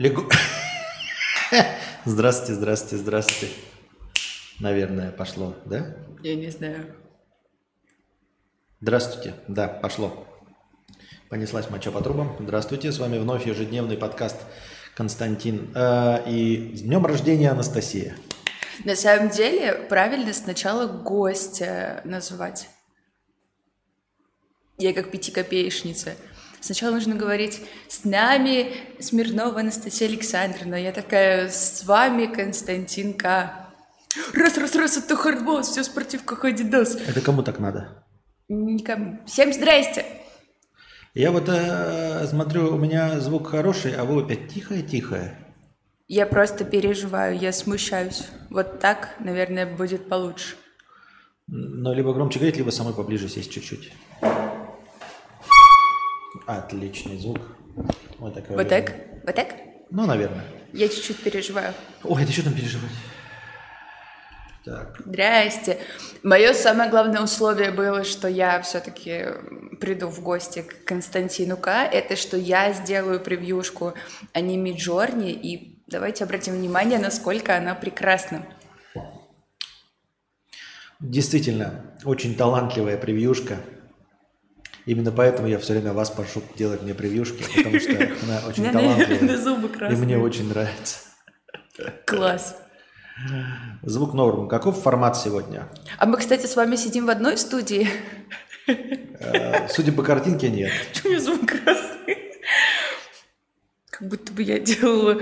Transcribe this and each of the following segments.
Легу... Здравствуйте, здравствуйте, здравствуйте. Наверное, пошло, да? Я не знаю. Здравствуйте. Да, пошло. Понеслась моча по трубам. Здравствуйте, с вами вновь ежедневный подкаст Константин. Э, и с днем рождения Анастасия. На самом деле, правильно сначала гостя называть. Я как пятикопеечница. Сначала нужно говорить «С нами Смирнова Анастасия Александровна». Я такая «С вами Константин К». Раз, раз, раз, это хардбол, все в спортивках Адидас. Это кому так надо? Никому. Всем здрасте. Я вот э, смотрю, у меня звук хороший, а вы опять тихое-тихое. Я просто переживаю, я смущаюсь. Вот так, наверное, будет получше. Но либо громче говорить, либо самой поближе сесть чуть-чуть. Отличный звук. Вот, такой вот так? Вот так? Ну, наверное. Я чуть-чуть переживаю. Ой, ты что там переживать? Так. Здрасте. Мое самое главное условие было, что я все-таки приду в гости к Константину К. Это что я сделаю превьюшку аниме Джорни, и давайте обратим внимание, насколько она прекрасна. Действительно, очень талантливая превьюшка. Именно поэтому я все время вас прошу делать мне превьюшки, потому что она очень талантливая. И мне очень нравится. Класс. Звук норм. Каков формат сегодня? А мы, кстати, с вами сидим в одной студии. Э, судя по картинке, нет. Почему у меня звук красный? Как будто бы я делала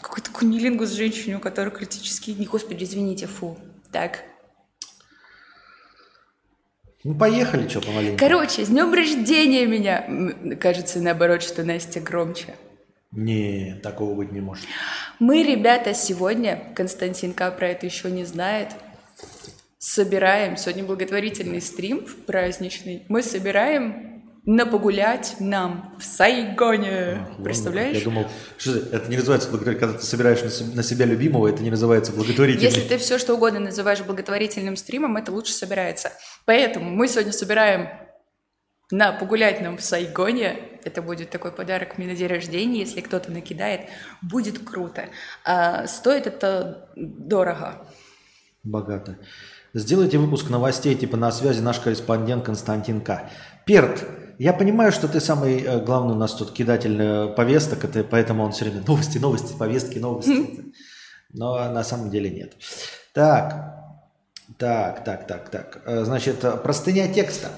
какой-то кунилингу с женщиной, у которой критически... Не, господи, извините, фу. Так. Ну, поехали, что, помаленьку. Короче, с днем рождения меня. Кажется, наоборот, что Настя громче. Не, такого быть не может. Мы, ребята, сегодня, Константин К. про это еще не знает, собираем, сегодня благотворительный стрим праздничный, мы собираем на погулять нам в Сайгоне. Ах, Представляешь? Я думал, что это не называется благотворительным, когда ты собираешь на себя любимого, это не называется благотворительным. Если ты все что угодно называешь благотворительным стримом, это лучше собирается. Поэтому мы сегодня собираем на погулять нам в Сайгоне. Это будет такой подарок мне на день рождения, если кто-то накидает. Будет круто. А, стоит это дорого. Богато. Сделайте выпуск новостей, типа на связи наш корреспондент Константин К. Перт, я понимаю, что ты самый э, главный у нас тут кидатель э, повесток, это, поэтому он все время новости, новости, повестки, новости. Но на самом деле нет. Так, так, так, так, так. Э, значит, простыня текста.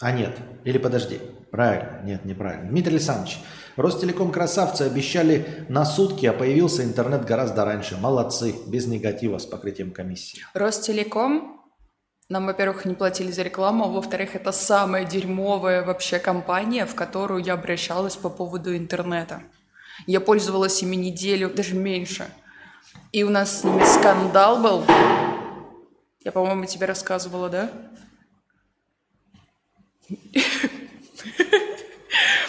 А нет, или подожди, правильно, нет, неправильно. Дмитрий Александрович, Ростелеком красавцы обещали на сутки, а появился интернет гораздо раньше. Молодцы, без негатива с покрытием комиссии. Ростелеком нам, во-первых, не платили за рекламу, а во-вторых, это самая дерьмовая вообще компания, в которую я обращалась по поводу интернета. Я пользовалась ими неделю, даже меньше. И у нас с ними скандал был. Я, по-моему, тебе рассказывала, да?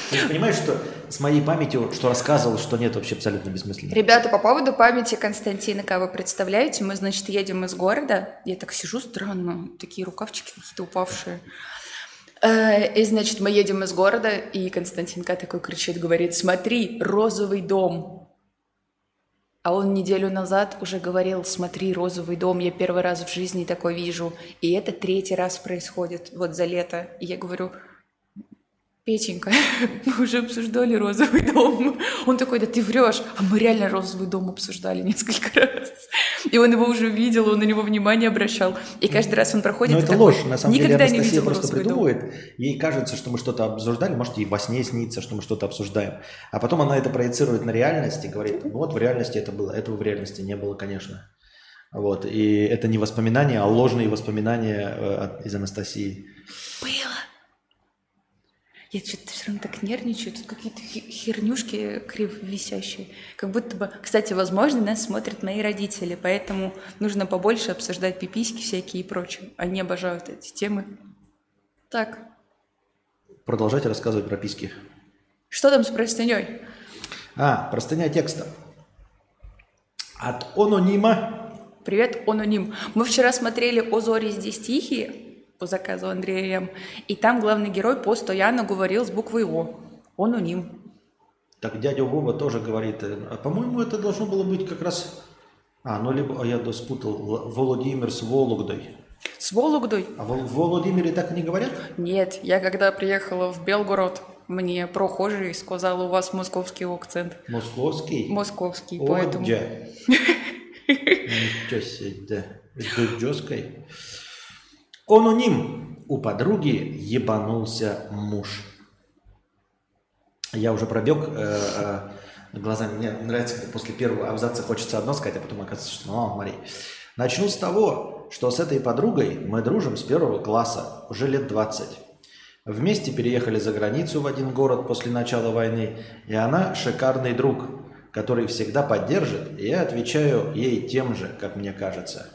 Ты понимаешь, что с моей памятью, что рассказывал, что нет, вообще абсолютно бессмысленно. Ребята, по поводу памяти Константина, вы представляете, мы, значит, едем из города. Я так сижу странно, такие рукавчики какие-то упавшие. Э, и, значит, мы едем из города, и Константинка такой кричит, говорит, смотри, розовый дом. А он неделю назад уже говорил, смотри, розовый дом, я первый раз в жизни такой вижу. И это третий раз происходит вот за лето. И я говорю, Петенька, мы уже обсуждали розовый дом. Он такой, да ты врешь. А мы реально розовый дом обсуждали несколько раз. И он его уже видел, он на него внимание обращал. И каждый раз он проходит Но это такой, ложь, на самом никогда деле. Анастасия не видел просто придумывает. Дом. Ей кажется, что мы что-то обсуждали, может, ей во сне снится, что мы что-то обсуждаем. А потом она это проецирует на реальность и говорит, ну вот в реальности это было, этого в реальности не было, конечно. Вот. И это не воспоминания, а ложные воспоминания э, из Анастасии. Было. Я что-то все равно так нервничаю. Тут какие-то хернюшки криво висящие. Как будто бы... Кстати, возможно, нас смотрят мои родители, поэтому нужно побольше обсуждать пиписьки всякие и прочее. Они обожают эти темы. Так. Продолжайте рассказывать про письки. Что там с простыней? А, простыня текста. От анонима. Привет, аноним. Мы вчера смотрели «О зори здесь тихие», по заказу Андрея М. И там главный герой постоянно говорил с буквой О. Он у ним. Так дядя Вова тоже говорит, э, а, по-моему, это должно было быть как раз... А, ну либо а я спутал, Владимир с Вологдой. С Вологдой? А в, Володимире так не говорят? Нет, я когда приехала в Белгород, мне прохожий сказал, у вас московский акцент. Московский? Московский, О, поэтому... Ничего себе, да. С Аноним. У подруги ебанулся муж. Я уже пробег э, э, глазами. Мне нравится, когда после первого абзаца хочется одно сказать, а потом оказывается, что ну, смотри. Начну с того, что с этой подругой мы дружим с первого класса уже лет 20. Вместе переехали за границу в один город после начала войны, и она шикарный друг, который всегда поддержит, и я отвечаю ей тем же, как мне кажется.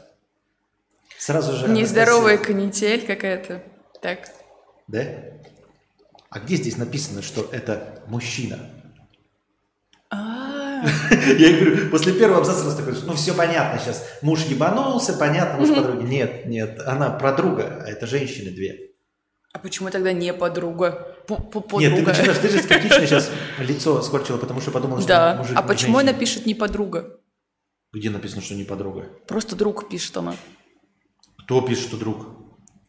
Сразу же... Нездоровая канитель какая-то. Так. Да? А где здесь написано, что это мужчина? А, Я говорю, после первого абзаца раз такой, ну все понятно сейчас. Муж ебанулся, понятно, муж подруги. Нет, нет, она про друга, а это женщины две. а почему тогда не подруга? П- п- Нет, ты Подруга. начинаешь, ты же скептично сейчас лицо скорчила, потому что подумала, что Да. мужик А почему она пишет не подруга? Где написано, что не подруга? Просто друг пишет она. Кто пишет, что друг?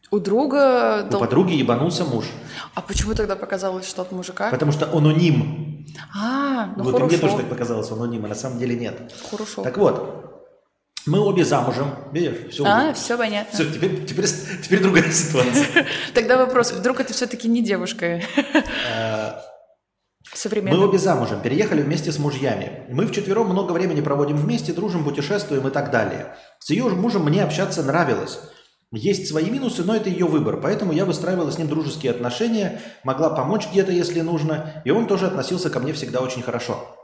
У друга... У дол- подруги ебанулся муж. А почему тогда показалось, что от мужика? Потому что аноним. А, ну вот и мне тоже хорошо. так показалось, аноним, а на самом деле нет. Хорошо. Так вот, мы обе замужем. Видишь, все. А, все понятно. Все, теперь, теперь, теперь другая ситуация. Тогда вопрос, вдруг это все-таки не девушка Э, Мы современная? обе замужем, переехали вместе с мужьями. Мы вчетвером много времени проводим вместе, дружим, путешествуем и так далее. С ее же мужем мне общаться нравилось. Есть свои минусы, но это ее выбор, поэтому я выстраивала с ним дружеские отношения, могла помочь где-то, если нужно, и он тоже относился ко мне всегда очень хорошо.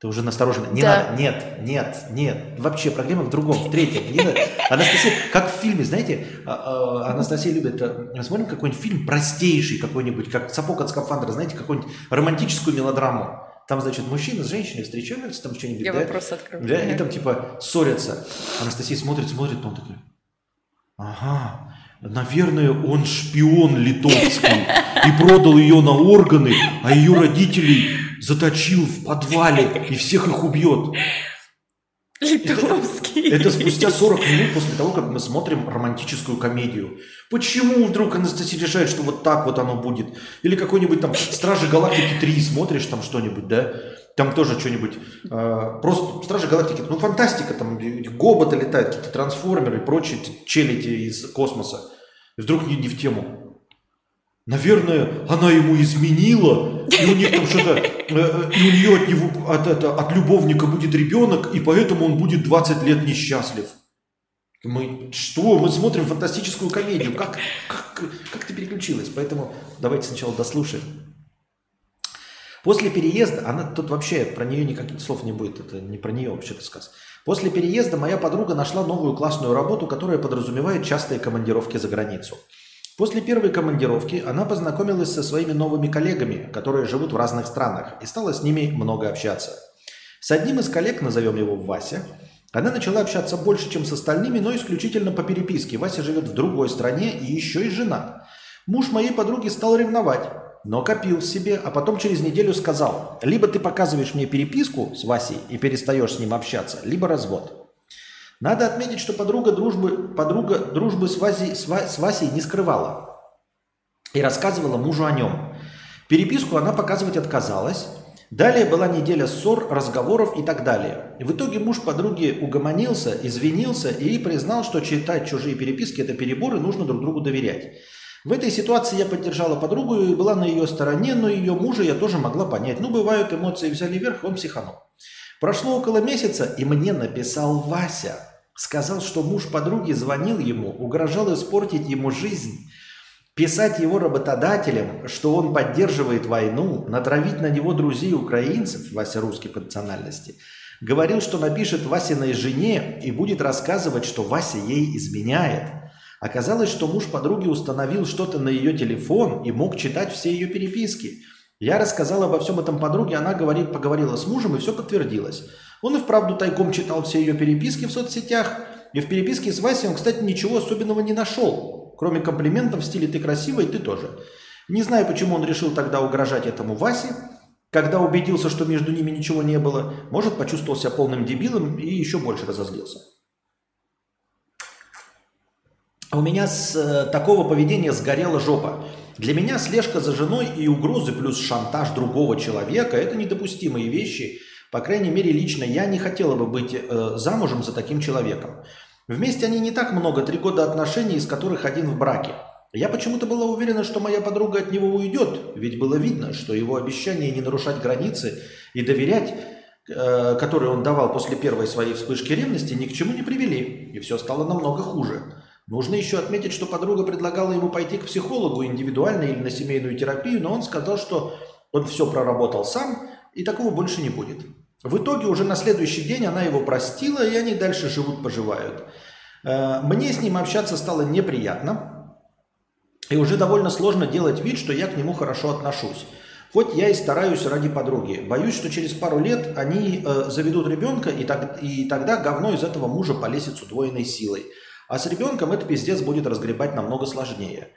Ты уже насторожена. Не Да. надо. Нет, нет, нет. Вообще проблема в другом, в третьем. Не надо. Анастасия, как в фильме, знаете, а, а, Анастасия любит, э, смотрим какой-нибудь фильм простейший какой-нибудь, как «Сапог от скафандра», знаете, какую-нибудь романтическую мелодраму. Там, значит, мужчина с женщиной встречаются, там что-нибудь, Я да? вопрос открою. Да, и там типа ссорятся. Анастасия смотрит, смотрит, он такой, ага, наверное, он шпион литовский и продал ее на органы, а ее родителей заточил в подвале и всех их убьет. Литовский. Это спустя 40 минут после того, как мы смотрим романтическую комедию. Почему вдруг Анастасия решает, что вот так вот оно будет? Или какой-нибудь там «Стражи Галактики 3» смотришь там что-нибудь, да? Там тоже что-нибудь. э, просто «Стражи Галактики», ну фантастика, там гоботы летают, какие-то трансформеры и прочие челяди из космоса. И вдруг не, не в тему. Наверное, она ему изменила, и у них там что-то, э, э, и у нее от него, от, это, от любовника будет ребенок, и поэтому он будет 20 лет несчастлив. Мы что? Мы смотрим фантастическую комедию. Как, как, как ты переключилась? Поэтому давайте сначала дослушаем. После переезда, она тут вообще про нее никаких слов не будет, это не про нее вообще-то сказ. После переезда моя подруга нашла новую классную работу, которая подразумевает частые командировки за границу. После первой командировки она познакомилась со своими новыми коллегами, которые живут в разных странах, и стала с ними много общаться. С одним из коллег, назовем его Вася, она начала общаться больше, чем с остальными, но исключительно по переписке. Вася живет в другой стране и еще и женат. Муж моей подруги стал ревновать, но копил себе, а потом через неделю сказал, либо ты показываешь мне переписку с Васей и перестаешь с ним общаться, либо развод. Надо отметить, что подруга дружбы, подруга дружбы с, Васей, с, Ва- с Васей не скрывала и рассказывала мужу о нем. Переписку она показывать отказалась. Далее была неделя ссор, разговоров и так далее. В итоге муж подруги угомонился, извинился и признал, что читать чужие переписки – это перебор и нужно друг другу доверять. В этой ситуации я поддержала подругу и была на ее стороне, но ее мужа я тоже могла понять. Ну, бывают, эмоции взяли верх, он психанул. Прошло около месяца, и мне написал Вася. Сказал, что муж подруги звонил ему, угрожал испортить ему жизнь, писать его работодателям, что он поддерживает войну, натравить на него друзей украинцев, Вася русский по национальности, говорил, что напишет Васиной жене и будет рассказывать, что Вася ей изменяет. Оказалось, что муж подруги установил что-то на ее телефон и мог читать все ее переписки. Я рассказал обо всем этом подруге, она говорит, поговорила с мужем, и все подтвердилось. Он и вправду тайком читал все ее переписки в соцсетях, и в переписке с Васей он, кстати, ничего особенного не нашел, кроме комплиментов в стиле «ты красивая, ты тоже». Не знаю, почему он решил тогда угрожать этому Васе. когда убедился, что между ними ничего не было, может, почувствовал себя полным дебилом и еще больше разозлился. У меня с э, такого поведения сгорела жопа. Для меня слежка за женой и угрозы плюс шантаж другого человека – это недопустимые вещи. По крайней мере, лично я не хотела бы быть э, замужем за таким человеком. Вместе они не так много, три года отношений, из которых один в браке. Я почему-то была уверена, что моя подруга от него уйдет, ведь было видно, что его обещание не нарушать границы и доверять, э, которые он давал после первой своей вспышки ревности, ни к чему не привели, и все стало намного хуже. Нужно еще отметить, что подруга предлагала ему пойти к психологу индивидуально или на семейную терапию, но он сказал, что он все проработал сам, и такого больше не будет. В итоге уже на следующий день она его простила, и они дальше живут-поживают. Э, мне с ним общаться стало неприятно, и уже довольно сложно делать вид, что я к нему хорошо отношусь. Хоть я и стараюсь ради подруги. Боюсь, что через пару лет они э, заведут ребенка, и, так, и тогда говно из этого мужа полезет с удвоенной силой. А с ребенком это пиздец будет разгребать намного сложнее.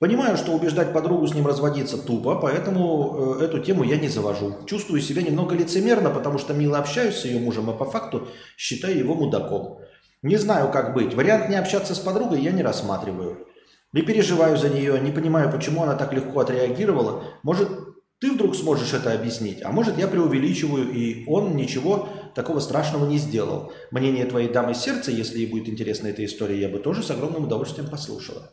Понимаю, что убеждать подругу с ним разводиться тупо, поэтому э, эту тему я не завожу. Чувствую себя немного лицемерно, потому что мило общаюсь с ее мужем, а по факту считаю его мудаком. Не знаю, как быть. Вариант не общаться с подругой я не рассматриваю. Не переживаю за нее, не понимаю, почему она так легко отреагировала. Может, ты вдруг сможешь это объяснить, а может, я преувеличиваю, и он ничего такого страшного не сделал. Мнение твоей дамы сердца, если ей будет интересна эта история, я бы тоже с огромным удовольствием послушала.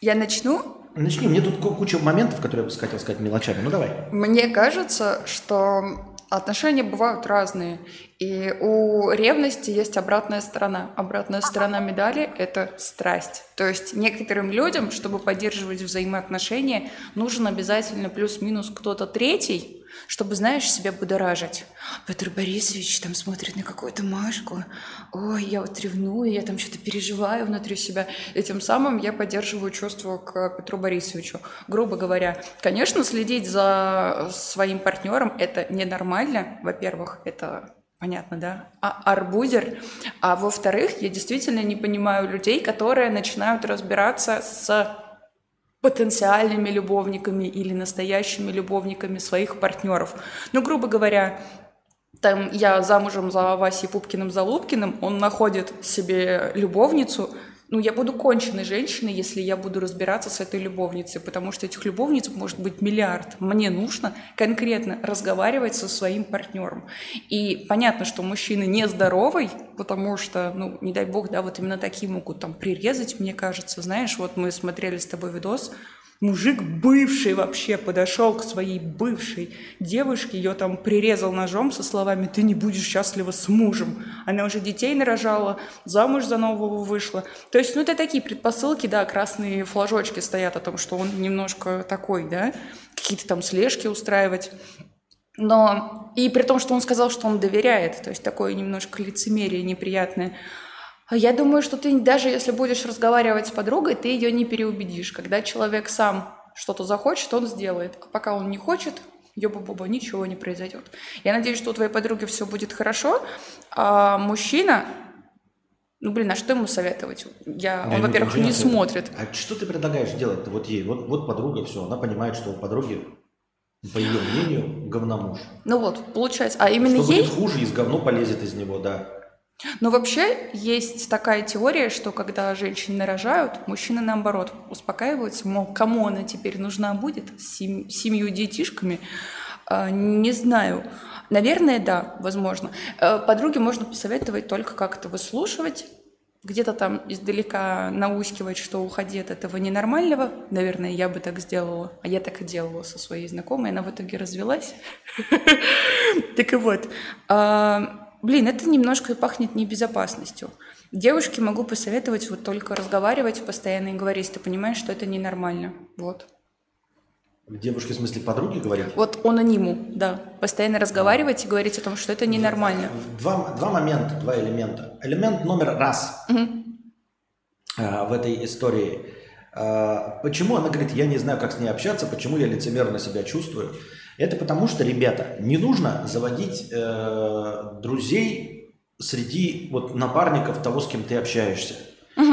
Я начну? Начни. Мне тут куча моментов, которые я бы хотел сказать мелочами. Ну, давай. Мне кажется, что отношения бывают разные. И у ревности есть обратная сторона. Обратная сторона медали – это страсть. То есть некоторым людям, чтобы поддерживать взаимоотношения, нужен обязательно плюс-минус кто-то третий, чтобы, знаешь, себя будоражить. Петр Борисович там смотрит на какую-то Машку. Ой, я вот ревную, я там что-то переживаю внутри себя. И тем самым я поддерживаю чувство к Петру Борисовичу. Грубо говоря, конечно, следить за своим партнером – это ненормально. Во-первых, это Понятно, да? А арбузер. А во-вторых, я действительно не понимаю людей, которые начинают разбираться с потенциальными любовниками или настоящими любовниками своих партнеров. Ну, грубо говоря, там я замужем за Васей Пупкиным Залупкиным, он находит себе любовницу, ну, я буду конченной женщиной, если я буду разбираться с этой любовницей, потому что этих любовниц может быть миллиард. Мне нужно конкретно разговаривать со своим партнером. И понятно, что мужчина нездоровый, потому что, ну, не дай бог, да, вот именно такие могут там прирезать, мне кажется. Знаешь, вот мы смотрели с тобой видос, Мужик бывший вообще подошел к своей бывшей девушке, ее там прирезал ножом со словами «ты не будешь счастлива с мужем». Она уже детей нарожала, замуж за нового вышла. То есть, ну, это такие предпосылки, да, красные флажочки стоят о том, что он немножко такой, да, какие-то там слежки устраивать. Но и при том, что он сказал, что он доверяет, то есть такое немножко лицемерие неприятное – я думаю, что ты даже если будешь разговаривать с подругой, ты ее не переубедишь. Когда человек сам что-то захочет, он сделает. А пока он не хочет, ёба-боба, ничего не произойдет. Я надеюсь, что у твоей подруги все будет хорошо. А мужчина, ну, блин, а что ему советовать? Я, он, во-первых, не смотрит. А что ты предлагаешь делать-то вот ей? Вот, вот подруга, все, она понимает, что у подруги, по ее мнению, говномуж. Ну вот, получается. А именно что ей... будет хуже, из говно полезет из него, да. Но вообще есть такая теория, что когда женщины рожают, мужчины наоборот успокаиваются, мол, кому она теперь нужна будет с сем- семью детишками. А, не знаю. Наверное, да, возможно. Э, подруге можно посоветовать только как-то выслушивать, где-то там издалека наускивать, что уходи от этого ненормального. Наверное, я бы так сделала. А я так и делала со своей знакомой. Она в итоге развелась. Так и вот. Блин, это немножко пахнет небезопасностью. Девушке могу посоветовать вот только разговаривать постоянно и говорить, ты понимаешь, что это ненормально. Вот. Девушке, в смысле, подруги говорят? Вот он аниму, да. Постоянно разговаривать и говорить о том, что это ненормально. Два, два момента, два элемента. Элемент номер раз угу. в этой истории. А, почему она говорит, я не знаю, как с ней общаться, почему я лицемерно себя чувствую. Это потому что, ребята, не нужно заводить э, друзей среди вот напарников того, с кем ты общаешься.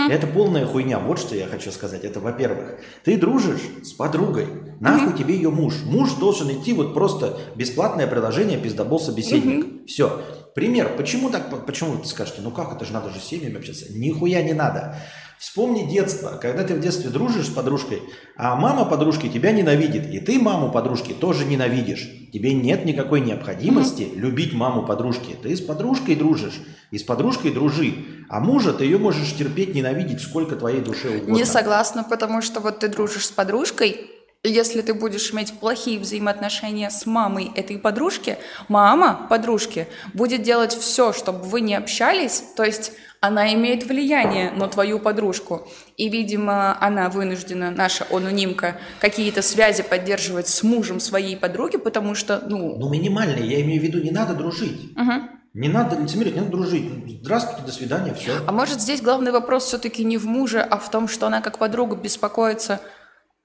Это полная хуйня. Вот что я хочу сказать. Это, во-первых, ты дружишь с подругой. Нахуй тебе ее муж. Муж должен идти вот просто бесплатное приложение пиздобол собеседник. Все. Пример. Почему так? Почему ты скажете, ну как, это же надо же с семьями общаться. Нихуя не надо. Вспомни детство, когда ты в детстве дружишь с подружкой, а мама подружки тебя ненавидит, и ты маму подружки тоже ненавидишь. Тебе нет никакой необходимости mm-hmm. любить маму подружки. Ты с подружкой дружишь, и с подружкой дружи. А мужа ты ее можешь терпеть, ненавидеть сколько твоей душе угодно. Не согласна, потому что вот ты дружишь с подружкой, если ты будешь иметь плохие взаимоотношения с мамой этой подружки, мама подружки будет делать все, чтобы вы не общались, то есть она имеет влияние на твою подружку. И, видимо, она вынуждена, наша анонимка, какие-то связи поддерживать с мужем своей подруги, потому что, ну... Ну, минимальные, я имею в виду, не надо дружить. Угу. Не надо лицемерить, не надо дружить. Здравствуйте, до свидания, все. А может, здесь главный вопрос все-таки не в муже, а в том, что она как подруга беспокоится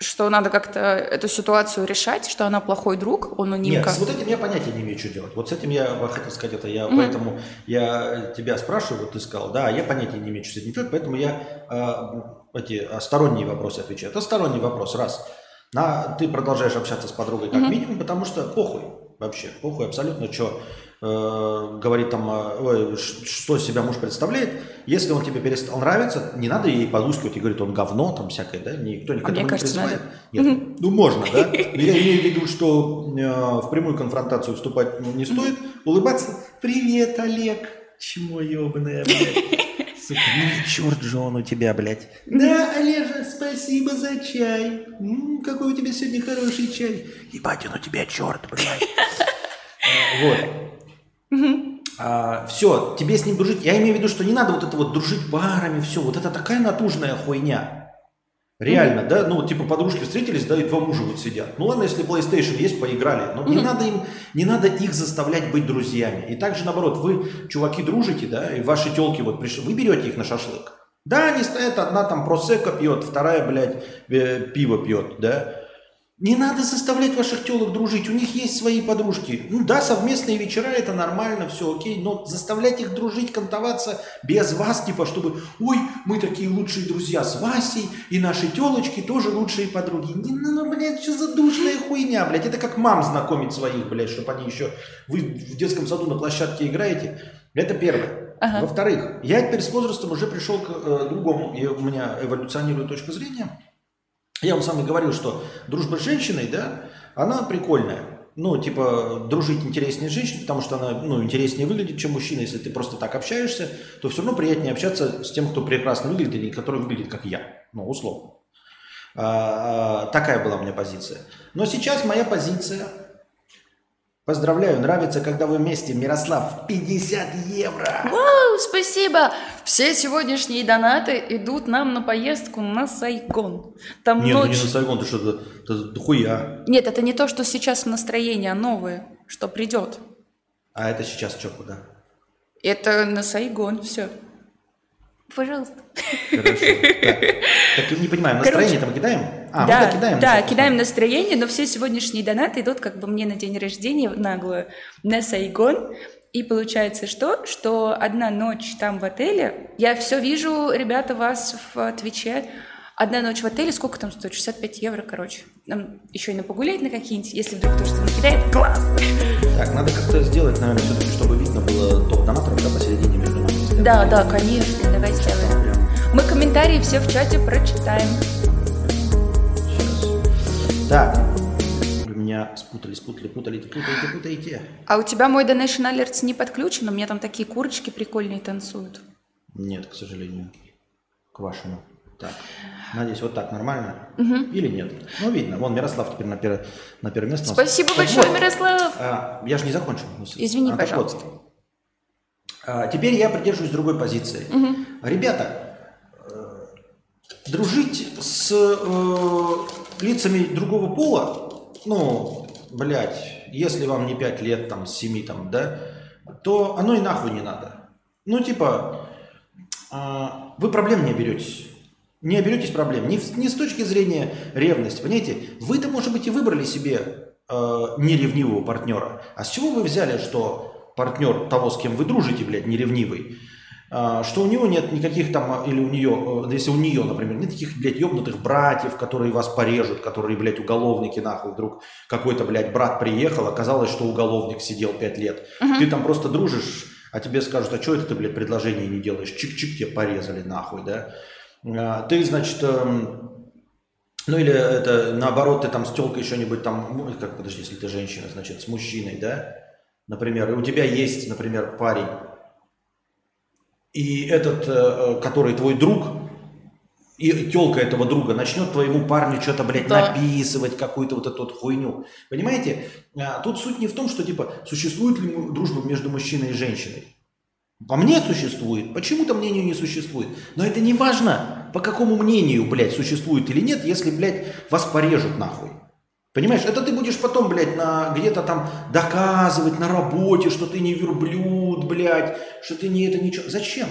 что надо как-то эту ситуацию решать, что она плохой друг, он анонимка. Нет, с вот этим я понятия не имею, что делать. Вот с этим я хотел сказать это, я mm-hmm. поэтому я тебя спрашиваю, вот ты сказал, да, я понятия не имею, что с этим делать, поэтому я э, эти сторонние вопросы отвечаю. Это сторонний вопрос, раз. На, ты продолжаешь общаться с подругой как mm-hmm. минимум, потому что похуй вообще, похуй абсолютно, что э, говорит там, э, что себя муж представляет. Если он тебе перестал нравиться, не надо ей подускивать и говорить, он говно, там всякое, да, никто никогда а не кажется, призывает. Нет, mm ну можно, да. Я имею в виду, что э, в прямую конфронтацию вступать не стоит, улыбаться. Привет, Олег. Чмо ебаное, блядь. Сука, ну черт же он у тебя, блядь. Да, Олежа, спасибо за чай. М-м, какой у тебя сегодня хороший чай. Ебать, он у тебя черт, блядь. Вот. А, все, тебе с ним дружить. Я имею в виду, что не надо вот это вот дружить парами, все. Вот это такая натужная хуйня. Реально, mm-hmm. да, ну типа подружки встретились, да, и два мужа вот сидят. Ну ладно, если PlayStation есть, поиграли, но mm-hmm. не надо им, не надо их заставлять быть друзьями. И также наоборот, вы, чуваки, дружите, да, и ваши телки вот пришли, вы берете их на шашлык. Да, они стоят, одна там просека пьет, вторая, блядь, э, пиво пьет, да. Не надо заставлять ваших телок дружить, у них есть свои подружки. Ну да, совместные вечера это нормально, все окей, но заставлять их дружить, кантоваться без вас, типа, чтобы, ой, мы такие лучшие друзья с Васей, и наши телочки тоже лучшие подруги. Не, ну, ну, блядь, что за душная хуйня, блядь, это как мам знакомить своих, блядь, чтобы они еще, вы в детском саду на площадке играете. Это первое. Ага. Во-вторых, я теперь с возрастом уже пришел к э, другому, и у меня эволюционирует точка зрения – я вам с вами говорил, что дружба с женщиной, да, она прикольная. Ну, типа, дружить интереснее с женщиной, потому что она, ну, интереснее выглядит, чем мужчина. Если ты просто так общаешься, то все равно приятнее общаться с тем, кто прекрасно выглядит, и который выглядит, как я. Ну, условно. А, а, такая была у меня позиция. Но сейчас моя позиция Поздравляю, нравится, когда вы вместе. Мирослав, 50 евро. Вау, спасибо. Все сегодняшние донаты идут нам на поездку на Сайгон. Там Нет, ночь... ну не на Сайгон, ты что, это, это хуя. Нет, это не то, что сейчас настроение, а новое, что придет. А это сейчас что, куда? Это на Сайгон, все. Пожалуйста. Хорошо. Так, так не понимаю, настроение там кидаем? А, да, мы кидаем. Да, кидаем настроение, но все сегодняшние донаты идут как бы мне на день рождения наглую на Сайгон. И получается что? Что одна ночь там в отеле, я все вижу, ребята, вас в Твиче, одна ночь в отеле, сколько там стоит? 65 евро, короче. Нам еще и на погулять на какие-нибудь, если вдруг кто что накидает, класс! Так, надо как-то сделать, наверное, все-таки, чтобы видно было топ-донаторов, да, посередине между. Да, да, конечно, давай сделаем. Мы комментарии все в чате прочитаем. Сейчас. Так, меня спутали, спутали, путали, путаете, путаете. А у тебя мой Donation Alerts не подключен? У меня там такие курочки прикольные танцуют. Нет, к сожалению. К вашему. Так, надеюсь, вот так нормально? Угу. Или нет? Ну, видно. Вон Мирослав теперь на, пер... на первом месте. Спасибо так большое, вот, Мирослав. А, я же не закончил. Извини, а, пожалуйста. Вот, теперь я придерживаюсь другой позиции. Угу. Ребята, э, дружить с э, лицами другого пола, ну, блядь, если вам не 5 лет, там, с 7, там, да, то оно и нахуй не надо. Ну, типа, э, вы проблем не оберетесь. Не оберетесь проблем. Не, не с точки зрения ревности. Понимаете, вы-то, может быть, и выбрали себе э, неревнивого партнера. А с чего вы взяли, что партнер того, с кем вы дружите, блядь, не ревнивый, а, что у него нет никаких там, или у нее, э, если у нее, например, нет таких, блядь, ебнутых братьев, которые вас порежут, которые, блядь, уголовники, нахуй, вдруг какой-то, блядь, брат приехал, оказалось, что уголовник сидел пять лет. Ты там просто дружишь, а тебе скажут, а что это ты, блядь, предложение не делаешь? Чик-чик тебе порезали, нахуй, да? А, Ты, значит, эм, ну или это наоборот, ты там с телкой еще-нибудь там, как, подожди, если ты женщина, значит, с мужчиной, да? Например, и у тебя есть, например, парень, и этот, э, э, который твой друг, и телка этого друга начнет твоему парню что-то, блядь, Да. написывать, какую-то вот эту вот хуйню. Понимаете? А, Тут суть не в том, что, типа, существует ли дружба между мужчиной и женщиной. По мне существует, почему-то мнению не существует. Но это не важно, по какому мнению, блядь, существует или нет, если, блядь, вас порежут нахуй. Понимаешь, это ты будешь потом, блядь, на, где-то там доказывать на работе, что ты не верблюд, блядь, что ты не это, ничего. Зачем?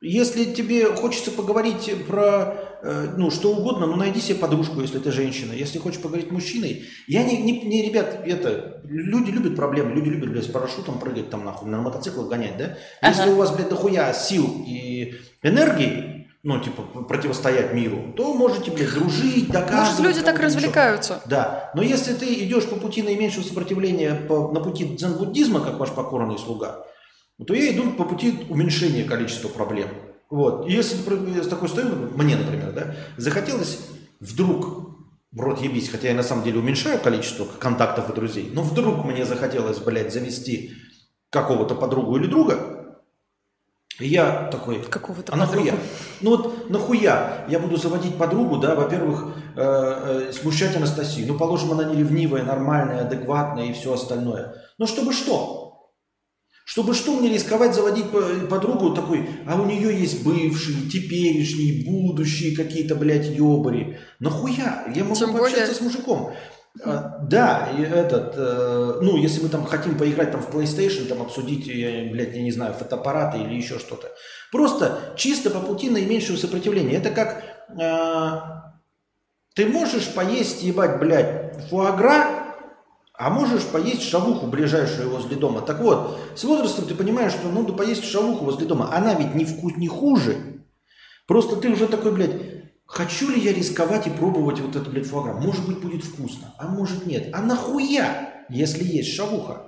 Если тебе хочется поговорить про, э, ну, что угодно, ну, найди себе подружку, если ты женщина. Если хочешь поговорить с мужчиной. Я не, не, не, ребят, это, люди любят проблемы, люди любят, блядь, с парашютом прыгать там, нахуй, на мотоциклах гонять, да? Если Ага. у вас, блядь, дохуя сил и энергии, ну, типа, противостоять миру, то можете, блядь, дружить, доказывать. Может, люди так развлекаются. Да, но если ты идешь по пути наименьшего сопротивления, по- на пути дзен-буддизма, как ваш покорный слуга, то я иду по пути уменьшения количества проблем. Вот. И если с такой стою, мне, например, да, захотелось вдруг в рот ебись, хотя я на самом деле уменьшаю количество контактов и друзей, но вдруг мне захотелось, блядь, завести какого-то подругу или друга, и я такой, Какого-то а нахуя? Ну вот нахуя я буду заводить подругу, да, во-первых, э, э, смущать Анастасию. Ну, положим, она не ревнивая, нормальная, адекватная и все остальное. Но чтобы что? Чтобы что мне рисковать заводить по- подругу такой, а у нее есть бывшие, теперешние, будущие какие-то, блядь, ебари. Нахуя? Я могу Тем пообщаться более- с мужиком. А, да, и этот, э, ну, если мы там хотим поиграть там в PlayStation, там обсудить, я, блядь, я не знаю, фотоаппараты или еще что-то. Просто чисто по пути наименьшего сопротивления. Это как э, ты можешь поесть, ебать, блядь, фуагра, а можешь поесть шавуху ближайшую возле дома. Так вот, с возрастом ты понимаешь, что надо поесть шавуху возле дома. Она ведь не вкус не хуже. Просто ты уже такой, блядь, хочу ли я рисковать и пробовать вот это, блядь, фуагра? Может быть, будет вкусно, а может нет. А нахуя, если есть шавуха?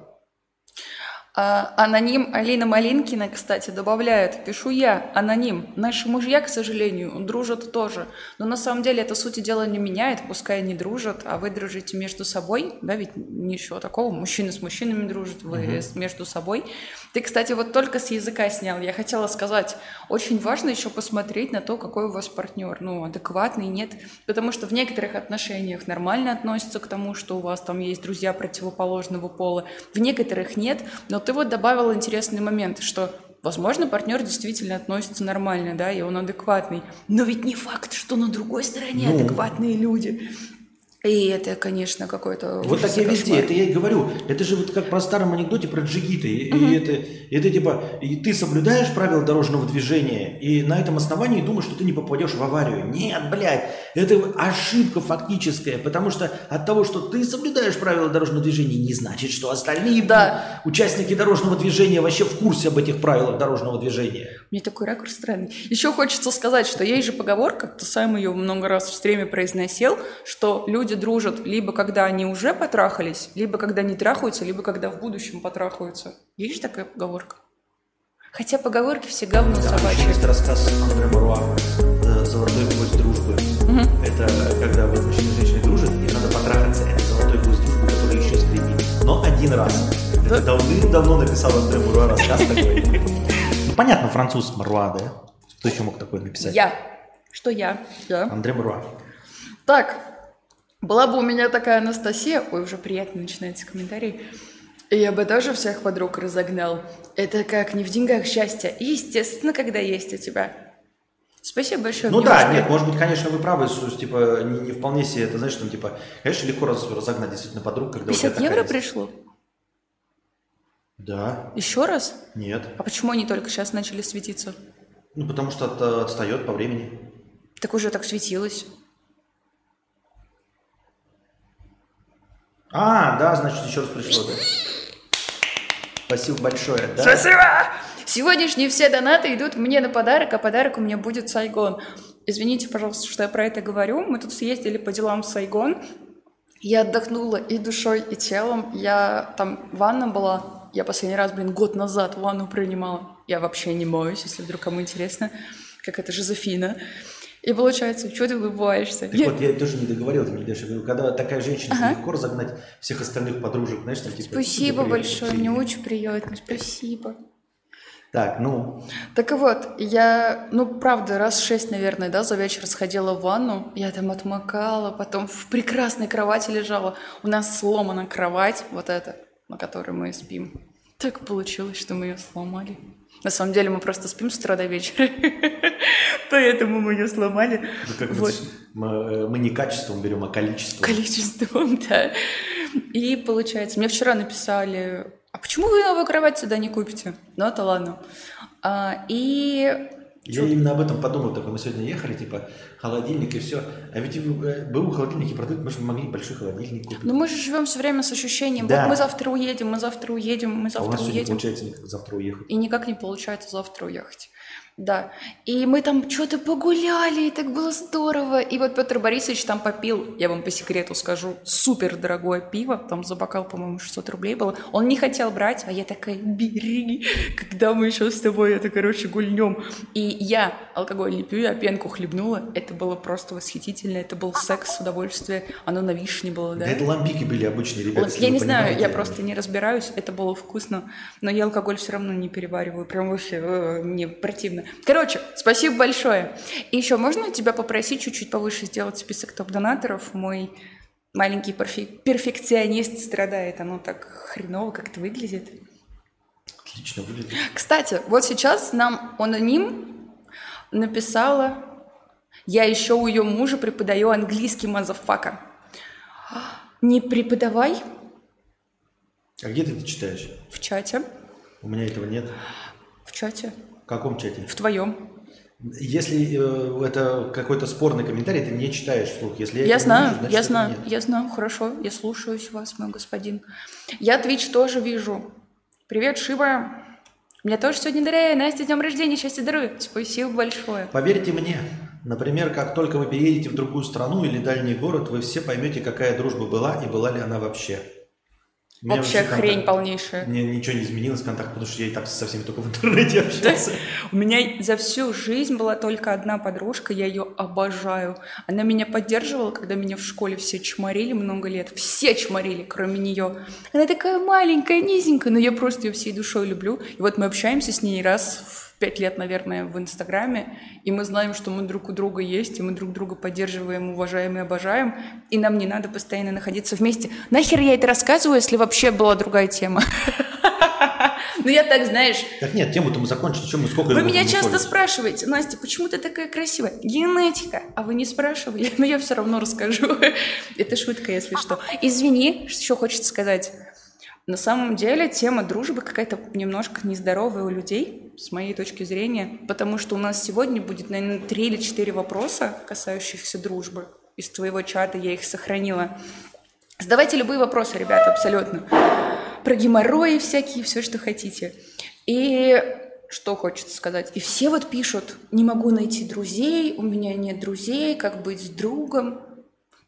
А, аноним Алина Малинкина, кстати, добавляет, пишу я, аноним. Наши мужья, к сожалению, дружат тоже. Но на самом деле это сути дела не меняет, пускай они дружат, а вы дружите между собой, да, ведь ничего такого, мужчины с мужчинами дружат, вы с- между собой. Ты, кстати, вот только с языка снял. Я хотела сказать, очень важно еще посмотреть на то, какой у вас партнер, ну, адекватный, нет. Потому что в некоторых отношениях нормально относятся к тому, что у вас там есть друзья противоположного пола, в некоторых нет. Но ты вот добавил интересный момент, что Возможно, партнер действительно относится нормально, да, и он адекватный. Но ведь не факт, что на другой стороне Ну. адекватные люди. И это, конечно, какой-то Вот так я везде, кошмар. это я и говорю. Это же вот как про старом анекдоте про джигиты. И, и это, и это типа, и ты соблюдаешь правила дорожного движения, и на этом основании думаешь, что ты не попадешь в аварию. Нет, блядь, это ошибка фактическая, потому что от того, что ты соблюдаешь правила дорожного движения, не значит, что остальные Да. участники дорожного движения вообще в курсе об этих правилах дорожного движения. Мне такой ракурс странный. Еще хочется сказать, что есть же поговорка, ты сам ее много раз в стриме произносил, что люди дружат либо когда они уже потрахались, либо когда не трахаются, либо когда в будущем потрахаются. Есть же такая поговорка? Хотя поговорки все говно собачье. Есть рассказ Андре Баруа э, «Золотой гвоздь дружбы». Это когда вот мужчина и женщина дружат, и надо потрахаться. Это золотой гвоздь дружбы, который еще скрипит. Но один раз. Это давным-давно написал Андре Баруа рассказ такой. Ну, понятно, француз Маруа, да? Кто еще мог такой написать? Я. Что я? Я. Андре Маруа. Так, была бы у меня такая Анастасия, ой, уже приятно начинается комментарий, и я бы тоже всех подруг разогнал. Это как не в деньгах счастье, и естественно, когда есть у тебя. Спасибо большое. Ну да, нет, может быть, конечно, вы правы, что типа не, не вполне себе это, знаешь, там типа, конечно, легко раз- разогнать действительно подруг, когда у тебя 50 такая евро есть. пришло? Да, Еще раз? нет. А почему они только сейчас начали светиться? Ну, потому что от- отстает по времени. Так уже так светилось. А, да, значит, еще раз пришло, да. Спасибо большое. Да? Спасибо! Сегодняшние все донаты идут мне на подарок, а подарок у меня будет Сайгон. Извините, пожалуйста, что я про это говорю. Мы тут съездили по делам в Сайгон. Я отдохнула и душой, и телом. Я там ванна была. Я последний раз, блин, год назад ванну принимала. Я вообще не моюсь, если вдруг кому интересно, как это Жозефина. И получается, что ты улыбаешься? Так Я- вот, я тоже не договорил, ты мне дальше говорю, когда такая женщина, Ага. легко разогнать всех остальных подружек, знаешь, там типа... Спасибо «Привет, большое, привет». мне очень приятно, спасибо. Так, ну, Так вот, я, ну, правда, раз шесть, наверное, да, за вечер сходила в ванну, я там отмокала, потом в прекрасной кровати лежала. У нас сломана кровать, вот эта, на которой мы спим. Так получилось, что мы ее сломали. На самом деле мы просто спим с утра до вечера, поэтому мы ее сломали. ну, мы, э, мы не качеством берем, а количеством. количеством, да. И получается, мне вчера написали, а почему вы новую кровать сюда не купите? Ну, это ладно. А, и Я именно об этом подумал, только мы сегодня ехали, типа, холодильник и все. А ведь э, БУ холодильники продают, мы же могли большой холодильник купить. Ну мы же живем все время с ощущением, Да. вот мы завтра уедем, мы завтра уедем, мы а у завтра нас уедем. получается никак завтра уехать. И никак не получается завтра уехать. Да. И мы там что-то погуляли, и так было здорово. И вот Петр Борисович там попил, я вам по секрету скажу, супер дорогое пиво. Там за бокал, по-моему, 600 рублей было. Он не хотел брать, а я такая, бери, когда мы еще с тобой это, короче, гульнем. И я алкоголь не пью, я пенку хлебнула. Это было просто восхитительно. Это был секс, удовольствие. Оно на вишне было, Да, да. это ламбики были обычные ребята. Вот я не знаю, я просто не разбираюсь, это было вкусно, но я алкоголь все равно не перевариваю, прям вообще э, мне противно. Короче, спасибо большое. И еще можно тебя попросить чуть-чуть повыше сделать список топ-донаторов? Мой маленький перфе- перфекционист страдает, оно так хреново как-то выглядит. Отлично выглядит. Кстати, вот сейчас нам аноним написала, я еще у ее мужа преподаю английский motherfucker. Не преподавай А где ты это читаешь? в чате. У меня этого нет. В чате. В каком чате? В твоем. Если э, это какой-то спорный комментарий, ты не читаешь вслух. Если я, Я знаю, вижу, значит, я знаю, нет. я знаю, хорошо, я слушаюсь вас, мой господин. Я Twitch тоже вижу. Привет, Шиба. Мне тоже сегодня даря. Настя, с днем рождения, счастья, здоровья. Спасибо большое. Поверьте мне, например, как только вы переедете в другую страну или дальний город, вы все поймете, какая дружба была и была ли она вообще. Меня Вообще контакт- хрень полнейшая. Мне ничего не изменилось контакт, потому что я и так со всеми только в интернете общался. У меня за всю жизнь была только одна подружка, я ее обожаю. Она меня поддерживала, когда меня в школе все чморили много лет. Все чморили, кроме нее. Она такая маленькая, низенькая, но я просто ее всей душой люблю. И вот мы общаемся с ней раз в пять лет, наверное, в Инстаграме, и мы знаем, что мы друг у друга есть, и мы друг друга поддерживаем, уважаем и обожаем, и нам не надо постоянно находиться вместе. Нахер я это рассказываю, если вообще была другая тема? Ну, я так, знаешь, Так нет, тему-то мы закончили. Чем мы сколько вы меня часто уходить? спрашиваете, Настя, почему ты такая красивая? Генетика. А вы не спрашиваете, но я все равно расскажу. Это шутка, если что. Извини, что хочется сказать. На самом деле тема дружбы какая-то немножко нездоровая у людей, с моей точки зрения, потому что у нас сегодня будет, наверное, три или четыре вопроса, касающихся дружбы. Из твоего чата я их сохранила. Задавайте любые вопросы, ребята, абсолютно. Про геморрои всякие, все, что хотите. И что хочется сказать? И все вот пишут, не могу найти друзей, у меня нет друзей, как быть с другом.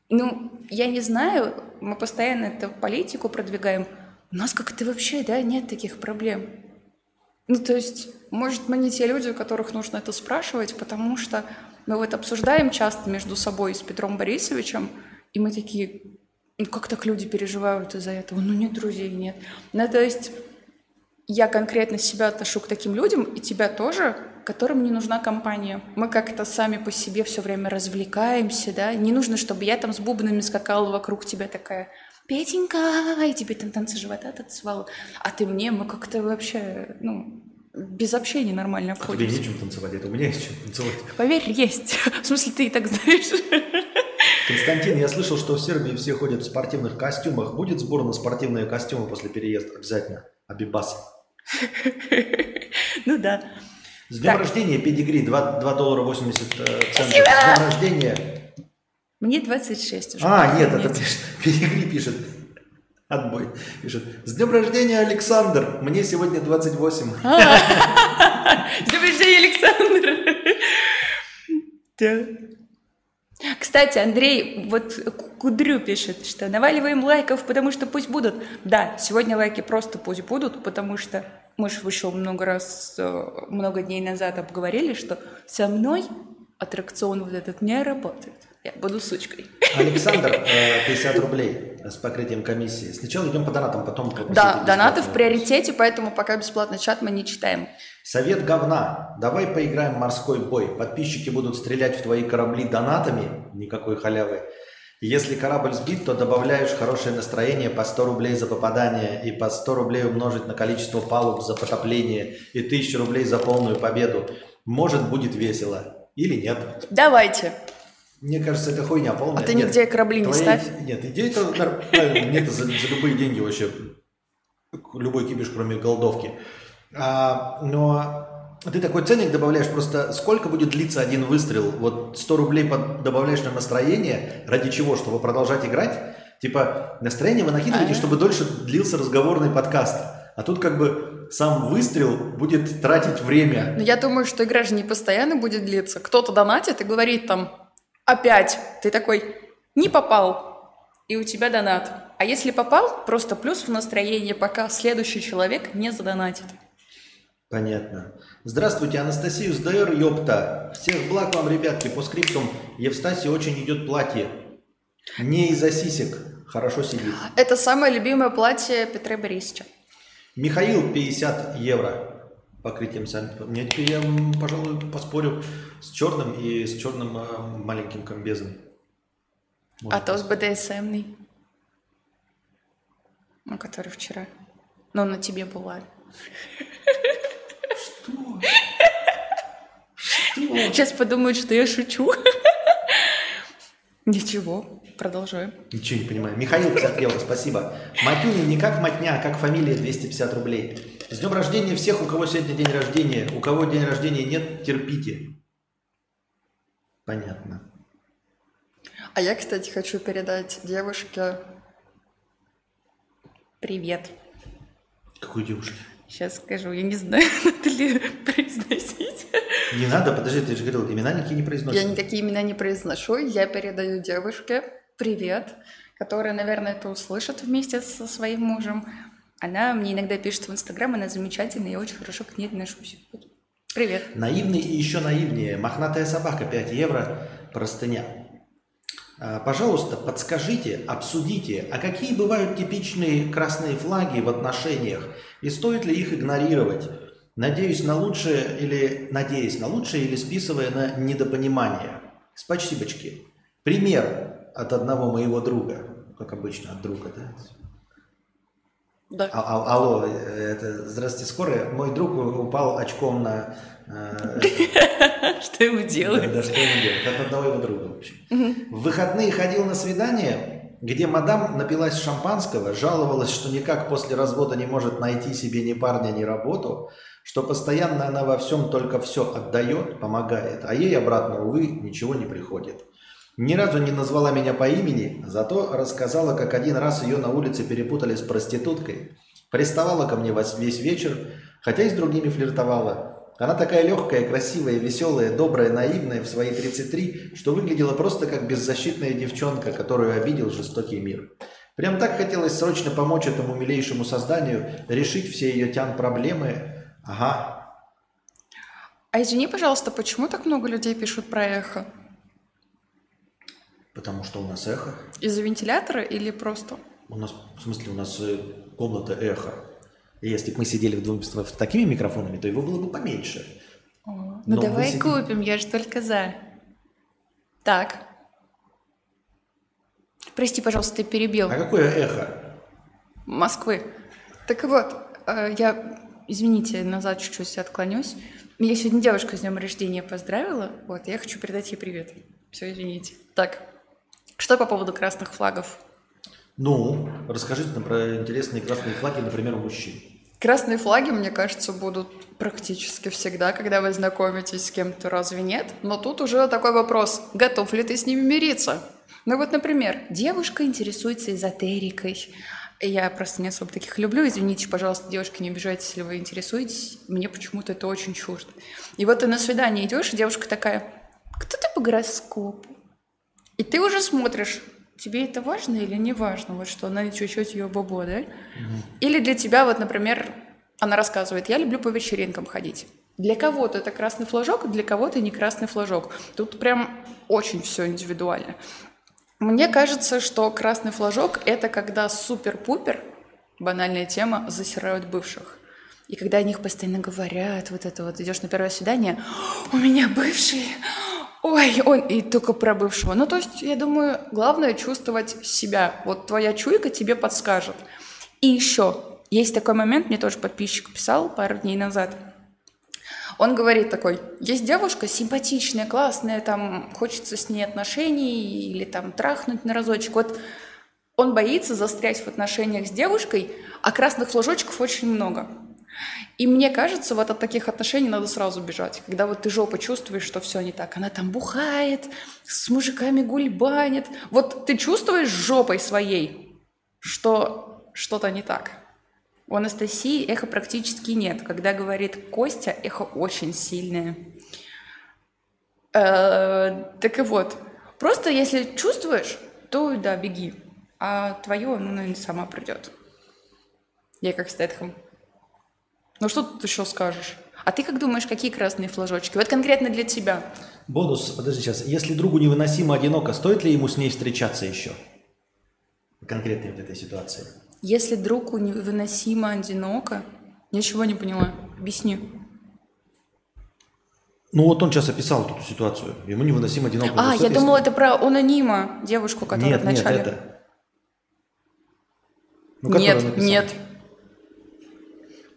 Ну, я не знаю, мы постоянно эту политику продвигаем. У нас как-то вообще, да, нет таких проблем. Ну, то есть, может, мы не те люди, у которых нужно это спрашивать, потому что мы вот обсуждаем часто между собой с Петром Борисовичем, и мы такие, ну, как так люди переживают из-за этого? Ну, нет друзей, нет. Ну, то есть, я конкретно себя отношу к таким людям, и тебя тоже, которым не нужна компания. Мы как-то сами по себе все время развлекаемся, да, не нужно, чтобы я там с бубнами скакала вокруг тебя такая, Петенька, и тебе там танцы живота танцевала, а ты мне, мы как-то вообще, ну, без общения нормально А Тебе обходимся. нечем танцевать, это у меня есть чем танцевать. Поверь, есть. В смысле, ты и так знаешь. Константин, я слышал, что в Сербии все ходят в спортивных костюмах. Будет сбор на спортивные костюмы после переезда? Обязательно. Абибас. Ну да. С днем рождения, педигри, 2, доллара 80 э, центов. С днем рождения. Мне 26 уже. А, нет, Охренеть. это пишет, педигри пишет. Отбой. Пишет. С днем рождения, Александр. Мне сегодня 28. С днем рождения, Александр! Кстати, Андрей вот Кудрю пишет, что наваливаем лайков, потому что пусть будут. Да, сегодня лайки просто пусть будут, потому что мы же еще много раз, э, много дней назад обговорили, что со мной аттракцион вот этот не работает. Я буду сучкой. Александр, 50 э, рублей с покрытием комиссии. Сначала идем по донатам, потом... По да, донаты в приоритете, поэтому пока бесплатный чат мы не читаем. Совет говна. Давай поиграем в морской бой. Подписчики будут стрелять в твои корабли донатами. Никакой халявы. Если корабль сбит, то добавляешь хорошее настроение по 100 рублей за попадание и по 100 рублей умножить на количество палуб за потопление и 1000 рублей за полную победу. Может, будет весело. Или нет. Давайте. Мне кажется, это хуйня полная. А ты нигде нет, корабли не ставь? Нет, идея это нормально. Мне это за, за любые деньги вообще. Любой кипиш, кроме голдовки. А, но ты такой ценник добавляешь, просто сколько будет длиться один выстрел? Вот 100 рублей под, добавляешь на настроение, ради чего? Чтобы продолжать играть? Типа настроение вы накидываете, а чтобы дольше длился разговорный подкаст. А тут как бы сам выстрел будет тратить время. Но я думаю, что игра же не постоянно будет длиться. Кто-то донатит и говорит там опять. Ты такой, не попал, и у тебя донат. А если попал, просто плюс в настроение, пока следующий человек не задонатит. Понятно. Здравствуйте, Анастасию с ДР, ёпта. Всех благ вам, ребятки, по скриптам. Евстасии очень идет платье. Не из-за сисек. Хорошо сидит. Это самое любимое платье Петра Борисовича. Михаил, 50 евро покрытием. Мне теперь я, пожалуй, поспорю с черным и с черным э, маленьким комбезом. Может а то с БДСМный. Ну, который вчера. Но на тебе была. Что? Что? Сейчас подумают, что я шучу. Ничего, продолжаем. Ничего не понимаю. Михаил 50 евро, спасибо. Матюня не как матня, а как фамилия 250 рублей. С днем рождения всех, у кого сегодня день рождения. У кого день рождения нет, терпите. Понятно. А я, кстати, хочу передать девушке привет. Какой девушке? Сейчас скажу, я не знаю, надо ли произносить. Не надо, подожди, ты же говорил, имена никакие не произносишь. Я никакие имена не произношу, я передаю девушке привет, которая, наверное, это услышит вместе со своим мужем. Она мне иногда пишет в Инстаграм, она замечательная, я очень хорошо к ней отношусь. Привет. Наивный и еще наивнее. Мохнатая собака, 5 евро, простыня. А, пожалуйста, подскажите, обсудите, а какие бывают типичные красные флаги в отношениях и стоит ли их игнорировать? Надеюсь на лучшее или надеясь на лучшее или списывая на недопонимание. Спасибочки. Пример от одного моего друга, как обычно от друга, да? Да. А, а, алло, это, здравствуйте, скорая. Мой друг упал очком на... Э, что ему делать? Да, что ему делать? От одного его друга, в общем. В выходные ходил на свидание, где мадам напилась шампанского, жаловалась, что никак после развода не может найти себе ни парня, ни работу, что постоянно она во всем только все отдает, помогает, а ей обратно, увы, ничего не приходит. Ни разу не назвала меня по имени, зато рассказала, как один раз ее на улице перепутали с проституткой. Приставала ко мне весь вечер, хотя и с другими флиртовала. Она такая легкая, красивая, веселая, добрая, наивная в свои 33, что выглядела просто как беззащитная девчонка, которую обидел жестокий мир. Прям так хотелось срочно помочь этому милейшему созданию решить все ее тян проблемы. Ага. А извини, пожалуйста, почему так много людей пишут про эхо? Потому что у нас эхо. Из-за вентилятора или просто? У нас, в смысле, у нас э, комната эхо. И если бы мы сидели вдвоем с такими микрофонами, то его было бы поменьше. О, ну Но давай сидим... купим, я же только за. Так. Прости, пожалуйста, ты перебил. А какое эхо? Москвы. Так вот, э, я, извините, назад чуть-чуть отклонюсь. Меня сегодня девушка с днем рождения поздравила. Вот, я хочу передать ей привет. Все, извините. Так, что по поводу красных флагов? Ну, расскажите нам про интересные красные флаги, например, у мужчин. Красные флаги, мне кажется, будут практически всегда, когда вы знакомитесь с кем-то, разве нет? Но тут уже такой вопрос, готов ли ты с ними мириться? Ну вот, например, девушка интересуется эзотерикой, Я просто не особо таких люблю. Извините, пожалуйста, девушка, не обижайтесь, если вы интересуетесь. Мне почему-то это очень чуждо. И вот ты на свидание идешь, и девушка такая, кто ты по гороскопу? И ты уже смотришь, тебе это важно или не важно, вот что она чуть-чуть ее бобо, да? Угу. Или для тебя, вот, например, она рассказывает, я люблю по вечеринкам ходить. Для кого-то это красный флажок, для кого-то не красный флажок. Тут прям очень все индивидуально. Мне кажется, что красный флажок – это когда супер-пупер, банальная тема, засирают бывших. И когда о них постоянно говорят, вот это вот, идешь на первое свидание, у меня бывший, ой, он, и только про бывшего. Ну, то есть, я думаю, главное чувствовать себя. Вот твоя чуйка тебе подскажет. И еще, есть такой момент, мне тоже подписчик писал пару дней назад – он говорит такой, есть девушка симпатичная, классная, там хочется с ней отношений или там трахнуть на разочек. Вот он боится застрять в отношениях с девушкой, а красных флажочков очень много. И мне кажется, вот от таких отношений надо сразу бежать. Когда вот ты жопу чувствуешь, что все не так. Она там бухает, с мужиками гульбанит. Вот ты чувствуешь жопой своей, что что-то не так. У Анастасии эхо практически нет. Когда говорит Костя, эхо очень сильное. Э, так и вот, просто если чувствуешь, то да, беги. А твое, ну, наверное, сама придет. Я как Стэтхэм. Ну что тут еще скажешь? А ты как думаешь, какие красные флажочки? Вот конкретно для тебя. Бонус, подожди сейчас. Если другу невыносимо одиноко, стоит ли ему с ней встречаться еще? Конкретно в этой ситуации. Если другу невыносимо одиноко, ничего не поняла. Объясни. Ну вот он сейчас описал эту ситуацию. Ему невыносимо одиноко. А, я думала, это про анонима, девушку, которая нет, вначале... Нет, это... Ну, нет, нет.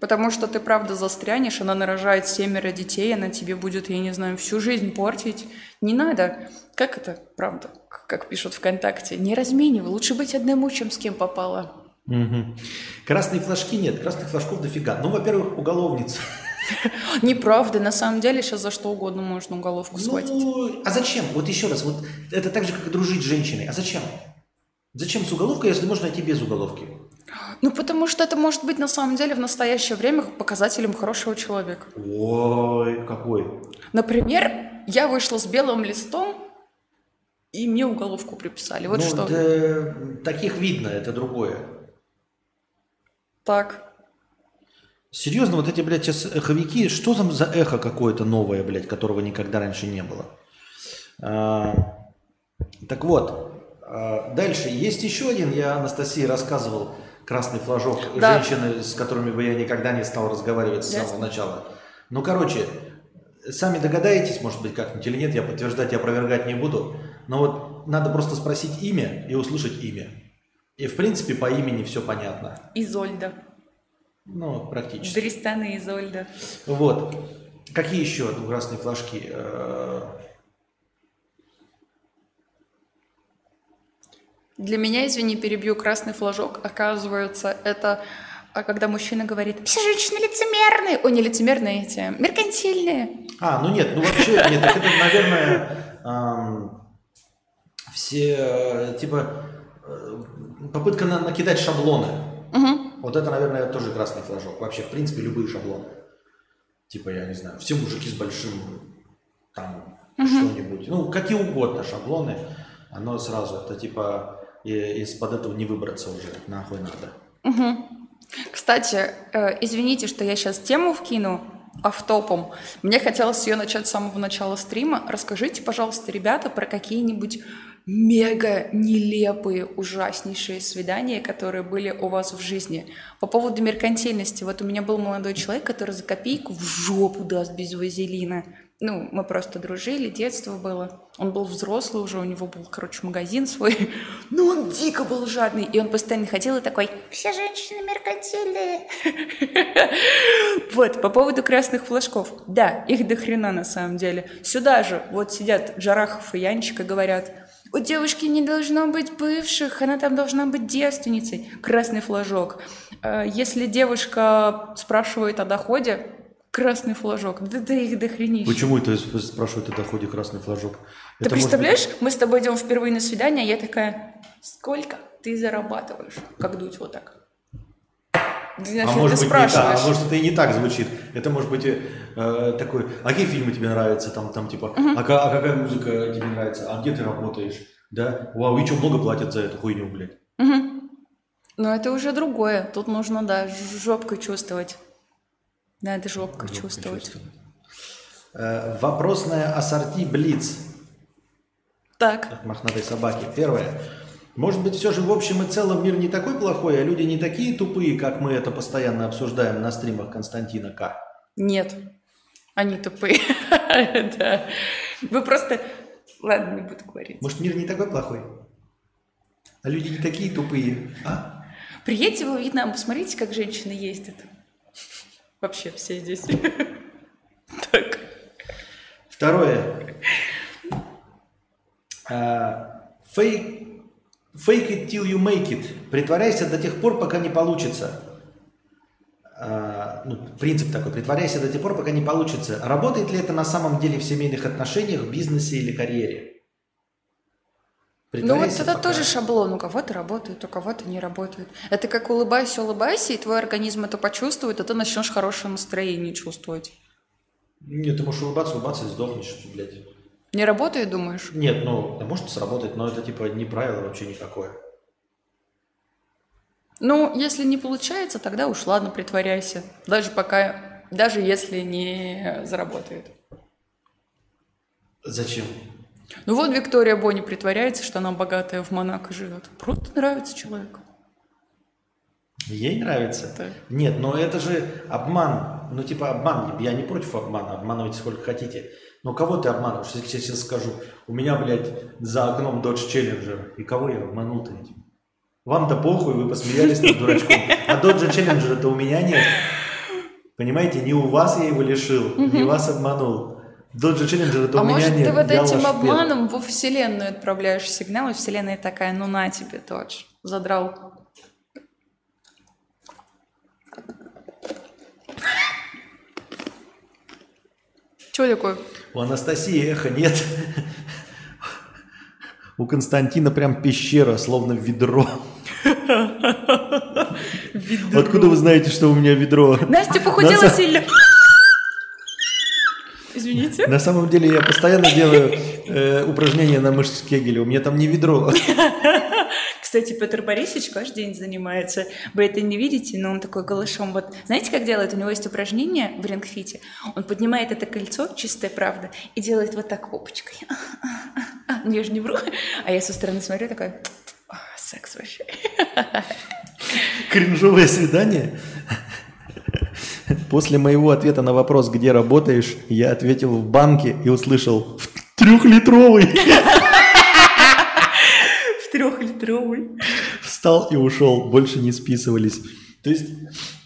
Потому что ты правда застрянешь, она нарожает семеро детей, она тебе будет, я не знаю, всю жизнь портить. Не надо. Как это, правда, как пишут ВКонтакте? Не разменивай, лучше быть одному, чем с кем попало. Угу. Красные флажки нет, красных флажков дофига. Ну, во-первых, уголовница. Неправда, на самом деле сейчас за что угодно можно уголовку схватить. Ну, а зачем? Вот еще раз, вот это так же, как дружить с женщиной. А зачем? Зачем с уголовкой, если можно найти без уголовки? Ну, потому что это может быть на самом деле в настоящее время показателем хорошего человека. Ой, какой? Например, я вышла с белым листом, и мне уголовку приписали. Вот ну, что. Да, таких видно, это другое. Так. Серьезно, вот эти, блядь, сейчас эховики, что там за эхо какое-то новое, блядь, которого никогда раньше не было? А, так вот, а, дальше. Есть еще один, я Анастасии рассказывал, красный флажок да. женщины, с которыми бы я никогда не стал разговаривать с Ясно. самого начала. Ну, короче, сами догадаетесь, может быть, как-нибудь или нет, я подтверждать и опровергать не буду. Но вот надо просто спросить имя и услышать имя. И, в принципе, по имени все понятно. Изольда. Ну, практически. Дристана Изольда. Вот. Какие еще красные флажки? Для меня, извини, перебью, красный флажок, оказывается, это а когда мужчина говорит, все женщины лицемерные, о, не лицемерные эти, меркантильные. А, ну нет, ну вообще, нет, так это, наверное, эм, все, э, типа, э, попытка на, накидать шаблоны. Угу. Вот это, наверное, тоже красный флажок. Вообще, в принципе, любые шаблоны. Типа, я не знаю, все мужики с большим, там, угу. что-нибудь. Ну, какие угодно шаблоны. Оно сразу, это типа, из-под этого не выбраться уже, нахуй надо. Угу. Кстати, э, извините, что я сейчас тему вкину, автопом. Мне хотелось ее начать с самого начала стрима. Расскажите, пожалуйста, ребята, про какие-нибудь мега нелепые, ужаснейшие свидания, которые были у вас в жизни. По поводу меркантильности. Вот у меня был молодой человек, который за копейку в жопу даст без вазелина. Ну, мы просто дружили, детство было. Он был взрослый уже, у него был, короче, магазин свой. Но он дико был жадный, и он постоянно ходил и такой, все женщины меркантильные. Вот, по поводу красных флажков. Да, их до хрена на самом деле. Сюда же вот сидят Джарахов и Янчика, говорят, у девушки не должно быть бывших, она там должна быть девственницей. Красный флажок. Э, если девушка спрашивает о доходе, красный флажок. Да, да их дохренища. Почему это спрашивают о доходе красный флажок? Ты это представляешь, быть... мы с тобой идем впервые на свидание, а я такая, сколько? ты зарабатываешь, как дуть вот так. Значит, а может быть, не так, а может это и не так звучит. Это может быть э, такой, а какие фильмы тебе нравятся, там, там типа, uh-huh. а, а какая музыка тебе нравится, а где ты работаешь, да? Вау, и что, много платят за эту хуйню, блядь? Uh-huh. Но это уже другое. Тут нужно, да, жопкой чувствовать. Надо жопкой, жопкой чувствовать. чувствовать. Э, вопросная ассорти Блиц. Так. От мохнатой собаки. Первое. Может быть, все же в общем и целом мир не такой плохой, а люди не такие тупые, как мы это постоянно обсуждаем на стримах Константина К. Нет, они тупые. Да. Вы просто... Ладно, не буду говорить. Может, мир не такой плохой? А люди не такие тупые, а? Приедьте во Вьетнам, посмотрите, как женщины ездят. Вообще все здесь. Так. Второе. Фейк Fake it till you make it. Притворяйся до тех пор, пока не получится. А, ну, принцип такой. Притворяйся до тех пор, пока не получится. Работает ли это на самом деле в семейных отношениях, бизнесе или карьере? Ну вот это пока... тоже шаблон. У кого-то работает, у кого-то не работает. Это как улыбайся, улыбайся, и твой организм это почувствует, а ты начнешь хорошее настроение чувствовать. Нет, ты можешь улыбаться, улыбаться и сдохнешь, блядь. Не работает, думаешь? Нет, ну, да может сработать, но это типа не правило вообще никакое. Ну, если не получается, тогда уж ладно, притворяйся. Даже пока, даже если не заработает. Зачем? Ну вот Виктория Бонни притворяется, что она богатая в Монако живет. Просто нравится человеку. Ей нравится? Да. Нет, но это же обман. Ну, типа обман. Я не против обмана. Обманывайте сколько хотите. Но кого ты обманываешь? Если я сейчас скажу, у меня, блядь, за окном Dodge Challenger. И кого я обманул-то этим? Вам-то похуй, вы посмеялись над дурачком. А Dodge Challenger это у меня нет. Понимаете, не у вас я его лишил, не вас обманул. Dodge Challenger это а у меня нет. А может ты вот этим обманом во Вселенную отправляешь сигнал, и Вселенная такая, ну на тебе, Dodge, задрал Что такое? У Анастасии эхо нет. У Константина прям пещера, словно ведро. Откуда вы знаете, что у меня ведро? Настя похудела сильно. Извините. На самом деле я постоянно делаю э, упражнения на мышцы Кегеля. У меня там не ведро. Кстати, Петр Борисович каждый день занимается. Вы это не видите, но он такой голышом. Вот знаете, как делает? У него есть упражнение в рингфите. Он поднимает это кольцо, чистая правда, и делает вот так попочкой. Я же не вру. А я со стороны смотрю, такая, секс вообще. Кринжовое свидание? После моего ответа на вопрос, где работаешь, я ответил в банке и услышал в трехлитровый трехлитровый. Встал и ушел, больше не списывались. То есть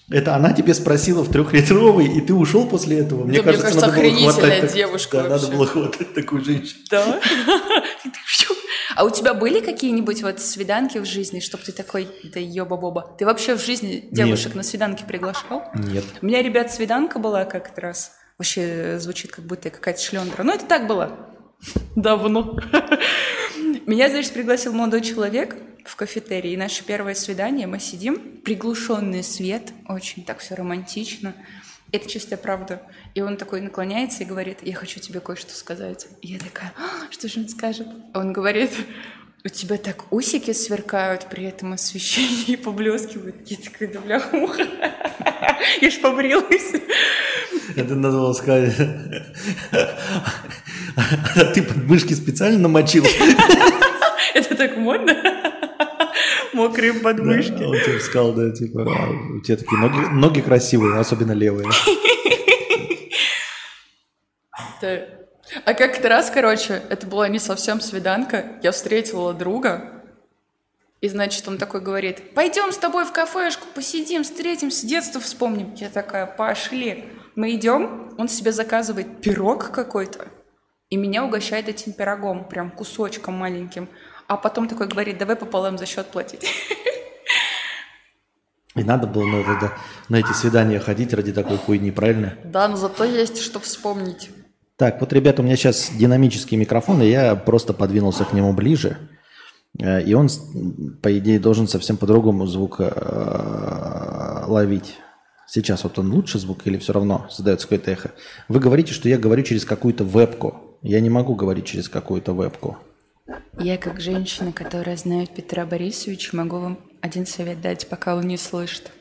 это она тебе спросила в трехлитровый, и ты ушел после этого? Мне, да, кажется, мне кажется, надо было хватать девушка да, надо было хватать такую женщину. Да? А у тебя были какие-нибудь вот свиданки в жизни, чтобы ты такой, да ёба-боба. Ты вообще в жизни девушек Нет. на свиданки приглашал? Нет. У меня, ребят, свиданка была как-то раз. Вообще звучит, как будто какая-то шлендра. Но это так было. Давно. Меня, значит, пригласил молодой человек в кафетерий. И наше первое свидание, мы сидим, приглушенный свет, очень так все романтично. Это чистая правда. И он такой наклоняется и говорит, я хочу тебе кое-что сказать. И я такая, а, что же он скажет? Он говорит, у тебя так усики сверкают при этом освещении и поблескивают. Я такая, да бляха Я ж побрилась. Это надо было сказать. А ты подмышки специально намочил? Это так модно? Мокрые подмышки. Да, он тебе сказал, да, типа, а, у тебя такие ноги, ноги красивые, особенно левые. А как-то раз, короче, это была не совсем свиданка, я встретила друга, и, значит, он такой говорит, пойдем с тобой в кафешку, посидим, встретимся, детство вспомним. Я такая, пошли. Мы идем, он себе заказывает пирог какой-то, и меня угощает этим пирогом, прям кусочком маленьким. А потом такой говорит, давай пополам за счет платить. И надо было на, это, на эти свидания ходить ради такой хуйни, правильно? Да, но зато есть что вспомнить. Так, вот, ребята, у меня сейчас динамический микрофон, и я просто подвинулся к нему ближе. Э, И он, по идее, должен совсем по-другому звук э, ловить. Сейчас вот он лучше звук или все равно создается какое-то эхо? Вы говорите, что я говорю через какую-то вебку. Я не могу говорить через какую-то вебку. Я, как женщина, которая знает Петра Борисовича, могу вам один совет дать, пока он не слышит.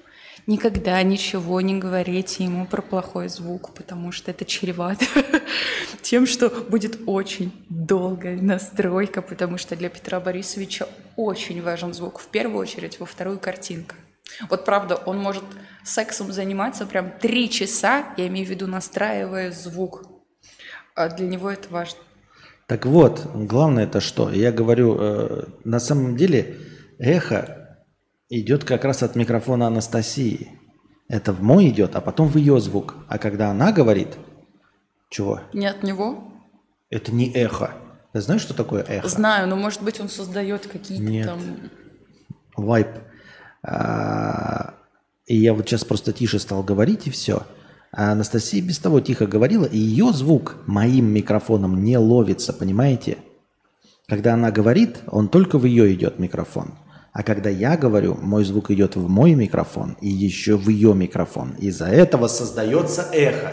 Никогда ничего не говорите ему про плохой звук, потому что это чревато тем, что будет очень долгая настройка, потому что для Петра Борисовича очень важен звук. В первую очередь, во вторую картинка. Вот правда, он может сексом заниматься прям три часа, я имею в виду настраивая звук. А для него это важно. Так вот, главное это что? Я говорю, э, на самом деле эхо идет как раз от микрофона Анастасии. Это в мой идет, а потом в ее звук. А когда она говорит, чего? Не от него, Это не эхо. Ты знаешь, что такое эхо? Знаю, но может быть он создает какие-то там... Вайп. А, И я вот сейчас просто тише стал говорить, и все. А Анастасия без того тихо говорила, и ее звук моим микрофоном не ловится, понимаете? Когда она говорит, он только в ее идет микрофон. А когда я говорю, мой звук идет в мой микрофон и еще в ее микрофон. Из-за этого создается эхо.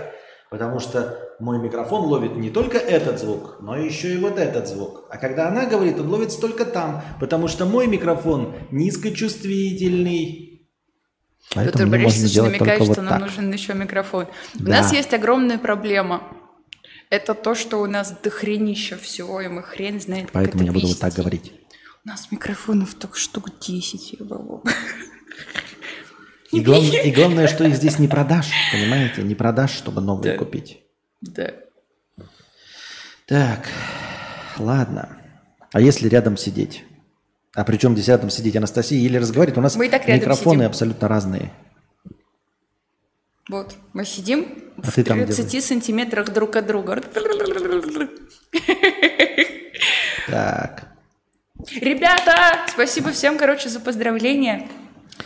Потому что мой микрофон ловит не только этот звук, но еще и вот этот звук. А когда она говорит, он ловится только там, потому что мой микрофон низкочувствительный. Петр Поэтому можно Борисович намекает, что вот нам так. нужен еще микрофон. У Да. нас есть огромная проблема. Это то, что у нас дохренища всего, и мы хрен знает, как Поэтому это я буду вот так вести. говорить. У нас микрофонов только штук 10, я бы- И, глав- и главное, что их здесь не продашь, понимаете? Не продашь, чтобы новые Да. купить. Да. Так, ладно. А если рядом сидеть? А при чем здесь рядом сидеть Анастасия или разговаривать? У нас Мы и так микрофоны сидим. абсолютно разные. Вот, мы сидим А в ты там 30 сантиметрах друг от друга. Так, Ребята, спасибо всем, короче, за поздравления.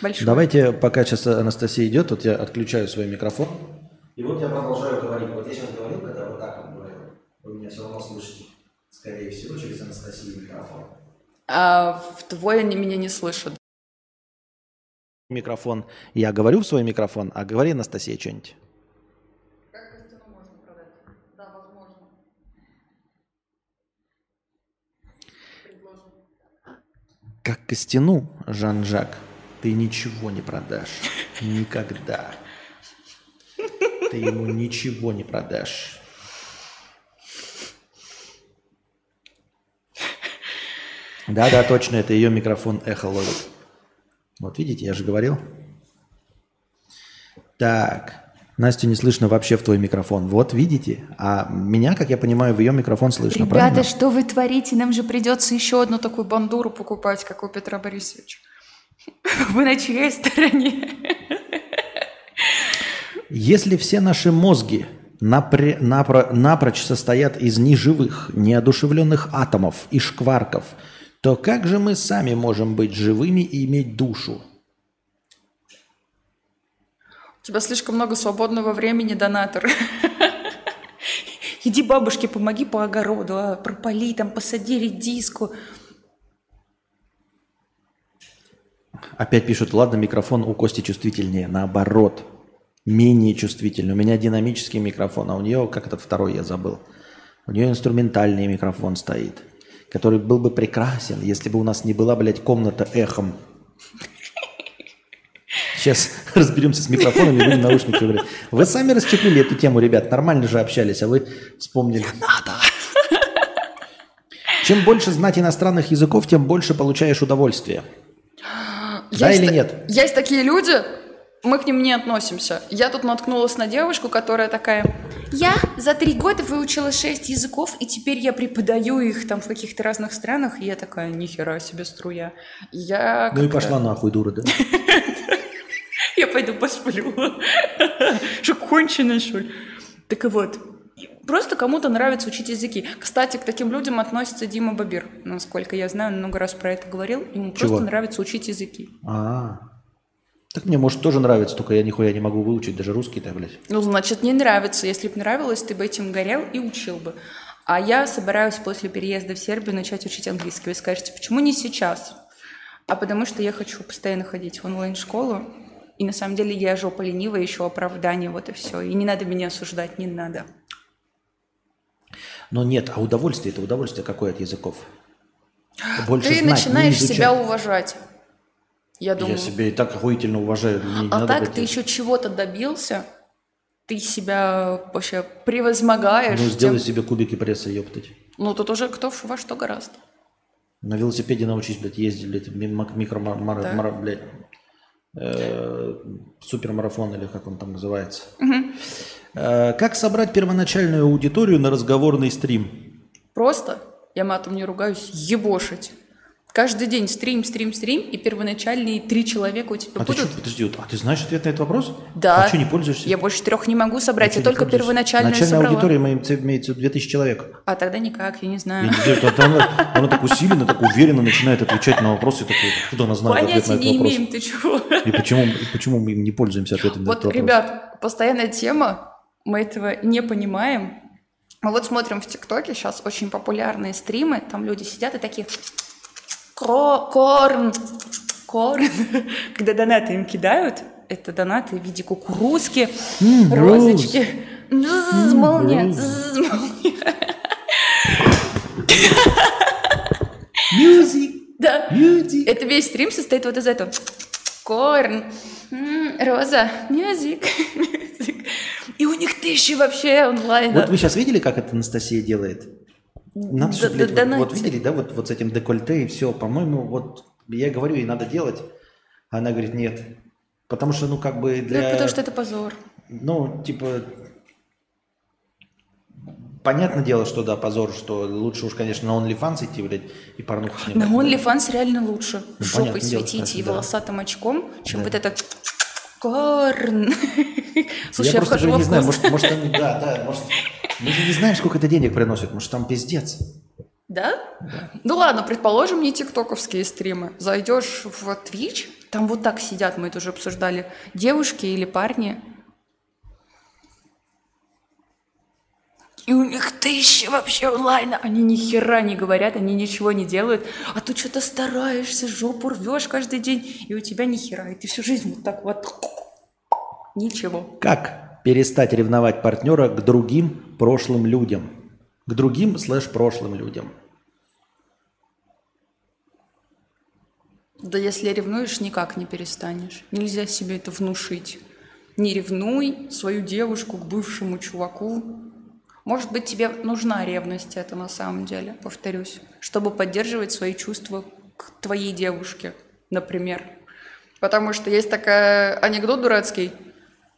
Большое. давайте, пока сейчас Анастасия идет, вот я отключаю свой микрофон. И вот я продолжаю говорить. Вот я сейчас говорил, когда вот так вот говорил. Вы меня все равно слышите, скорее всего, через Анастасию микрофон. А в твой они меня не слышат. Микрофон. Я говорю в свой микрофон, а говори Анастасия что-нибудь. Как костяну, Жан-Жак, ты ничего не продашь. Никогда. Ты ему ничего не продашь. Да-да, точно, это ее микрофон эхо ловит. Вот видите, я же говорил. Так, Настю не слышно вообще в твой микрофон. Вот видите. А меня, как я понимаю, в ее микрофон слышно, Ребята, правильно? что вы творите? Нам же придется еще одну такую бандуру покупать, как у Петра Борисовича. Вы на чьей стороне? Если все наши мозги напре- напро- напрочь состоят из неживых, неодушевленных атомов и шкварков, то как же мы сами можем быть живыми и иметь душу? У тебя слишком много свободного времени, донатор. Иди бабушке, помоги по огороду, а, пропали, там, посади редиску. Опять пишут, ладно, микрофон у Кости чувствительнее. Наоборот, менее чувствительный. У меня динамический микрофон, а у нее, как этот второй я забыл, у нее инструментальный микрофон стоит, который был бы прекрасен, если бы у нас не была, блядь, комната эхом. Сейчас разберемся с микрофонами, будем наушники выбирать. Вы сами расчехлили эту тему, ребят. Нормально же общались, а вы вспомнили. надо. Чем больше знать иностранных языков, тем больше получаешь удовольствие. Да или нет? Есть такие люди, мы к ним не относимся. Я тут наткнулась на девушку, которая такая, я за три года выучила шесть языков, и теперь я преподаю их там в каких-то разных странах. И я такая, нихера себе струя. Я Ну и пошла нахуй, дура, да? Я пойду посплю. Что, конченая, что ли? Так и вот. Просто кому-то нравится учить языки. Кстати, к таким людям относится Дима Бабир. Насколько я знаю, он много раз про это говорил. Ему Чего? просто нравится учить языки. А, так мне, может, тоже нравится, только я нихуя не могу выучить, даже русский-то, блядь. Ну, значит, не нравится. Если бы нравилось, ты бы этим горел и учил бы. А я собираюсь после переезда в Сербию начать учить английский. Вы скажете, почему не сейчас? А потому что я хочу постоянно ходить в онлайн-школу. И на самом деле я жопа ленивая, еще оправдание, вот и все. И не надо меня осуждать, не надо. Но нет, а удовольствие это удовольствие какое от языков? Больше Ты знать, начинаешь себя уважать. Я думаю. Я себя и так охуительно уважаю. Мне не а так быть- ты еще чего-то добился, ты себя вообще превозмогаешь. Ну, тем- сделай себе кубики пресса, ёптать. Ну, тут уже кто во что гораздо. На велосипеде научись, блядь, ездить, блядь, мимо- микро, мар- мар- Да. мар- блядь, э, супермарафон или как он там называется. Э, как собрать первоначальную аудиторию на разговорный стрим? Просто, я матом не ругаюсь, ебошить. Каждый день стрим, стрим, стрим, и первоначальные три человека у тебя А ты будут. что, подожди, вот, а ты знаешь ответ на этот вопрос? Да. А что, не пользуешься? Я больше трех не могу собрать, А я только первоначальную Начальная собрала. аудитория имеется, имеется 2000 человек. А тогда никак, я не Я знаю. не знаю, она, она так усиленно, так уверенно начинает отвечать на вопросы. Такой, откуда она знает ответ на Понятия этот не вопрос? имеем, ты чего? И почему, и почему мы им не пользуемся ответом на Вот, этот вопрос? ребят, постоянная тема, мы этого не понимаем. Мы вот смотрим в ТикТоке, сейчас очень популярные стримы, там люди сидят и такие «Кро- корн, корн. Когда донаты им кидают, это донаты в виде кукурузки, М, розочки. Молния, молния. Music, Да. music. Это весь стрим состоит вот из этого. Корн, роза, мюзик, мюзик. И у них тысячи вообще онлайн. Вот вы сейчас видели, как это Анастасия делает? Надо же, блядь, д- вот, вот видели, да, вот, вот с этим декольте и все. По-моему, вот я говорю, ей надо делать. А она говорит, нет. Потому что, ну, как бы Ну, для... потому что это позор. Ну, типа... Понятное дело, что да, позор, что лучше уж, конечно, на OnlyFans идти, блядь, и порнуху снимать. На OnlyFans реально лучше. Ну, Жопой дело, светить кстати, и да. волосатым очком, чем Да. вот это корн. Слушай, я я просто не знаю, может, может они, да, да, может, мы же не знаем, сколько это денег приносит, может, там пиздец. Да? Ну ладно, предположим, не тиктоковские стримы. Зайдешь в Twitch, там вот так сидят, мы это уже обсуждали, девушки или парни. И у них тысячи вообще онлайна. Они ни хера не говорят, они ничего не делают. А ты что-то стараешься, жопу рвешь каждый день, и у тебя ни хера. И ты всю жизнь вот так вот... Ничего. Как перестать ревновать партнера к другим прошлым людям? К другим слэш прошлым людям. Да если ревнуешь, никак не перестанешь. Нельзя себе это внушить. Не ревнуй свою девушку к бывшему чуваку. Может быть, тебе нужна ревность это на самом деле, повторюсь, чтобы поддерживать свои чувства к твоей девушке, например. Потому что есть такой анекдот дурацкий,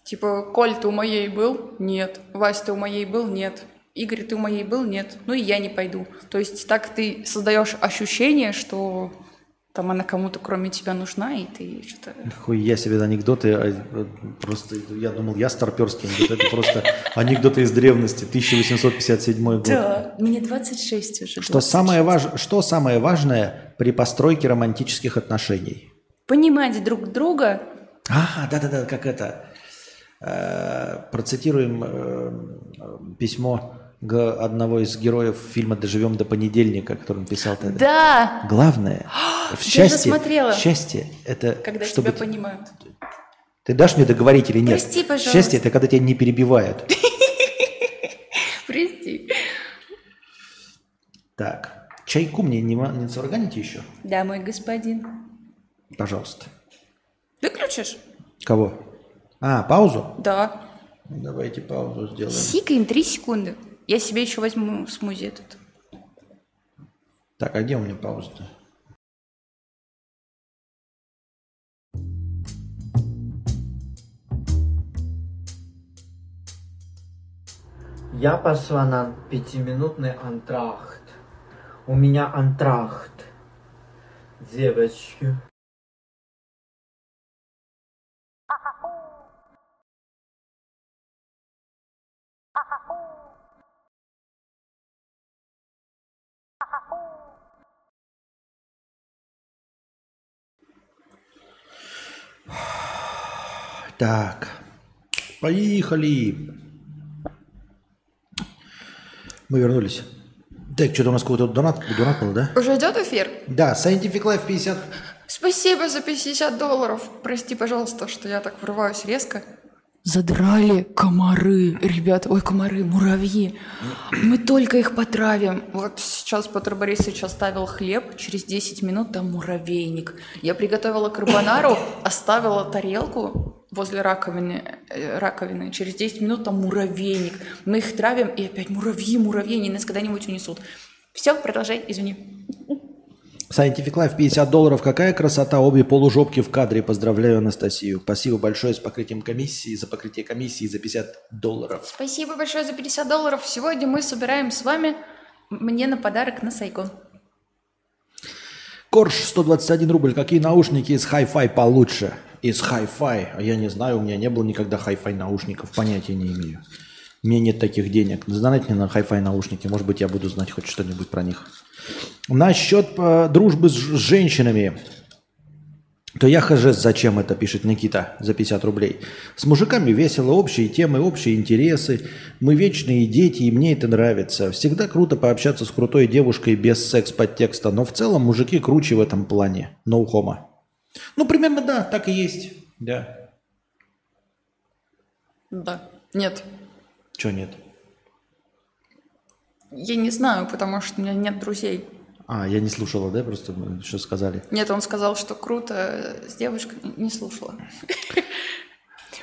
типа, Коль, ты у моей был? Нет. Вась, ты у моей был? Нет. Игорь, ты у моей был? Нет. Ну и я не пойду. То есть так ты создаешь ощущение, что там она кому-то кроме тебя нужна, и ты что-то... Хуй я себе анекдоты, а, просто я думал, я старперский анекдот, это просто анекдоты из древности, 1857 год. Да, мне 26 уже. Что 26. самое, важ... что самое важное при постройке романтических отношений? Понимать друг друга, А, да-да-да, как это. Э, Процитируем э, письмо одного из героев фильма «Доживем до понедельника», который он писал тогда. да, Главное в счастье, смотрела. счастье это когда чтобы тебя понимают. ты дашь мне договорить или нет? Прости, пожалуйста. Счастье это когда тебя не перебивают. Прости. Так, чайку мне не, не сварганите еще, Да, мой господин. пожалуйста. Выключишь? Кого? А, паузу? Да. Давайте паузу сделаем. Сикаем 3 секунды. Я себе еще возьму смузи этот. Так, а где у меня пауза-то? Я пошла на пятиминутный антрахт. У меня антрахт. Девочки. Так, поехали. Мы вернулись. Так, что-то у нас какой-то донат, донат был, да? Уже идет эфир? Да, Scientific Life 50. Спасибо за 50 долларов. Прости, пожалуйста, что я так врываюсь резко. Задрали комары, ребята. Ой, комары, муравьи. Мы только их потравим. Вот сейчас Петр Борисович оставил хлеб, через 10 минут там муравейник. Я приготовила карбонару, оставила тарелку возле раковины, э, раковины. Через 10 минут там муравейник. Мы их травим, и опять муравьи, муравьи, они нас когда-нибудь унесут. Все, продолжай, извини. Scientific Life 50 долларов. Какая красота, обе полужопки в кадре. Поздравляю Анастасию. Спасибо большое с покрытием комиссии, за покрытие комиссии за 50 долларов. Спасибо большое за 50 долларов. Сегодня мы собираем с вами мне на подарок на Сайкон. Корж 121 рубль. Какие наушники из Hi-Fi получше? Из Hi-Fi. Я не знаю, у меня не было никогда Hi-Fi наушников. Понятия не имею. У меня нет таких денег. Знайте мне на Hi-Fi наушники. Может быть, я буду знать хоть что-нибудь про них. Насчет э, дружбы с женщинами. То я хз, зачем это, пишет Никита за 50 рублей. С мужиками весело, общие темы, общие интересы. Мы вечные дети, и мне это нравится. Всегда круто пообщаться с крутой девушкой без секс-подтекста, но в целом мужики круче в этом плане. No homo. Ну, примерно да, так и есть. Да. Да. Нет. Чего нет? Я не знаю, потому что у меня нет друзей. А, я не слушала, да, просто что сказали. Нет, он сказал, что круто с девушкой. Не слушала.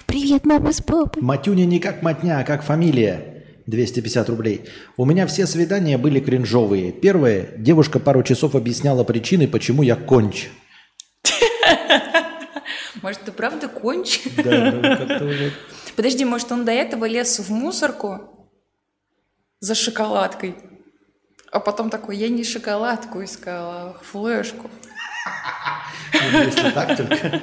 Привет, мама с папой. Матюня не как матня, а как фамилия. 250 рублей. У меня все свидания были кринжовые. Первое. Девушка пару часов объясняла причины, почему я конч. Может, ты правда конч? Да, ну, как-то. Подожди, может, он до этого лез в мусорку за шоколадкой? А потом такой, я не шоколадку искала, а флешку. Ну, Если так только.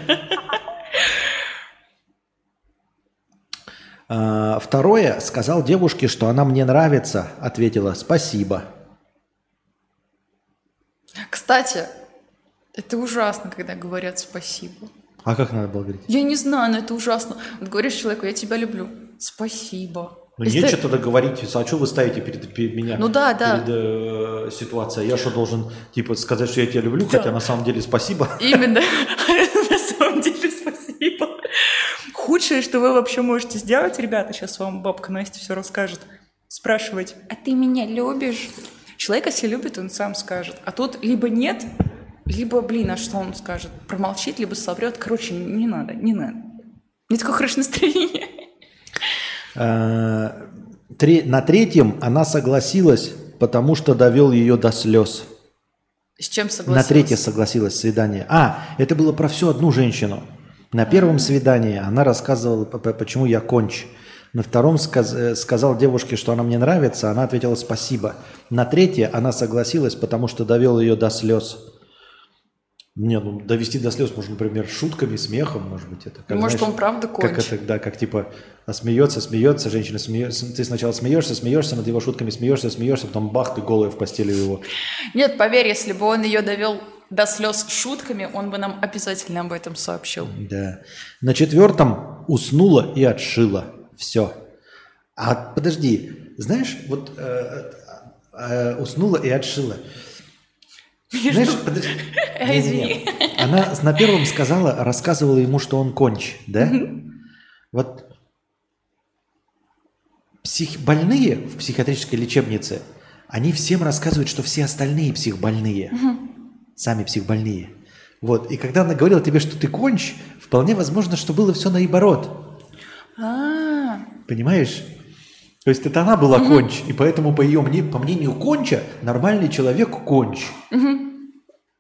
А, Второе. Сказал девушке, что она мне нравится. Ответила «Спасибо». Кстати, это ужасно, когда говорят спасибо. А как надо было говорить? Я не знаю, но это ужасно. Вот говоришь человеку, я тебя люблю. Спасибо. Ну, Если нечего ты- тогда говорить, а что вы ставите перед, перед меня? Ну да, да. Перед э, ситуацией. Я что, должен, типа, сказать, что я тебя люблю, Да. хотя на самом деле спасибо? Именно. На самом деле, спасибо. Худшее, что вы вообще можете сделать, ребята, сейчас вам бабка Настя все расскажет, спрашивать, а ты меня любишь? Человек, если любит, он сам скажет. А тут либо нет, либо, блин, а что он скажет? Промолчит, либо соврет. Короче, не надо, не надо. Не такое хорошее настроение. Тре- На третьем она согласилась, потому что довел ее до слез. С чем На согласилась? третье согласилась свидание. А, это было про всю одну женщину. На первом свидании она рассказывала, почему я конч. На втором сказ- э, сказал девушке, что она мне нравится, она ответила спасибо. На третье она согласилась, потому что довел ее до слез. Не, ну довести до слез можно, например, шутками, смехом, может быть, это. как, Может, знаешь, он правда Как конч. это, да, как типа смеется, смеется, женщина смеется. Ты сначала смеешься, смеешься над его шутками, смеешься, смеешься, потом бах, ты голая в постели его. Нет, поверь, если бы он ее довел до слез шутками, он бы нам обязательно об этом сообщил. Да. На четвертом уснула и отшила. Все. А подожди, знаешь, вот э, э, уснула и отшила. Знаешь, подожди. Извини. Она на первом сказала, рассказывала ему, что он конч, да? Вот псих... больные в психиатрической лечебнице, они всем рассказывают, что все остальные психбольные. Сами психбольные. Вот. И когда она говорила тебе, что ты конч, вполне возможно, что было все наоборот. А, Понимаешь? То есть это она была конч, и поэтому по ее мне, по мнению конча нормальный человек конч.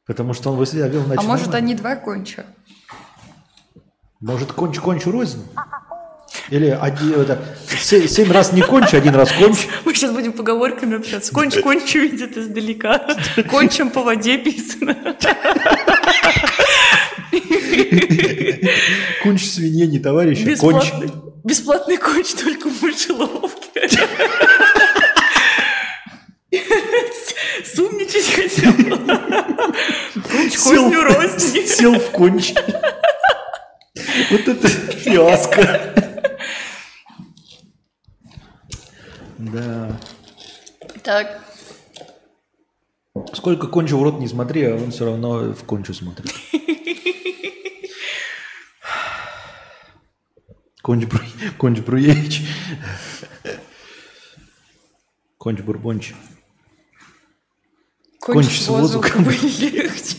Потому что он себя вел а может, нормально. они два конча? Может, конч кончу рознь? Или один, это, се- семь раз не конч, один раз конч. Мы сейчас будем поговорками общаться. Конч кончу видит издалека. Кончем по воде писано. Конч свинья, не товарищ, конч. Бесплатный, конч только в мышеловке. Сумничать хотел. Конч козню сел в конч. Вот это фиаско. Да. Так, Сколько кончу в рот не смотри, а он все равно в кончу смотрит. Конч, Бру... Конч Бруевич. Конч Бурбонч. Конч с воздухом. легче.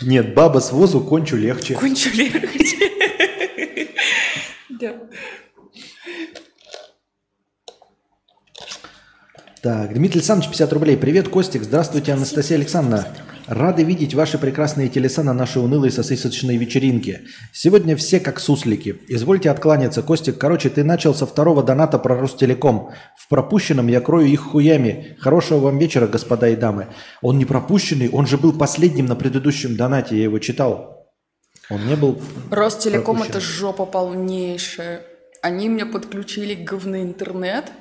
Нет, баба с возу кончу легче. Кончу легче. Да. Так, Дмитрий Александрович, 50 рублей. Привет, Костик. Здравствуйте, Анастасия Александровна. Рады видеть ваши прекрасные телеса на нашей унылой сосисочной вечеринке. Сегодня все как суслики. Извольте откланяться, Костик. Короче, ты начал со второго доната про Ростелеком. В пропущенном я крою их хуями. Хорошего вам вечера, господа и дамы. Он не пропущенный, он же был последним на предыдущем донате, я его читал. Он не был Ростелеком пропущен. это жопа полнейшая. Они мне подключили говный интернет.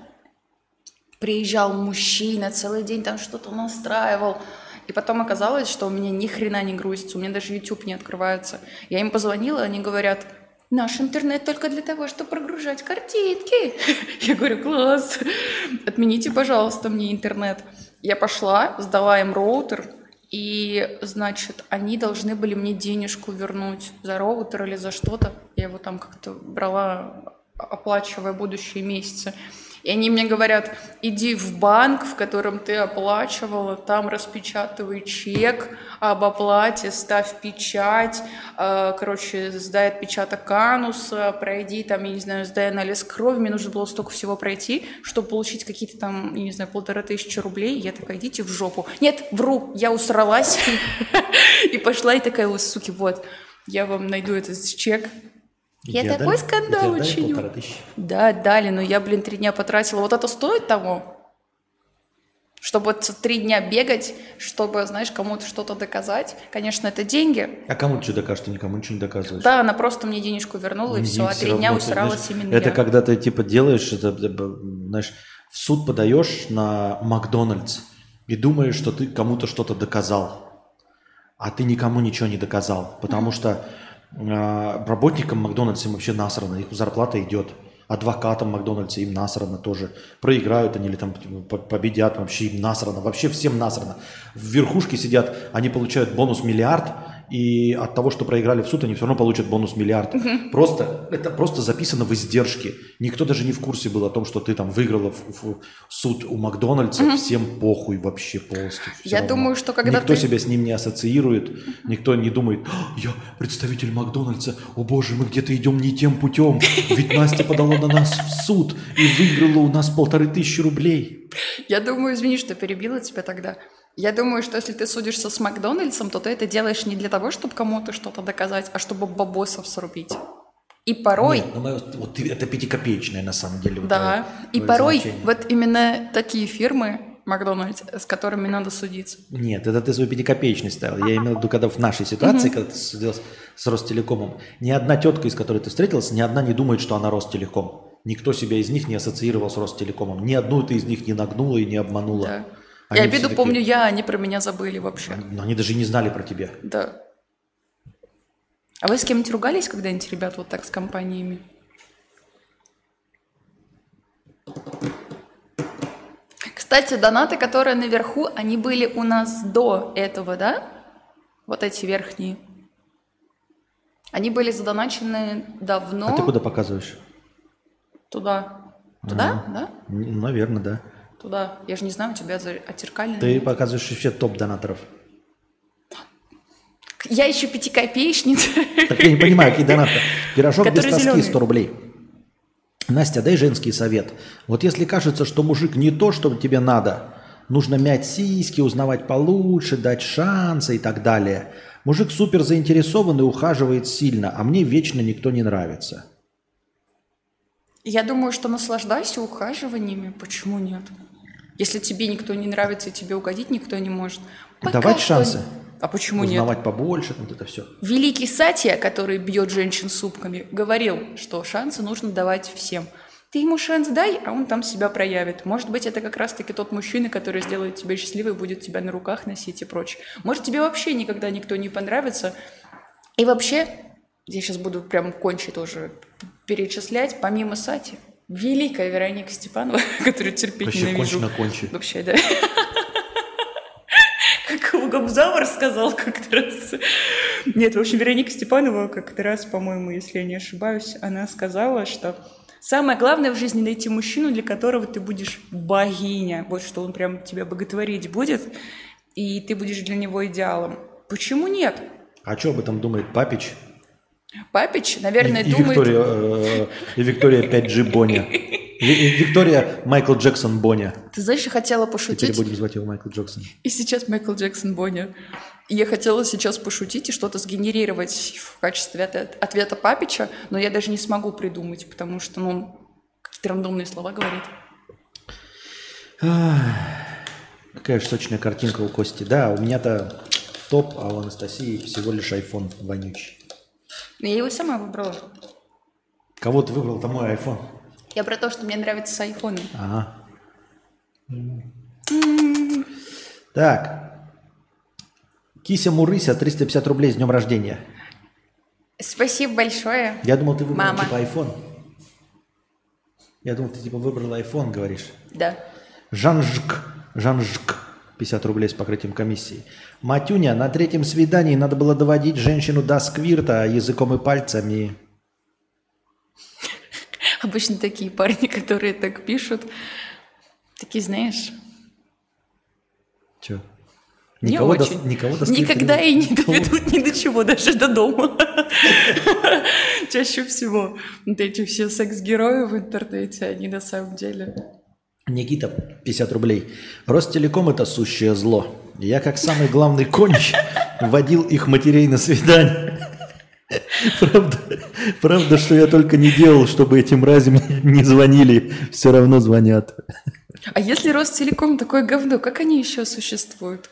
Приезжал мужчина, целый день там что-то настраивал. И потом оказалось, что у меня ни хрена не грузится, у меня даже YouTube не открывается. Я им позвонила, они говорят, наш интернет только для того, чтобы прогружать картинки. Я говорю, класс, отмените, пожалуйста, мне интернет. Я пошла, сдала им роутер, и, значит, они должны были мне денежку вернуть за роутер или за что-то. Я его там как-то брала, оплачивая будущие месяцы. И они мне говорят, иди в банк, в котором ты оплачивала, там распечатывай чек об оплате, ставь печать, э, короче, сдай отпечаток ануса, пройди там, я не знаю, сдай анализ крови. Мне нужно было столько всего пройти, чтобы получить какие-то там, я не знаю, полторы тысячи рублей. Я такая, идите в жопу. Нет, вру, я усралась и пошла и такая, суки, вот, я вам найду этот чек, я Тебе такой дали- скандал учиню. тысячи? Да, дали, но я, блин, три дня потратила. Вот это стоит того? Чтобы вот три дня бегать, чтобы, знаешь, кому-то что-то доказать. Конечно, это деньги. А кому ты что докажешь? Ты никому ничего не доказываешь. Да, она просто мне денежку вернула, и Ну, все. А три дня знаешь, именно Это я. когда ты типа делаешь, это, э, знаешь, в суд подаешь на Макдональдс и думаешь, что ты кому-то что-то доказал, а ты никому ничего не доказал, потому что э, работникам Макдональдса им вообще насрано, их зарплата идет. Адвокатам Макдональдса им насрано тоже. Проиграют они или там по- победят, вообще им насрано. Вообще всем насрано. В верхушке сидят, они получают бонус миллиард, и от того, что проиграли в суд, они все равно получат бонус миллиард. Просто, это просто записано в издержке. Никто даже не в курсе был о том, что ты там выиграла в, в суд у Макдональдса. Всем похуй вообще полностью. Всё Я равно. думаю, что когда Никто ты- себя с ним не ассоциирует, никто не думает, «А, я представитель Макдональдса, о боже, мы где-то идем не тем путем, ведь Настя подала на нас в суд и выиграла у нас полторы тысячи рублей. Я думаю, извини, что перебила тебя тогда. Я думаю, что если ты судишься с Макдональдсом, то ты это делаешь не для того, чтобы кому-то что-то доказать, а чтобы бабосов срубить. И порой... Нет, ну, мы- вот это пятикопеечное на самом деле. вот Да, твое- и порой значение. вот именно такие фирмы, Макдональдс, с которыми надо судиться. Нет, это ты свою пятикопеечность ставил. Я имел в виду, когда в нашей ситуации, когда ты судил с, с Ростелекомом, ни одна тетка, из которой ты встретился, ни одна не думает, что она Ростелеком. Никто себя из них не ассоциировал с Ростелекомом. Ни одну ты из них не нагнула и не обманула. Да. Они и обиду такие- помню я, они про меня забыли вообще. Но они даже и не знали про тебя. Да. А вы с кем-нибудь ругались когда-нибудь, ребят, вот так с компаниями? Кстати, донаты, которые наверху, они были у нас до этого, да? Вот эти верхние. Они были задоначены давно. А ты куда показываешь? Туда. Туда, да? М, Наверное, да. Туда. Я же не знаю, у тебя за- отзеркалено. Ты показываешь вообще топ донаторов. Я еще пятикопеечница. Так я не понимаю, какие донаты. Пирожок без тоски зелёный. 100 рублей. Настя, дай женский совет. Вот если кажется, что мужик не то, что тебе надо, нужно мять сиськи, узнавать получше, дать шансы и так далее. Мужик супер заинтересован и ухаживает сильно, а мне вечно никто не нравится. Я думаю, что наслаждайся ухаживаниями. Почему нет? Если тебе никто не нравится и тебе угодить никто не может. Пока Давать что- шансы. А почему нет? Узнавать побольше, вот это все. Великий Сатия, который бьет женщин супками, говорил, что шансы нужно давать всем. Ты ему шанс дай, а он там себя проявит. Может быть, это как раз-таки тот мужчина, который сделает тебя счастливой, будет тебя на руках носить и прочее. Может, тебе вообще никогда никто не понравится. И вообще, я сейчас буду прям кончить тоже перечислять, помимо Сати, великая Вероника Степанова, которую терпеть Вообще ненавижу. кончено кончи. Вообще, да. Кобзавр сказал как-то раз. Нет, в общем, Вероника Степанова как-то раз, по-моему, если я не ошибаюсь, она сказала, что самое главное в жизни найти мужчину, для которого ты будешь богиня. Вот что он прям тебя боготворить будет, и ты будешь для него идеалом. Почему нет? А что об этом думает Папич? Папич, наверное, и, и думает... Виктория, э, и Виктория 5G Боня. Виктория Майкл Джексон Боня. Ты знаешь, я хотела Теперь пошутить, будем звать его Майкл Джексон. и сейчас Майкл Джексон Боня. Я хотела сейчас пошутить и что-то сгенерировать в качестве ответа, ответа Папича, но я даже не смогу придумать, потому что, ну, он какие-то рандомные слова говорит. Какая же сочная картинка у Кости. Да, у меня-то топ, а у Анастасии всего лишь iPhone вонючий. Я его сама выбрала. Кого ты выбрал-то мой iPhone? Я про то, что мне нравится с айфоном. Ага. Так. Кися Мурыся, 350 рублей с днем рождения. Спасибо большое. Я думал, ты выбрал Мама. типа iPhone. Я думал, ты типа выбрал iPhone, говоришь. Да. Жанжк. Жанжк. 50 рублей с покрытием комиссии. Матюня, на третьем свидании надо было доводить женщину до сквирта языком и пальцами. Обычно такие парни, которые так пишут, такие, знаешь, Че? не Никого, до, очень. никого до Никогда не- и не доведут ни до чего, даже до дома. Чаще всего вот эти все секс-герои в интернете, они на самом деле... Никита, 50 рублей. Ростелеком – это сущее зло. Я, как самый главный конч, водил их матерей на свидание. Правда, правда, что я только не делал, чтобы этим мразям не звонили. Все равно звонят. А если Ростелеком такое говно, как они еще существуют?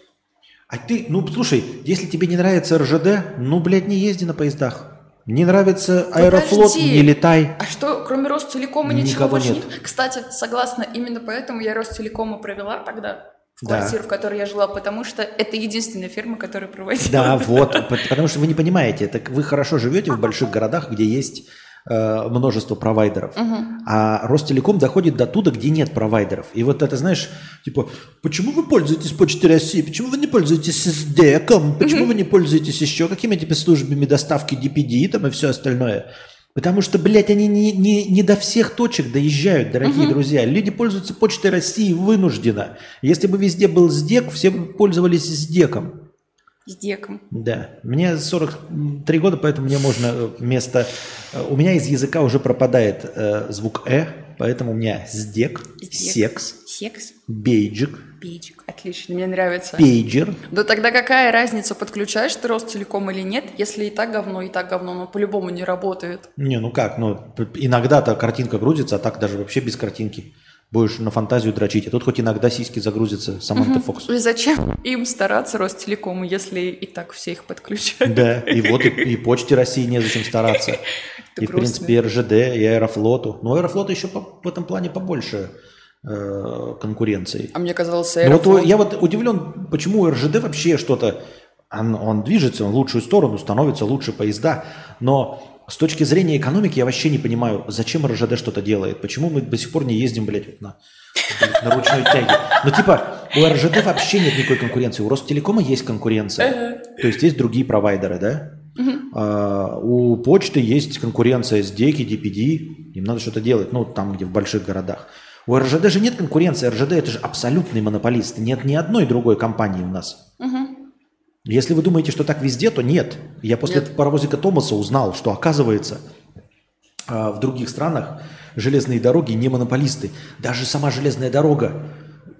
А ты, ну слушай, если тебе не нравится РЖД, ну, блядь, не езди на поездах. Не нравится Аэрофлот, Подожди. не летай. А что, кроме Ростелекома ничего Никого больше нет. Кстати, согласна, именно поэтому я Ростелекома провела тогда в Да. квартиру, в которой я жила, потому что это единственная фирма, которая проводила. Да, вот, потому что вы не понимаете, так вы хорошо живете в больших городах, где есть э, множество провайдеров, а Ростелеком доходит до туда, где нет провайдеров. И вот это, знаешь, типа, почему вы пользуетесь Почтой России, почему вы не пользуетесь СДЭКом, почему вы не пользуетесь еще какими-то службами доставки DPD там и все остальное? Потому что, блядь, они не, не, не до всех точек доезжают, дорогие друзья. Люди пользуются Почтой России вынужденно. Если бы везде был СДЕК, все бы пользовались СДЕКом. С деком. Да, мне 43 года, поэтому мне можно э, вместо... э, У меня из языка уже пропадает э, звук «э», поэтому у меня сдек, Сдек. секс, Секс? бейджик, Пейджик. Отлично, мне нравится. пейджер. Да тогда какая разница, подключаешь ты Ростелеком или нет, если и так говно, и так говно, но по-любому не работает. Не, ну как, ну иногда-то картинка грузится, а так даже вообще без картинки. Будешь на фантазию дрочить. А тут хоть иногда сиськи загрузятся, Саманта Фокс. И зачем им стараться Ростелекому, если и так все их подключают? Да, и вот и, и Почте России незачем стараться. И, в принципе, РЖД, и Аэрофлоту. Но Аэрофлота еще по- в этом плане побольше э, конкуренции. А мне казалось, Ну вот Аэрофлот. я вот удивлен, почему РЖД вообще что-то, он, он движется в лучшую сторону, становятся лучше поезда, но с точки зрения экономики я вообще не понимаю, зачем РЖД что-то делает, почему мы до сих пор не ездим, блядь, вот на, на ручной тяге. Ну типа у РЖД вообще нет никакой конкуренции, у Ростелекома есть конкуренция, то есть есть другие провайдеры, да? А, у почты есть конкуренция с Деки, DPD, им надо что-то делать, ну там, где в больших городах. У РЖД же нет конкуренции, РЖД это же абсолютный монополист, нет ни одной другой компании у нас. Если вы думаете, что так везде, то нет. Я после Нет. паровозика Томаса узнал, что оказывается а, в других странах железные дороги не монополисты. Даже сама железная дорога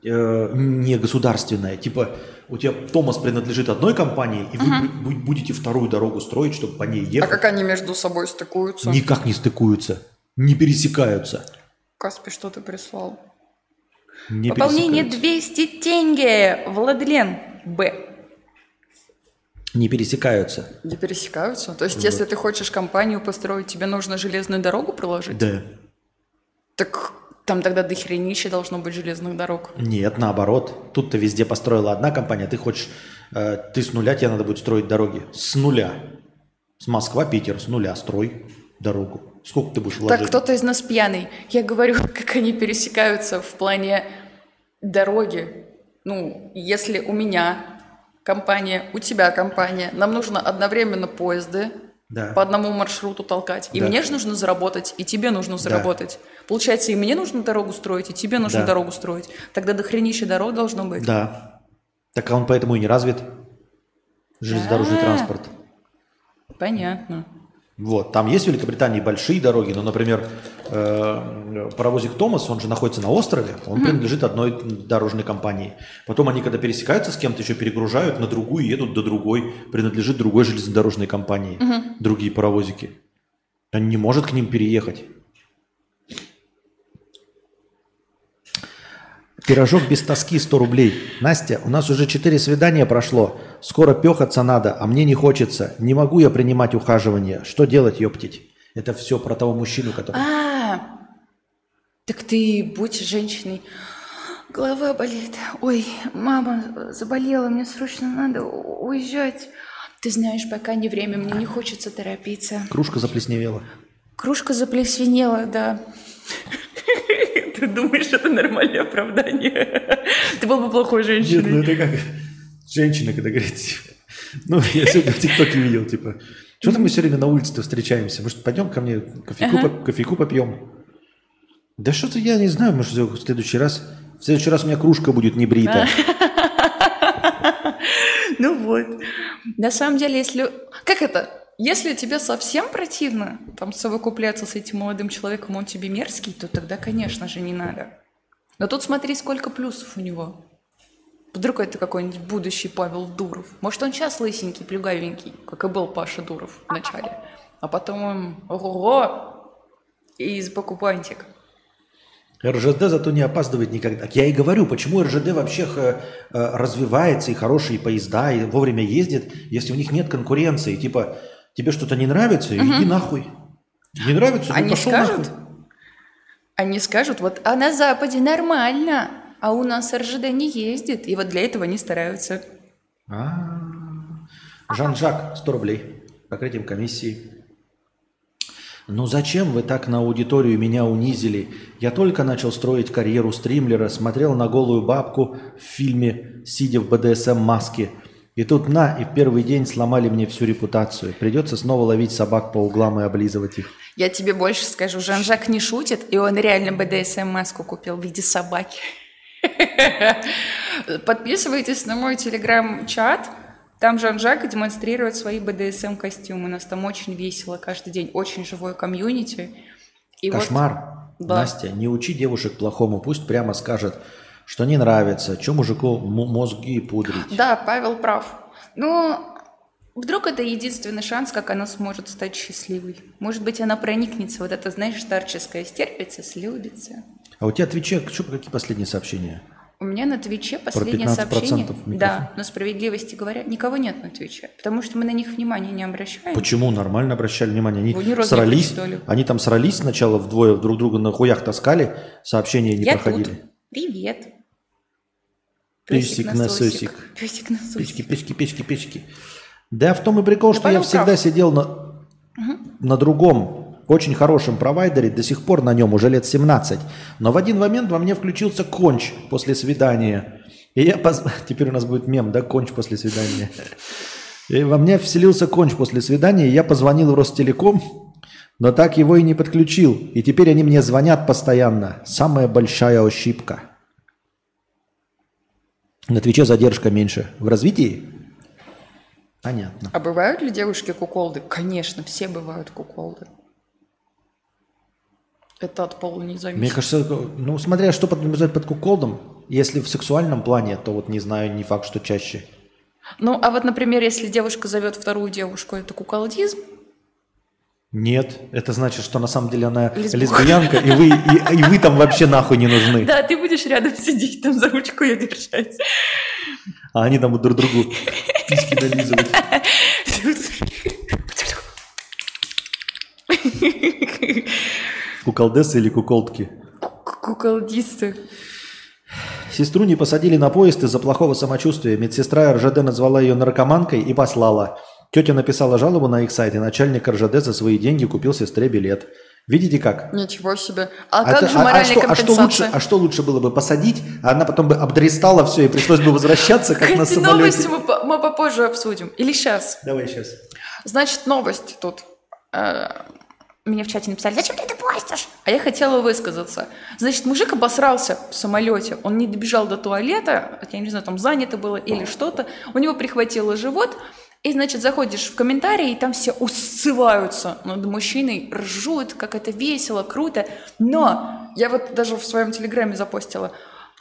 э, не государственная. Типа у тебя Томас принадлежит одной компании, и вы бу- будете вторую дорогу строить, чтобы по ней А ехать. как они между собой стыкуются? Никак не стыкуются, не пересекаются. Каспи, что ты прислал? Не Пополнение пересекаются. 200 тенге. Владлен. Б. Не пересекаются. Не пересекаются? То есть, если ты хочешь компанию построить, тебе нужно железную дорогу проложить? Да. Так там тогда до хренища должно быть железных дорог. Нет, наоборот. Тут-то везде построила одна компания, ты хочешь, э, ты с нуля, тебе надо будет строить дороги. С нуля. С Москва-Питер, с нуля строй дорогу. Сколько ты будешь вложить? Так, кто-то из нас пьяный. Я говорю, как они пересекаются в плане дороги. Ну, если у меня компания, у тебя компания. Нам нужно одновременно поезды Да. по одному маршруту толкать. И Да. мне же нужно заработать, и тебе нужно заработать. Получается, и мне нужно дорогу строить, и тебе нужно Да. дорогу строить. Тогда до хренища дорог должно быть. Да. Так а он поэтому и не развит. Железнодорожный А. транспорт. Понятно. Вот. Там есть в Великобритании большие дороги, но, например, э, паровозик Томас, он же находится на острове, он принадлежит одной дорожной компании. Потом они, когда пересекаются с кем-то, еще перегружают на другую едут до другой, принадлежит другой железнодорожной компании. Другие паровозики. Он не может к ним переехать. Пирожок без тоски 100 рублей. Настя, у нас уже 4 свидания прошло. Скоро пехаться надо, а мне не хочется. Не могу я принимать ухаживание. Что делать, ёптить? Это все про того мужчину, который... А, так ты будь женщиной. Голова болит. Ой, мама заболела, мне срочно надо уезжать. Ты знаешь, пока не время, мне не хочется торопиться. Кружка заплесневела. Кружка заплесневела, да. Ты думаешь, это нормальное оправдание? Ты был бы плохой Нет, ну женщиной. это как женщина, когда говорит, типа, ну, я сегодня в ТикТоке видел, типа, что-то мы все время на улице-то встречаемся, может, пойдем ко мне кофейку, Ага. кофейку попьем? Да что-то я не знаю, может, в следующий раз, в следующий раз у меня кружка будет не брита. Ну вот. На самом деле, если... Как это? Если тебе совсем противно там совокупляться с этим молодым человеком, он тебе мерзкий, то тогда, конечно же, не надо. Но тут смотри, сколько плюсов у него. Вдруг это какой-нибудь будущий Павел Дуров. Может, он сейчас лысенький, плюгавенький, как и был Паша Дуров в начале. А потом он ого и из покупантик. РЖД зато не опаздывает никогда. Так Я и говорю, почему РЖД вообще х- э, развивается, и хорошие поезда, и вовремя ездит, если у них нет конкуренции. Типа, тебе что-то не нравится, иди нахуй. Не нравится, ну Они пошел скажут? нахуй. Они скажут, вот, а на Западе нормально, а у нас РЖД не ездит. И вот для этого они стараются. А. Жан-Жак, 100 рублей. Покрытием комиссии. Ну зачем вы так на аудиторию меня унизили? Я только начал строить карьеру стримлера, смотрел на голую бабку в фильме, сидя в БДСМ-маске. И тут на, и в первый день сломали мне всю репутацию. Придется снова ловить собак по углам и облизывать их. Я тебе больше скажу, Жан-Жак не шутит, и он реально БДСМ-маску купил в виде собаки. Подписывайтесь на мой телеграм-чат. Там Жан-Жак демонстрирует свои БДСМ-костюмы. У нас там очень весело каждый день, очень живое комьюнити. И вот- Кошмар. Да. Настя, не учи девушек плохому, пусть прямо скажет, что не нравится, что мужику мозги пудрить. Да, Павел прав. Но вдруг это единственный шанс, как она сможет стать счастливой. Может быть, она проникнется, вот это, знаешь, старческая стерпится, слюбится. А у тебя Твиче, что, какие последние сообщения? У меня на Твиче последнее 15% сообщение. микрофон. Да, но справедливости говоря, никого нет на Твиче, потому что мы на них внимания не обращаем. Почему? Нормально обращали внимание. Они Вы срались, ли? они там срались сначала вдвое, друг друга на хуях таскали, сообщения не Я проходили. тут. Привет. Песик насосик. Песик насосик. Печки, печки, печки, печки. Да в том и прикол, Да что я всегда прав. сидел на, на другом, очень хорошем провайдере, до сих пор на нем уже лет 17. Но в один момент во мне включился конч после свидания. И я поз- Теперь у нас будет мем, да, конч после свидания. И во мне вселился конч после свидания, и я позвонил в Ростелеком, но так его и не подключил. И теперь они мне звонят постоянно. Самая большая ошибка. На Твиче задержка меньше. В развитии? Понятно. А бывают ли девушки куколды? Конечно, все бывают куколды. Это от пола не зависит. Мне кажется, ну, смотря что подразумевать под куколдом, если в сексуальном плане, то вот не знаю, не факт, что чаще. Ну, а вот, например, если девушка зовет вторую девушку, это куколдизм? Нет, это значит, что на самом деле она Лесбуха. лесбиянка, и вы, и, и вы там вообще нахуй не нужны. Да, ты будешь рядом сидеть, там за ручку ее держать. А они там друг другу письки долизывают. Куколдесы или куколдки? Куколдисты. Сестру не посадили на поезд из-за плохого самочувствия. Медсестра РЖД назвала ее наркоманкой и послала. Тетя написала жалобу на их сайт, и начальник РЖД за свои деньги купил сестре билет. Видите как? Ничего себе. А, А как это- же а- а моральная что, а что лучше, компенсация? а что лучше было бы посадить, а она потом бы обдрестала все и пришлось бы возвращаться, как на Эти новости самолете. мы, по- мы попозже обсудим. Или сейчас. Давай сейчас. Значит, новость тут. Мне в чате написали, зачем ты это постишь? А я хотела высказаться. Значит, мужик обосрался в самолете. Он не добежал до туалета, я не знаю, там занято было или что-то. У него прихватило живот. И, значит, заходишь в комментарии, и там все усываются над мужчиной, ржут, как это весело, круто. Но я вот даже в своем телеграме запостила.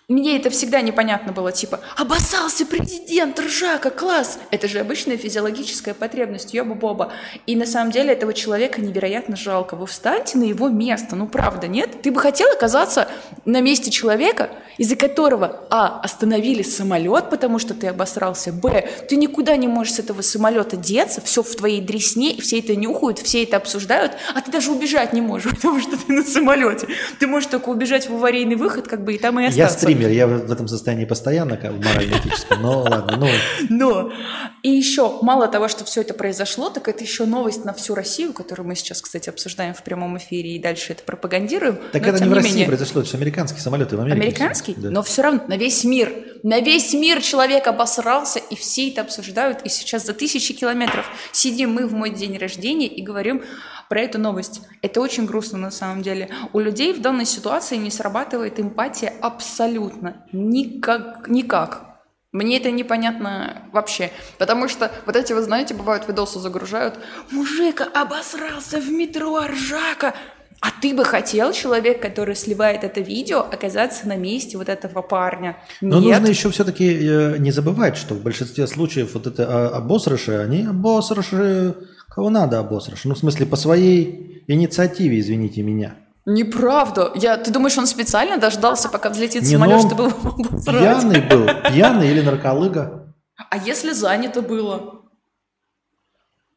Мне это всегда непонятно было, типа, обоссался президент, ржака, класс. Это же обычная физиологическая потребность, ёба-боба. И на самом деле этого человека невероятно жалко. Вы встаньте на его место, ну правда, нет? Ты бы хотел оказаться на месте человека, из-за которого, а, остановили самолет, потому что ты обосрался, б, ты никуда не можешь с этого самолета деться, все в твоей дресне, все это нюхают, все это обсуждают, а ты даже убежать не можешь, потому что ты на самолете. Ты можешь только убежать в аварийный выход, как бы, и там и остаться. Стример, я в этом состоянии постоянно, как морально-этическом, но ладно, ну, Но и еще мало того, что все это произошло, так это еще новость на всю Россию, которую мы сейчас, кстати, обсуждаем в прямом эфире и дальше это пропагандируем. так Но, это не в России менее- произошло, это же американские самолеты в Америке. Американский? Да. Но все равно на весь мир. На весь мир человек обосрался, и все это обсуждают. И сейчас за тысячи километров сидим мы в мой день рождения и говорим про эту новость. Это очень грустно на самом деле. У людей в данной ситуации не срабатывает эмпатия абсолютно. Никак. никак. Мне это непонятно вообще. Потому что вот эти, вы знаете, бывают видосы загружают. Мужика обосрался в метро, ржака. А ты бы хотел, человек, который сливает это видео, оказаться на месте вот этого парня? Но Нет. нужно еще все-таки не забывать, что в большинстве случаев вот это а, обосрыши, они обосрыши, кого надо обосрыши. Ну, в смысле, по своей инициативе, извините меня. Неправда. Я, ты думаешь, он специально дождался, пока взлетит Не, самолет, ну чтобы его обосрать? Пьяный был, пьяный или нарколыга. А если занято было?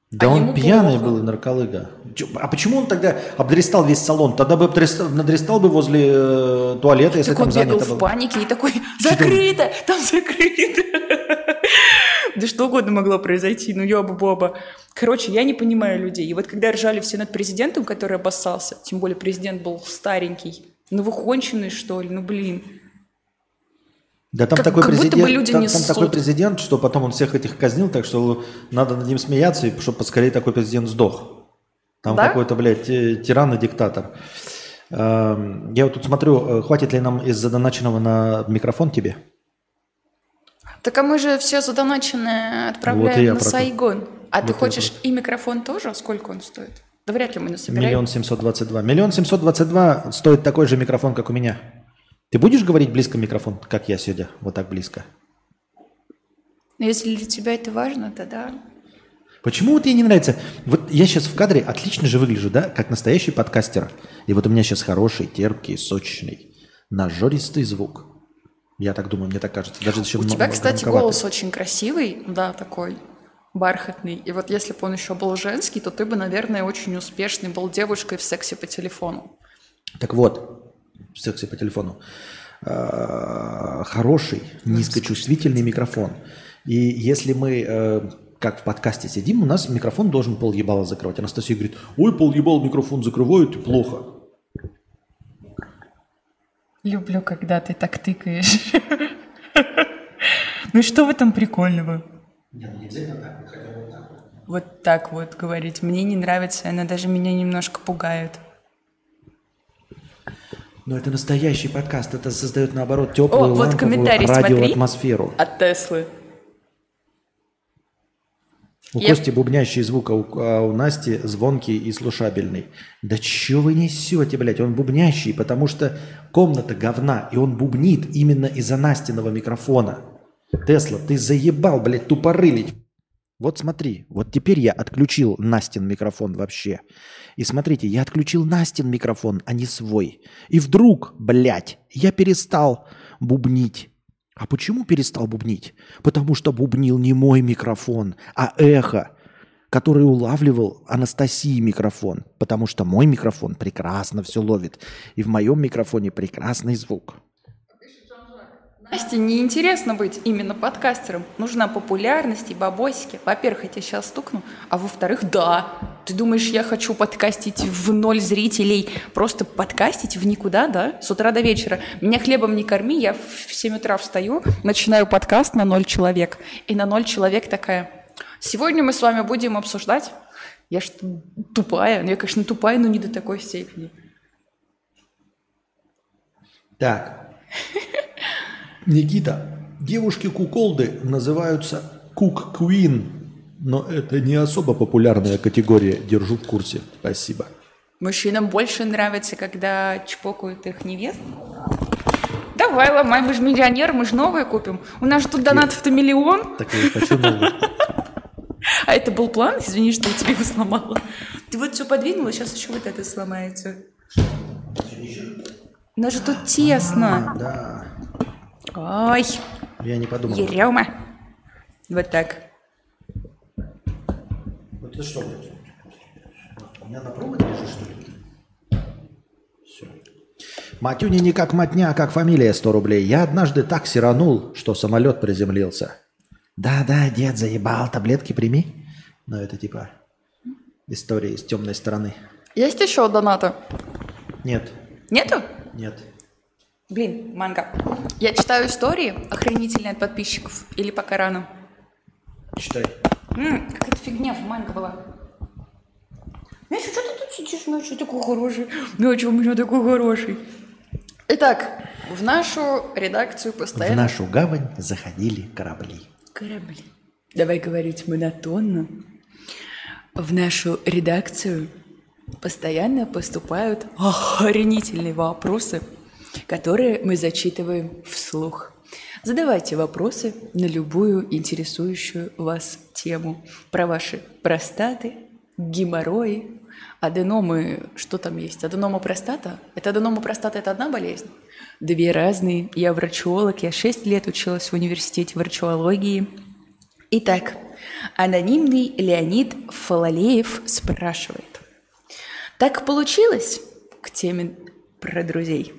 Да А он пьяный плохо. был и нарколыга. А почему он тогда обдрестал весь салон? Тогда бы обдрестал, надрестал бы возле э, туалета, если Так он там занято в было. панике и такой, закрыто, там закрыто. Да что угодно могло произойти, ну ёба-боба. Короче, я не понимаю людей. И вот когда ржали все над президентом, который обоссался, тем более президент был старенький, ну вы конченые, что ли, ну блин. Да там Как- такой как будто президент, бы люди там, несут. там такой президент, что потом он всех этих казнил, так что надо над ним смеяться, чтобы поскорее такой президент сдох. Там Да? какой-то, блядь, тиран и диктатор. Эм, Я вот тут смотрю, э, хватит ли нам из задоначенного на микрофон тебе? Так а мы же все задоначенное отправляем Вот на. Сайгон. А Вот ты хочешь про и микрофон тоже? Сколько он стоит? Да вряд ли мы насобираем. Миллион семьсот двадцать два. Миллион семьсот двадцать два стоит такой же микрофон, как у меня. Ты будешь говорить близко микрофон, как я сегодня, вот так близко? Но если для тебя это важно, то да. Почему вот тебе не нравится? Вот я сейчас в кадре отлично же выгляжу, да, как настоящий подкастер. И вот у меня сейчас хороший, терпкий, сочный, нажористый звук. Я так думаю, мне так кажется. Даже еще У тебя, кстати, голос очень красивый, да, такой бархатный. И вот если бы он еще был женский, то ты бы, наверное, очень успешный был девушкой в сексе по телефону. Так вот, в сексе по телефону. А, Хороший, низкочувствительный микрофон. И если мы, э, как в подкасте сидим, у нас микрофон должен пол ебала закрывать. Анастасия говорит, ой, пол ебала микрофон закрывают, плохо. Люблю, когда ты так тыкаешь. Ну что в этом прикольного? Вот так вот говорить. Мне не нравится, она даже меня немножко пугает. Но это настоящий подкаст, это создает, наоборот, теплую О, вот комментарий смотри. радиоатмосферу. От Теслы. У Я- Кости бубнящий звук, а у, а у Насти звонкий и слушабельный. Да чё вы несете, блядь? Он бубнящий, потому что комната говна, и он бубнит именно из-за Настиного микрофона. Тесла, ты заебал, блядь, тупорылить. Вот смотри, вот теперь я отключил Настин микрофон вообще. И смотрите, я отключил Настин микрофон, а не свой. И вдруг, блядь, я перестал бубнить. А почему перестал бубнить? Потому что бубнил не мой микрофон, а эхо, который улавливал Анастасии микрофон. Потому что мой микрофон прекрасно все ловит. И в моем микрофоне прекрасный звук. Насте неинтересно быть именно подкастером. Нужна популярность и бабосики. Во-первых, я тебя сейчас стукну, а во-вторых, да. Ты думаешь, я хочу подкастить в ноль зрителей, просто подкастить в никуда, да? С утра до вечера. Меня хлебом не корми, я в 7 утра встаю, начинаю подкаст на ноль человек. И на ноль человек такая, сегодня мы с вами будем обсуждать... Я что, тупая? Ну, я, конечно, тупая, но не до такой степени. Так. Никита, девушки-куколды называются кук-квин, но это не особо популярная категория. Держу в курсе. Спасибо. Мужчинам больше нравится, когда чпокают их невест. Давай, ломай, мы же миллионер, мы же новые купим. У нас же тут донатов-то миллион. Так я хочу. А это был план? Извини, что я тебе его сломала. Ты вот все подвинула, сейчас еще вот это сломается. У нас же тут тесно. Да, Ой, я не подумал. ерема. Вот так. Вот это что? блядь? У меня на проводе лежит, что ли? Все. Матюни не как матня, а как фамилия 100 рублей. Я однажды так сиранул, что самолет приземлился. Да-да, дед, заебал, таблетки прими. Но это типа история из темной стороны. Есть еще доната? Нет, Нету? нет. Блин, манга. Я читаю истории охренительные от подписчиков. Или пока рано. Читай. М, какая-то фигня в манго была. Миша, что ты тут сидишь ночью такой хороший? Ночью у меня такой хороший. Итак, в нашу редакцию В постоянно... нашу гавань заходили корабли. Корабли. Давай говорить монотонно. В нашу редакцию постоянно поступают охренительные вопросы, которые мы зачитываем вслух. Задавайте вопросы на любую интересующую вас тему. Про ваши простаты, геморрои, аденомы. Что там есть? Аденома простата? Это аденома простата – это одна болезнь? Две разные. Я врачолог, я 6 лет училась в университете врачологии. Итак, анонимный Леонид Фалалеев спрашивает. Так получилось к теме про друзей.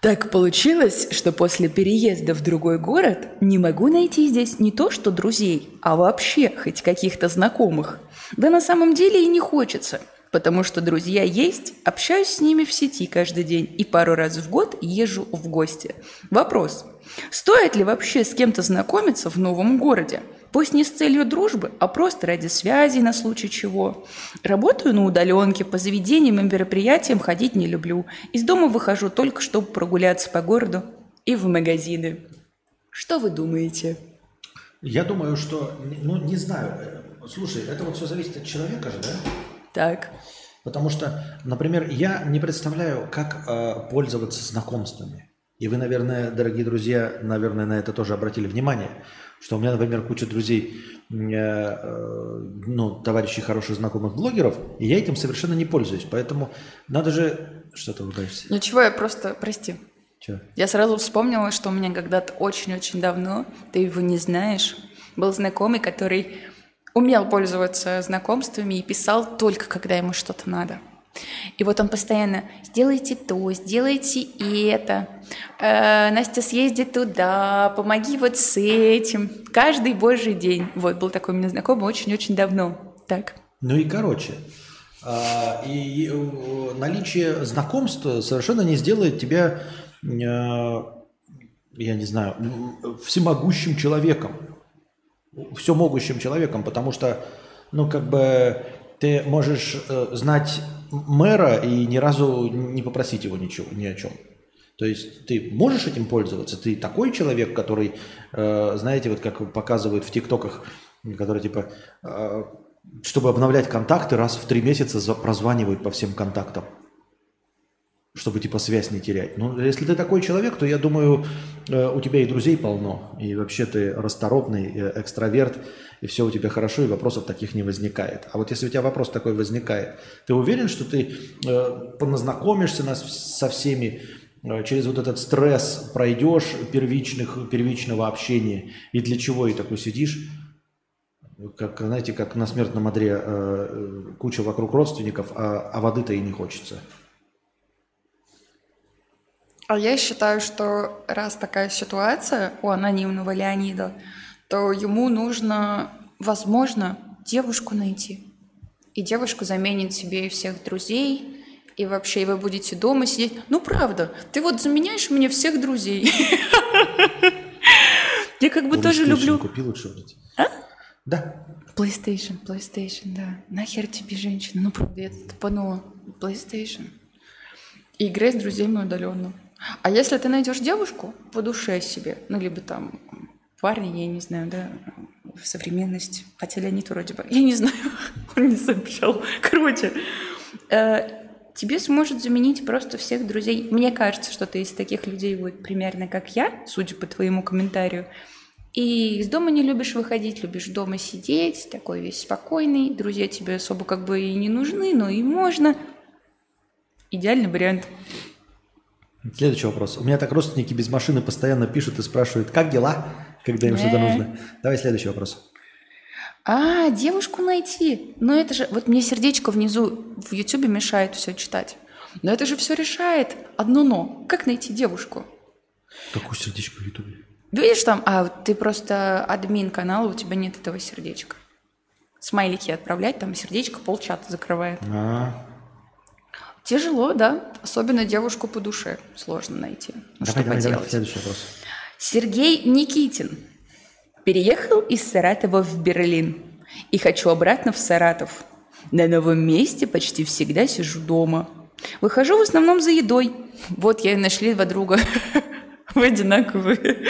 Так получилось, что после переезда в другой город не могу найти здесь не то что друзей, а вообще хоть каких-то знакомых. Да на самом деле и не хочется, потому что друзья есть, общаюсь с ними в сети каждый день и пару раз в год езжу в гости. Вопрос. Стоит ли вообще с кем-то знакомиться в новом городе? Пусть не с целью дружбы, а просто ради связи на случай чего. Работаю на удаленке, по заведениям и мероприятиям ходить не люблю. Из дома выхожу только, чтобы прогуляться по городу и в магазины. Что вы думаете? Я думаю, что, ну, не знаю. Слушай, это вот все зависит от человека же, да? Так. Потому что, например, я не представляю, как э, пользоваться знакомствами. И вы, наверное, дорогие друзья, наверное, на это тоже обратили внимание, что у меня, например, куча друзей, э, э, ну, товарищей хороших знакомых блогеров, и я этим совершенно не пользуюсь. Поэтому надо же... Что ты улыбаешься? Ничего, я просто, прости. Че? Я сразу вспомнила, что у меня когда-то очень-очень давно, ты его не знаешь, был знакомый, который умел пользоваться знакомствами и писал только, когда ему что-то надо. И вот он постоянно «сделайте то, сделайте это, Э, Настя, съезди туда, помоги вот с этим». Каждый божий день. Вот, был такой у меня знакомый очень-очень давно. Так. Ну и короче, а, и э, наличие знакомств совершенно не сделает тебя, э, я не знаю, всемогущим человеком, всемогущим человеком, потому что, ну, как бы ты можешь э, знать мэра и ни разу не попросить его ничего, ни о чем. То есть ты можешь этим пользоваться, ты такой человек, который, э, знаете, вот как показывают в ТикТоках, который типа, э, чтобы обновлять контакты, раз в три месяца за- прозванивают по всем контактам, чтобы типа связь не терять. Ну, если ты такой человек, то я думаю, э, у тебя и друзей полно, и вообще ты расторопный, э, экстраверт, и все у тебя хорошо, и вопросов таких не возникает. А вот если у тебя вопрос такой возникает, ты уверен, что ты э, познакомишься нас со всеми, э, через вот этот стресс пройдешь первичных, первичного общения, и для чего и такой сидишь, как, знаете, как на смертном одре э, э, куча вокруг родственников, а, а воды-то и не хочется. А я считаю, что раз такая ситуация у анонимного Леонида, то ему нужно, возможно, девушку найти. И девушку заменит себе и всех друзей, и вообще вы будете дома сидеть. Ну, правда, ты вот заменяешь мне всех друзей. Я как бы тоже люблю... купи лучше вроде. А? Да. PlayStation, PlayStation, да. Нахер тебе женщина? Ну, правда, я тупанула. PlayStation. И играй с друзьями удаленно. А если ты найдешь девушку по душе себе, ну, либо там парня, я не знаю, да, в современности, хотя Леонид вроде бы, я не знаю, он не сообщал. Короче, э, тебе сможет заменить просто всех друзей. Мне кажется, что ты из таких людей вот примерно как я, судя по твоему комментарию. И из дома не любишь выходить, любишь дома сидеть, такой весь спокойный. Друзья тебе особо как бы и не нужны, но и можно. Идеальный вариант. Следующий вопрос. У меня так родственники без машины постоянно пишут и спрашивают, как дела, когда им что-то нужно. Давай следующий вопрос. А, девушку найти. Но это же... Вот мне сердечко внизу в Ютубе мешает все читать. Но это же все решает. Одно но. Как найти девушку? Какое сердечко в Ютубе? Видишь там, а ты просто админ канала, у тебя нет этого сердечка. Смайлики отправлять, там сердечко полчата закрывает. А, Тяжело, да. Особенно девушку по душе сложно найти. Ну, давай, что давай, давай, поделать. следующий вопрос. Сергей Никитин. Переехал из Саратова в Берлин. И хочу обратно в Саратов. На новом месте почти всегда сижу дома. Выхожу в основном за едой. Вот я и нашли два друга. Вы одинаковые.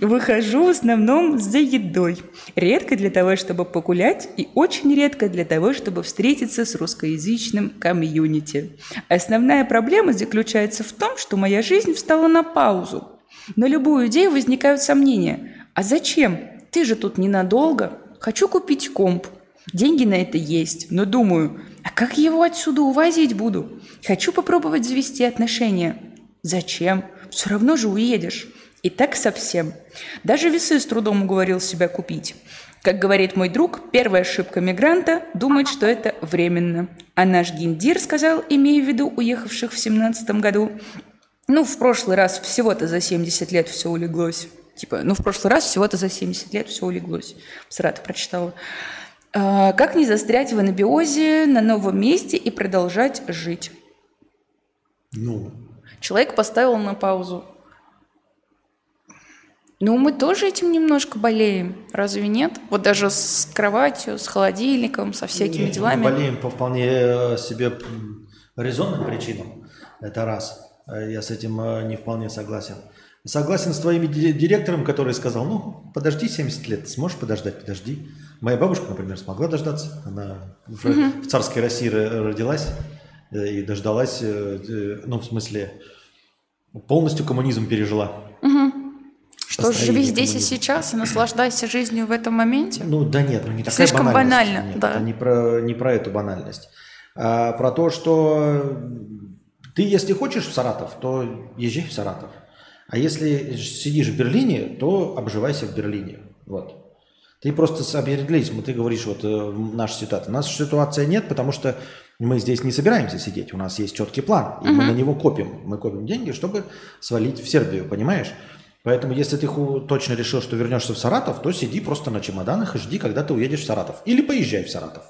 Выхожу в основном за едой. Редко для того, чтобы погулять, и очень редко для того, чтобы встретиться с русскоязычным комьюнити. Основная проблема заключается в том, что моя жизнь встала на паузу. На любую идею возникают сомнения. А зачем? Ты же тут ненадолго. Хочу купить комп. Деньги на это есть, но думаю, а как его отсюда увозить буду? Хочу попробовать завести отношения. Зачем? Все равно же уедешь. И так совсем. Даже весы с трудом уговорил себя купить. Как говорит мой друг, первая ошибка мигранта – думать, что это временно. А наш гендир сказал, имея в виду уехавших в семнадцатом году, ну, в прошлый раз всего-то за 70 лет все улеглось. Типа, ну, в прошлый раз всего-то за 70 лет все улеглось. В Саратов прочитала. А, как не застрять в анабиозе на новом месте и продолжать жить? Ну, Человек поставил на паузу. Ну, мы тоже этим немножко болеем, разве нет? Вот даже с кроватью, с холодильником, со всякими не, делами. Мы болеем по вполне э, себе резонным причинам. Это раз. Э, Я с этим э, не вполне согласен. Согласен с твоим ди- директором, который сказал, ну, подожди 70 лет, сможешь подождать, подожди. Моя бабушка, например, смогла дождаться. Она в, в царской России ро- родилась э, и дождалась, ну, в смысле, полностью коммунизм пережила. Что ж, живи здесь и коммунизма. сейчас и наслаждайся жизнью в этом моменте. Ну да нет, ну не такая Слишком банально, Нет, да. это не про, не про эту банальность. А про то, что ты, если хочешь в Саратов, то езжай в Саратов. А если сидишь в Берлине, то обживайся в Берлине. Вот. Ты просто определись, ты говоришь, вот э, наша ситуация. У нас ситуация нет, потому что мы здесь не собираемся сидеть. У нас есть четкий план, и мы на него копим. Мы копим деньги, чтобы свалить в Сербию, понимаешь? Поэтому, если ты точно решил, что вернешься в Саратов, то сиди просто на чемоданах и жди, когда ты уедешь в Саратов. Или поезжай в Саратов.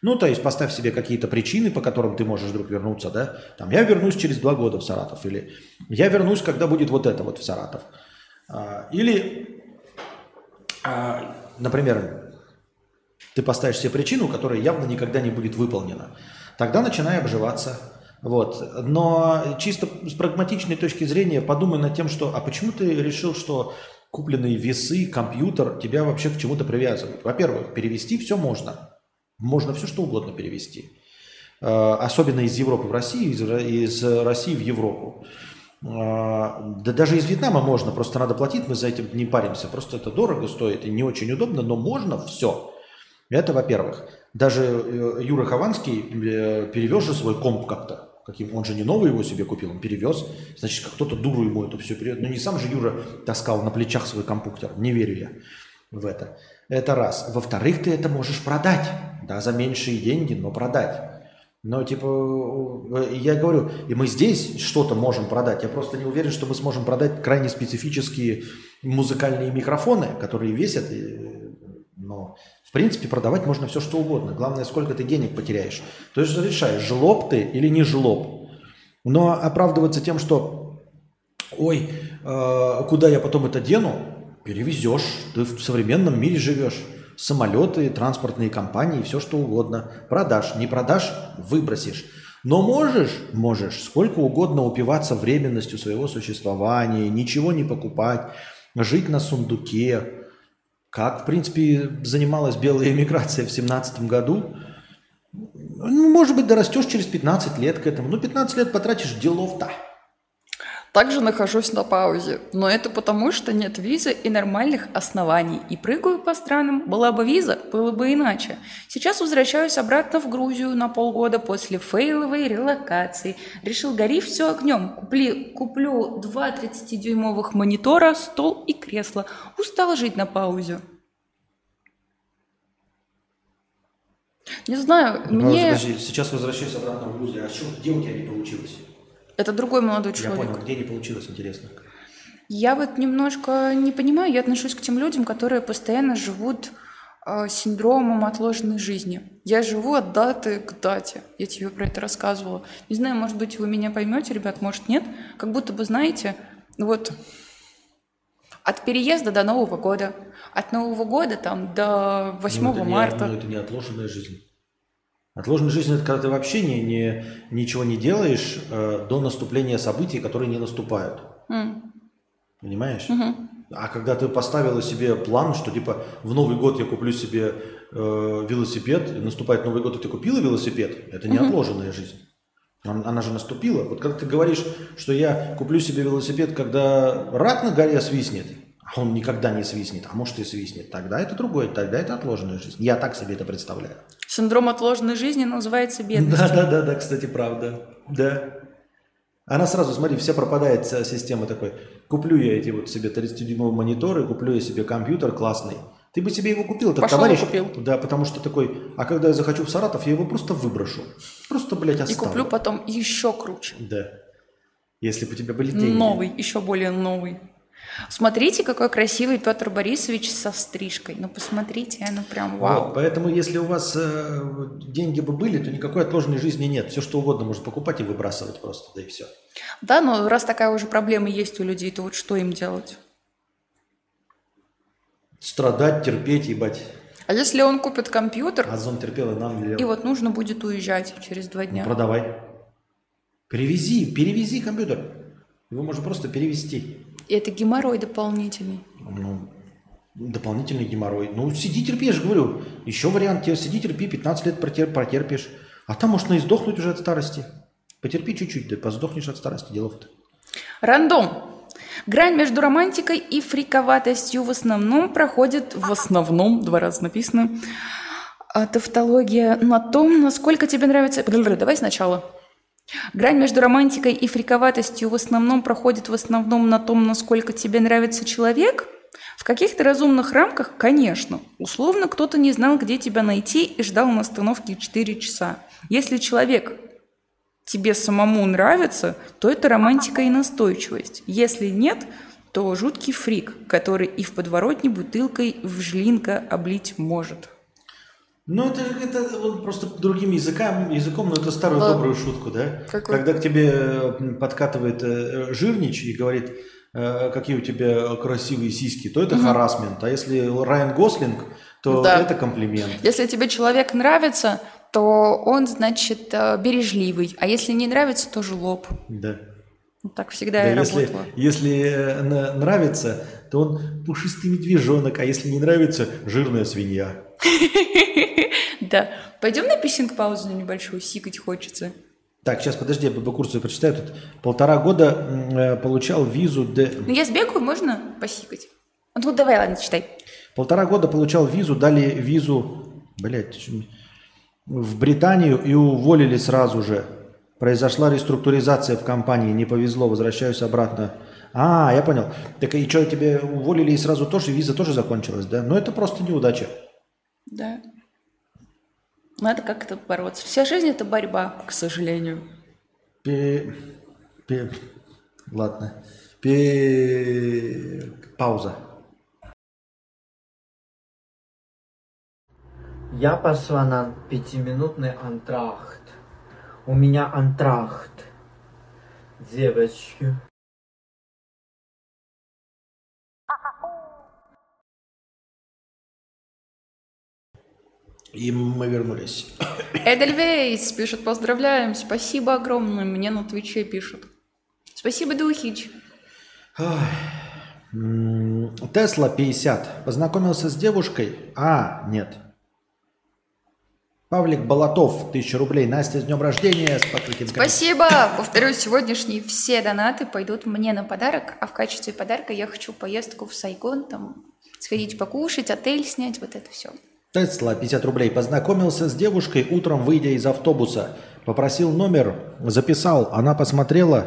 Ну, то есть поставь себе какие-то причины, по которым ты можешь вдруг вернуться, да? Там, я вернусь через два года в Саратов. Или я вернусь, когда будет вот это вот в Саратов. А, Или, а, например, ты поставишь себе причину, которая явно никогда не будет выполнена. Тогда начинай обживаться. Вот. Но чисто с прагматичной точки зрения подумай над тем, что а почему ты решил, что купленные весы, компьютер тебя вообще к чему-то привязывают? Во-первых, перевести все можно. Можно все что угодно перевести. Э, Особенно из Европы в Россию, из, Ро- из России в Европу. Э, Да даже из Вьетнама можно, просто надо платить, мы за этим не паримся. Просто это дорого стоит и не очень удобно, но можно все. Это во-первых. Даже э, Юра Хованский перевез же свой комп как-то. Каким? Он же не новый его себе купил, он перевез. Значит, кто-то дуру ему это все перевез. Ну не сам же Юра таскал на плечах свой компьютер. Не верю я в это. Это раз. Во-вторых, ты это можешь продать. Да, за меньшие деньги, но продать. Но, типа, э, я говорю, и мы здесь что-то можем продать. Я просто не уверен, что мы сможем продать крайне специфические музыкальные микрофоны, которые весят. и- Но, в принципе, продавать можно все, что угодно. Главное, сколько ты денег потеряешь. То есть решаешь, жлоб ты или не жлоб. Но оправдываться тем, что, ой, э, куда я потом это дену, перевезешь. Ты в современном мире живешь. Самолеты, транспортные компании, все что угодно. Продашь, не продашь, выбросишь. Но можешь, можешь сколько угодно упиваться временностью своего существования, ничего не покупать, жить на сундуке, как, в принципе, занималась белая эмиграция в семнадцатом году. Ну, может быть, дорастешь через 15 лет к этому. Ну, 15 лет потратишь делов-то. Также нахожусь на паузе, но это потому, что нет визы и нормальных оснований. И прыгаю по странам. Была бы виза, было бы иначе. Сейчас возвращаюсь обратно в Грузию на полгода после фейловой релокации. Решил, гори все огнем. Купли, куплю два 30-дюймовых монитора, стол и кресло. Устала жить на паузе. Не знаю, мне... Подожди, сейчас возвращаюсь обратно в Грузию. А что, где у тебя не получилось? Это другой молодой Я человек. понял, где не получилось, интересно. Я вот немножко не понимаю, я отношусь к тем людям, которые постоянно живут э, синдромом отложенной жизни. Я живу от даты к дате. Я тебе про это рассказывала. Не знаю, может быть, вы меня поймете, ребят, может, нет. Как будто бы, знаете, вот от переезда до Нового года, от Нового года там до 8 Ну, это не- марта. ну, это не отложенная жизнь. Отложенная жизнь – это когда ты вообще не, не, ничего не делаешь э, до наступления событий, которые не наступают. М, Понимаешь? мгм. А когда ты поставила себе план, что типа в Новый год я куплю себе э, велосипед, и наступает Новый год, и ты купила велосипед, это не отложенная жизнь. Она, же наступила. Вот когда ты говоришь, что я куплю себе велосипед, когда рак на горе свистнет, он никогда не свистнет, а может и свистнет, тогда это другое, тогда это отложенная жизнь. Я так себе это представляю. Синдром отложенной жизни называется бедность. Да, да, да, да, кстати, правда. Да. Она сразу, смотри, вся пропадает система такой. Куплю я эти вот себе 30-дюймовые мониторы, куплю я себе компьютер классный. Ты бы себе его купил, этот Пошел и товарищ. купил. Да, потому что такой, а когда я захочу в Саратов, я его просто выброшу. Просто, блядь, И оставлю. куплю потом еще круче. Да. Если бы у тебя были деньги. Новый, еще более новый. Смотрите, какой красивый Петр Борисович со стрижкой. Ну, посмотрите, ну прям Вот, вау. поэтому, если у вас э, деньги бы были, то никакой отложенной жизни нет. Все, что угодно может покупать и выбрасывать просто, да и все. Да, но раз такая уже проблема есть у людей, то вот что им делать? Страдать, терпеть, ебать. А если он купит компьютер, Озон терпел и нам велел. и вот нужно будет уезжать через два Ну, дня? продавай. Перевези, перевези компьютер. Его можно просто перевести. И это геморрой дополнительный. Ну, дополнительный геморрой. Ну, сиди, терпи, я же говорю. Еще вариант, тебе сиди, терпи, 15 лет протер- протерпишь. А там можно и сдохнуть уже от старости. Потерпи чуть-чуть, да посдохнешь от старости, делов-то. Рандом. Грань между романтикой и фриковатостью в основном проходит, в основном, два раза написано, тавтология на том, насколько тебе нравится... Давай сначала. Грань между романтикой и фриковатостью в основном проходит в основном на том, насколько тебе нравится человек. В каких-то разумных рамках, конечно. Условно, кто-то не знал, где тебя найти и ждал на остановке 4 часа. Если человек тебе самому нравится, то это романтика и настойчивость. Если нет, то жуткий фрик, который и в подворотне бутылкой в жлинка облить может. Ну, это, это вот просто другим языком, языком, но это старую Да. добрую шутку, да? Какой? Когда к тебе подкатывает э, жирнич и говорит, э, какие у тебя красивые сиськи, то это харасмент. А если Райан Гослинг, то Да. это комплимент. Если тебе человек нравится, то он, значит, э, бережливый. А если не нравится, то жлоб. Да. Вот так всегда Да, и если, работала. если нравится, то он пушистый медвежонок, а если не нравится, жирная свинья. Да. Пойдем на писинг-паузу небольшую, сикать хочется. Так, сейчас подожди, я по курсу прочитаю. Тут полтора года э, получал визу Д... Ну, я сбегаю, можно посикать? Ну, давай, ладно, читай. Полтора года получал визу, дали визу, блядь, в Британию и уволили сразу же. Произошла реструктуризация в компании, не повезло, возвращаюсь обратно. А, я понял. Так и что, тебе уволили и сразу тоже, виза тоже закончилась, да? Ну это просто неудача. Да. Надо как-то бороться. Вся жизнь – это борьба, к сожалению. Пе... Пе... Ладно. Пе... Пауза. Я пошла на пятиминутный антрахт. У меня антрахт. Девочки. И мы вернулись. Эдельвейс пишет, поздравляем, спасибо огромное, мне на Твиче пишут. Спасибо, Духич. Тесла 50. Познакомился с девушкой? А, нет. Павлик Болотов, 1000 рублей. Настя, с днем рождения. С. Спасибо! Повторюсь, сегодняшние все донаты пойдут мне на подарок, а в качестве подарка я хочу поездку в Сайгон, там сходить покушать, отель снять, вот это все. Тесла, 50 рублей. Познакомился с девушкой утром, выйдя из автобуса. Попросил номер, записал. Она посмотрела,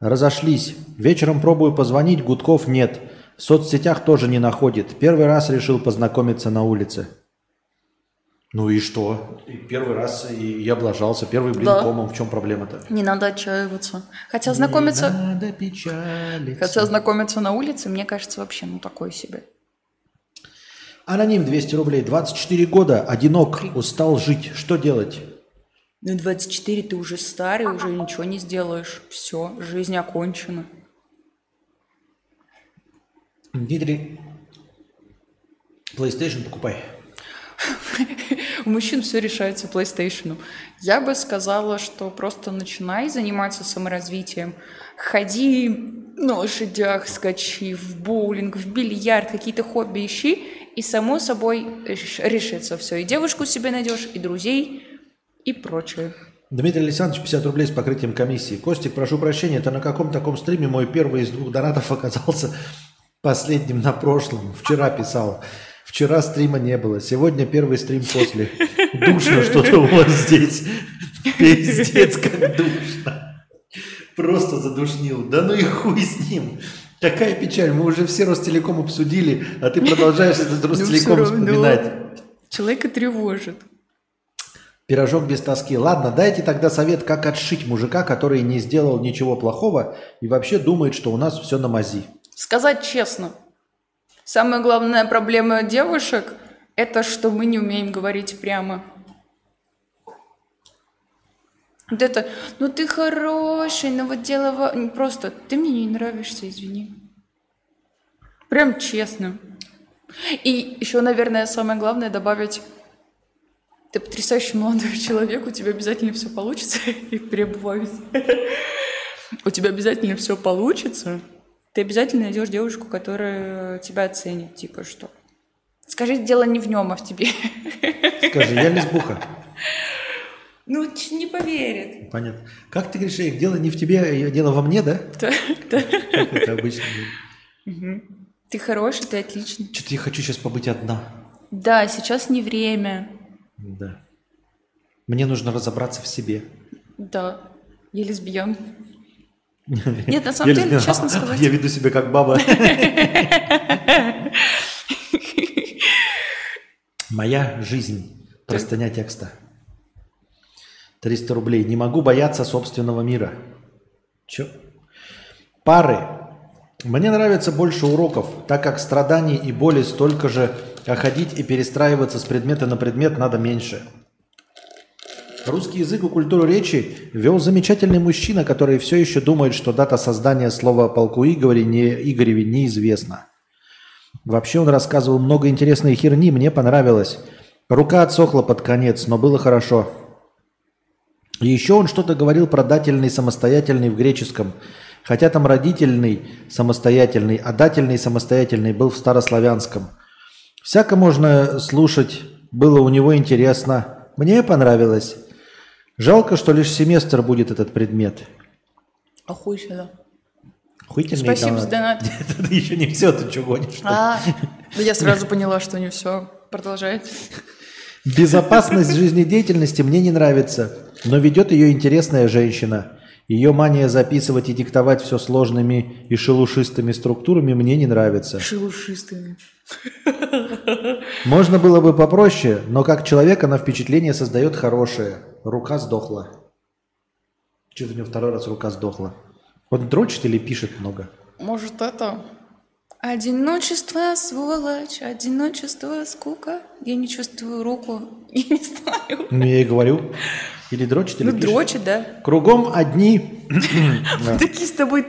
разошлись. Вечером пробую позвонить, гудков нет. В соцсетях тоже не находит. Первый раз решил познакомиться на улице. Ну и что? И первый раз и я облажался. Первый блин Да. комом. В чем проблема-то? Не надо отчаиваться. Хотя знакомиться, Не надо печалиться. хотя знакомиться на улице, мне кажется, вообще ну такое себе. Аноним 200 рублей. 24 года. Одинок. Устал жить. Что делать? Ну, 24 ты уже старый, уже ничего не сделаешь. Все, жизнь окончена. Дмитрий, PlayStation покупай. У мужчин все решается PlayStation. Я бы сказала, что просто начинай заниматься саморазвитием. Ходи на лошадях, скачи, в боулинг, в бильярд, какие-то хобби ищи, и само собой реш- решится все. И девушку себе найдешь, и друзей, и прочее. Дмитрий Александрович, 50 рублей с покрытием комиссии. Костик, прошу прощения, это на каком таком стриме мой первый из двух донатов оказался последним на прошлом. Вчера писал. Вчера стрима не было. Сегодня первый стрим после. Душно что-то у вас здесь. Пиздец, как душно. Просто задушнил. Да ну и хуй с ним. Какая печаль. Мы уже все Ростелеком обсудили, а ты продолжаешь этот Ростелеком Ну, всё равно. вспоминать. Человека тревожит. Пирожок без тоски. Ладно, дайте тогда совет, как отшить мужика, который не сделал ничего плохого и вообще думает, что у нас все на мази. Сказать честно, самая главная проблема девушек – это что мы не умеем говорить прямо. Вот это, ну ты хороший, но вот дело во- просто, ты мне не нравишься, извини. Прям честно. И еще, наверное, самое главное добавить, ты потрясающий молодой человек, у тебя обязательно все получится, и перебываюсь. У тебя обязательно все получится. Ты обязательно найдешь девушку, которая тебя оценит, типа что. Скажи, дело не в нем, а в тебе. Скажи, я лесбуха. Ну, не поверит. Понятно. Как ты говоришь, Эрик, дело не в тебе, а дело во мне, да? Да. Как это обычно? Ты хороший, ты отличный. Что-то я хочу сейчас побыть одна. Да, сейчас не время. Да. Мне нужно разобраться в себе. Да, я лесбиян. Нет, на самом деле, честно сказать, Я веду себя как баба. Моя жизнь. Простыня текста. 300 рублей. Не могу бояться собственного мира. Чё? Пары. Мне нравится больше уроков, так как страданий и боли столько же, а ходить и перестраиваться с предмета на предмет надо меньше. Русский язык и культуру речи вел замечательный мужчина, который все еще думает, что дата создания слова полку Игоря не, Игореве неизвестна. Вообще он рассказывал много интересной херни, мне понравилось. Рука отсохла под конец, но было хорошо. И еще он что-то говорил про дательный самостоятельный в греческом. Хотя там родительный самостоятельный, а дательный самостоятельный был в старославянском. Всяко можно слушать, было у него интересно. Мне понравилось. Жалко, что лишь семестр будет этот предмет. охуительно. Охуительный Спасибо за донат. донат. Это еще не все, ты что гонишь? А, да я сразу поняла, что не все. Продолжайте. Безопасность жизнедеятельности мне не нравится, но ведет ее интересная женщина. Ее мания записывать и диктовать все сложными и шелушистыми структурами мне не нравится. Шелушистыми. Можно было бы попроще, но как человек она впечатление создает хорошее. Рука сдохла. Что-то у него второй раз рука сдохла. Он дрочит или пишет много? Может, это... Одиночество, сволочь, одиночество, скука. Я не чувствую руку. Я не знаю. Ну, я и говорю. Или дрочит, или Ну, пишет. дрочит, да. Кругом одни... Да. Такие с тобой...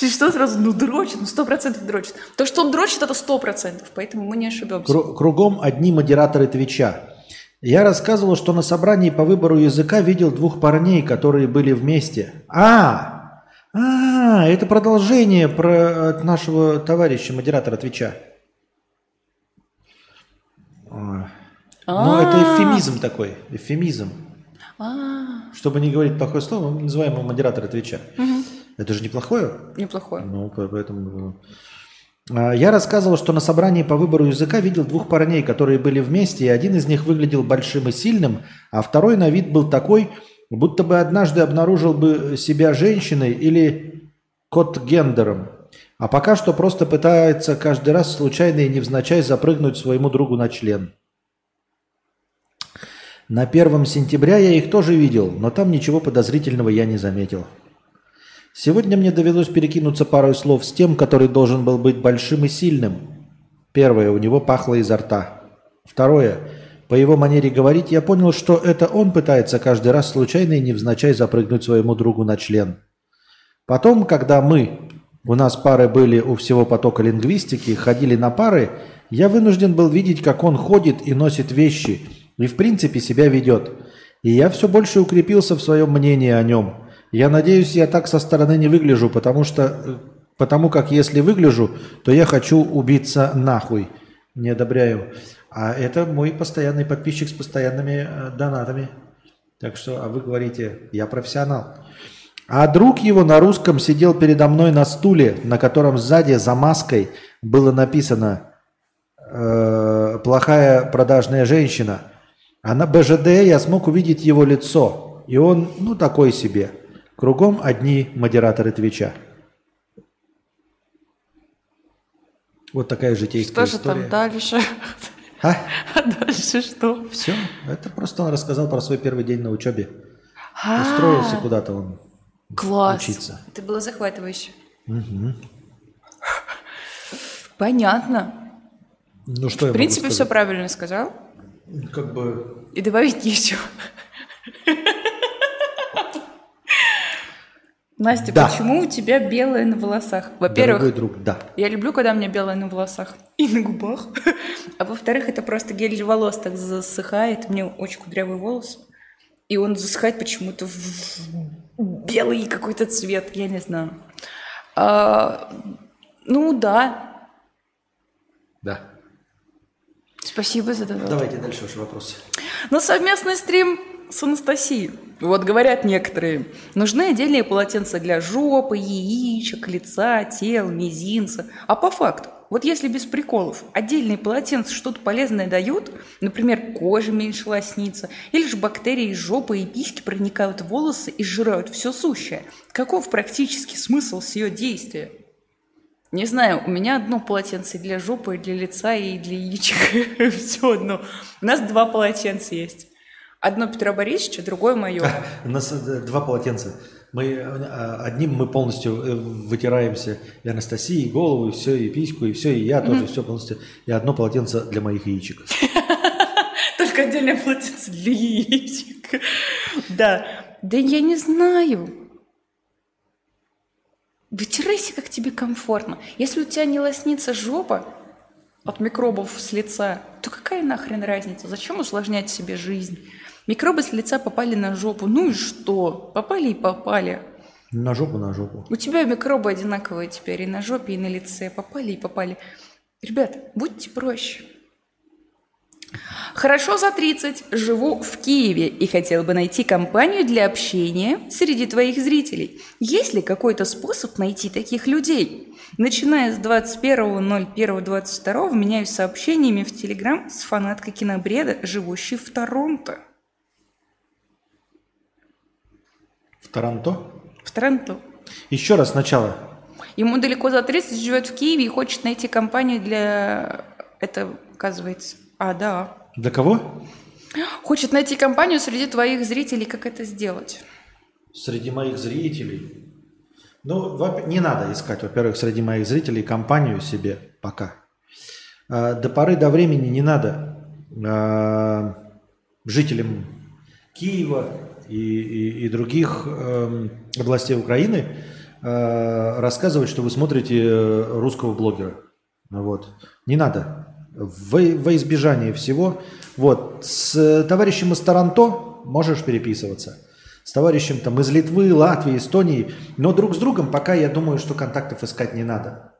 Ты что сразу? Ну, дрочит, ну, сто процентов дрочит. То, что он дрочит, это сто процентов, поэтому мы не ошибемся. Кру- Кругом одни модераторы Твича. Я рассказывал, что на собрании по выбору языка видел двух парней, которые были вместе. А, а, это продолжение про от нашего товарища модератора Твича. Ой. Ну, это эвфемизм такой, эвфемизм. А, Чтобы не говорить плохое слово, мы называем его модератора Твича. Это же неплохое? неплохое. Ну, по- поэтому... А, Я рассказывал, что на собрании по выбору языка видел двух парней, которые были вместе, и один из них выглядел большим и сильным, а второй на вид был такой, будто бы однажды обнаружил бы себя женщиной или кот-гендером. А пока что просто пытается каждый раз случайно и невзначай запрыгнуть своему другу на член. На первом сентября я их тоже видел, но там ничего подозрительного я не заметил. Сегодня мне довелось перекинуться парой слов с тем, который должен был быть большим и сильным. Первое, у него пахло изо рта. Второе, по его манере говорить я понял, что это он пытается каждый раз случайно и невзначай запрыгнуть своему другу на член. Потом, когда мы, у нас пары были у всего потока лингвистики, ходили на пары, я вынужден был видеть, как он ходит и носит вещи, и в принципе себя ведет. И я все больше укрепился в своем мнении о нем. Я надеюсь, я так со стороны не выгляжу, потому что, э, потому как если выгляжу, то я хочу убиться нахуй. Не одобряю. А это мой постоянный подписчик с постоянными э, донатами. Так что, а вы говорите, я профессионал. А друг его на русском сидел передо мной на стуле, на котором сзади за маской было написано э, «плохая продажная женщина». А на БЖД я смог увидеть его лицо. И он, ну, такой себе. Кругом одни модераторы Твича. Вот такая житейская Что же история. там дальше? А? А дальше что? Все. Это просто он рассказал про свой первый день на учебе. А, Устроился куда-то он Класс. учиться. Это было захватывающе. Мгм. Понятно. Ну что я В принципе, могу все правильно сказал. Как бы... И добавить нечего. Настя, Да. почему у тебя белое на волосах? Во-первых, Дорогой друг, да. я люблю, когда у меня белое на волосах и на губах. А во-вторых, это просто гель для волос так засыхает. У меня очень кудрявый волос. И он засыхает почему-то в белый какой-то цвет, я не знаю. А, ну да, Да. спасибо за это. Давайте дальше ваши вопросы. На совместный стрим с Анастасией. Вот говорят некоторые, нужны отдельные полотенца для жопы, яичек, лица, тел, мизинца. А по факту, вот если без приколов, отдельные полотенца что-то полезное дают, например, кожа меньше лоснится, или же бактерии из жопы и письки проникают в волосы и сжирают все сущее. Каков практический смысл с ее действия? Не знаю, у меня одно полотенце для жопы, и для лица, и для яичек. Все одно. У нас два полотенца есть. Одно Петра Борисовича, другое мое. У нас э, два полотенца. Мы э, одним мы полностью э, вытираемся и Анастасии, и голову, и все, и письку, и все, и я тоже все полностью. И одно полотенце для моих яичек. Только отдельное полотенце для яичек. Да. Да я не знаю. Вытирайся, как тебе комфортно. Если у тебя не лоснится жопа от микробов с лица, то какая нахрен разница? Зачем усложнять себе жизнь? Микробы с лица попали на жопу. Ну и что? Попали и попали. На жопу, на жопу. У тебя микробы одинаковые теперь и на жопе, и на лице. Попали и попали. Ребят, будьте проще. Хорошо за 30. Живу в Киеве и хотел бы найти компанию для общения среди твоих зрителей. Есть ли какой-то способ найти таких людей? Начиная с 21.01.22 меняюсь сообщениями в Телеграм с фанаткой кинобреда, живущей в Торонто. В Торонто? В Тренту. Еще раз сначала. Ему далеко за 30, живет в Киеве и хочет найти компанию для... Это, оказывается... А, да. Для кого? Хочет найти компанию среди твоих зрителей. Как это сделать? Среди моих зрителей. Ну, не надо искать, во-первых, среди моих зрителей компанию себе пока. А, До поры до времени не надо а, жителям Киева и, и- и других эм, областей Украины э, рассказывать, что вы смотрите э, русского блогера. Вот. Не надо. Во, во избежание всего. Вот. С товарищем из Таранто можешь переписываться. С товарищем там из Литвы, Латвии, Эстонии. Но друг с другом пока я думаю, что контактов искать не надо.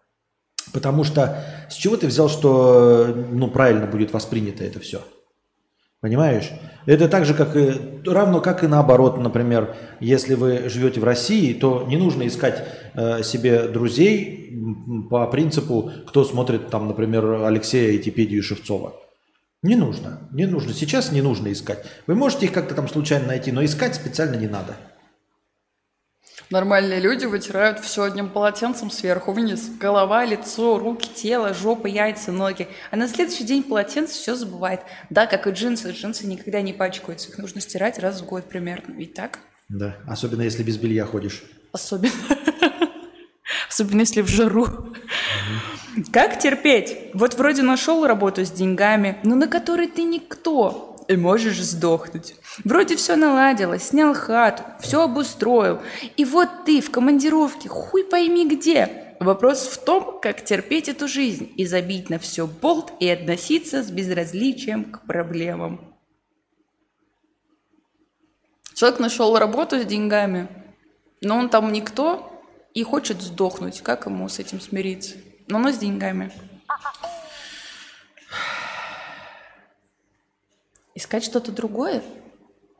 Потому что с чего ты взял, что э, ну, правильно будет воспринято это все? Понимаешь? Это так же, как и, равно как и наоборот, например, если вы живете в России, то не нужно искать э, себе друзей по принципу, кто смотрит там, например, Алексея Этипедию Шевцова. Не нужно, не нужно. Сейчас не нужно искать. Вы можете их как-то там случайно найти, но искать специально не надо. Нормальные люди вытирают все одним полотенцем сверху вниз. Голова, лицо, руки, тело, жопа, яйца, ноги. А на следующий день полотенце все забывает. Да, как и джинсы. Джинсы никогда не пачкаются. Их нужно стирать раз в год примерно. Ведь так? Да, особенно если без белья ходишь. Особенно. Особенно если в жару. Как терпеть? Вот вроде нашел работу с деньгами, но на которой ты никто. И можешь сдохнуть. Вроде все наладилось, снял хату, все обустроил. И вот ты в командировке, хуй пойми где. Вопрос в том, как терпеть эту жизнь и забить на все болт и относиться с безразличием к проблемам. Человек нашел работу с деньгами, но он там никто и хочет сдохнуть. Как ему с этим смириться? Но он с деньгами. Искать что-то другое?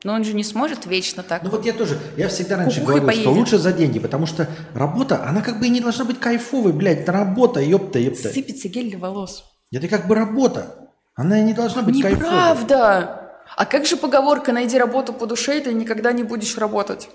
Но он же не сможет вечно так. Ну вот я тоже, я всегда раньше Кукухой говорил, что поедет. лучше за деньги, потому что работа, она как бы и не должна быть кайфовой, блядь, это работа, ёпта, ёпта. Сыпется гель для волос. Это как бы работа, она и не должна быть кайфовой. Неправда! А как же поговорка «найди работу по душе, и ты никогда не будешь работать»?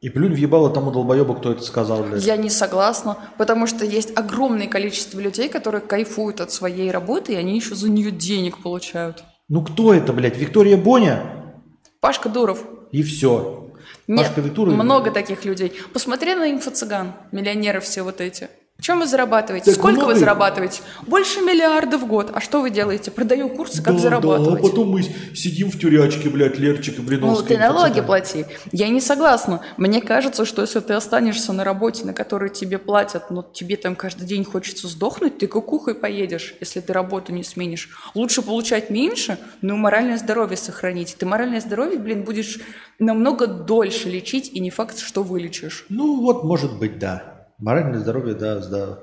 И плюнь в ебало тому долбоебу, кто это сказал, блядь. Я не согласна, потому что есть огромное количество людей, которые кайфуют от своей работы, и они еще за нее денег получают. Ну кто это, блядь, Виктория Боня? Пашка Дуров. И все. Нет, Пашка Витура- много таких людей. Посмотри на инфо-цыган, миллионеры все вот эти. Чем вы зарабатываете? Так Сколько много вы их. зарабатываете? Больше миллиарда в год. А что вы делаете? Продаю курсы, как Да, зарабатывать. Да, а потом мы сидим в тюрячке, блядь, Лерчик и Ну, Блиновский. ты налоги плати. Я не согласна. Мне кажется, что если ты останешься на работе, на которой тебе платят, но тебе там каждый день хочется сдохнуть, ты кукухой поедешь, если ты работу не сменишь. Лучше получать меньше, но моральное здоровье сохранить. Ты моральное здоровье, блин, будешь намного дольше лечить, и не факт, что вылечишь. Ну вот, может быть, да. Моральное здоровье, да, да.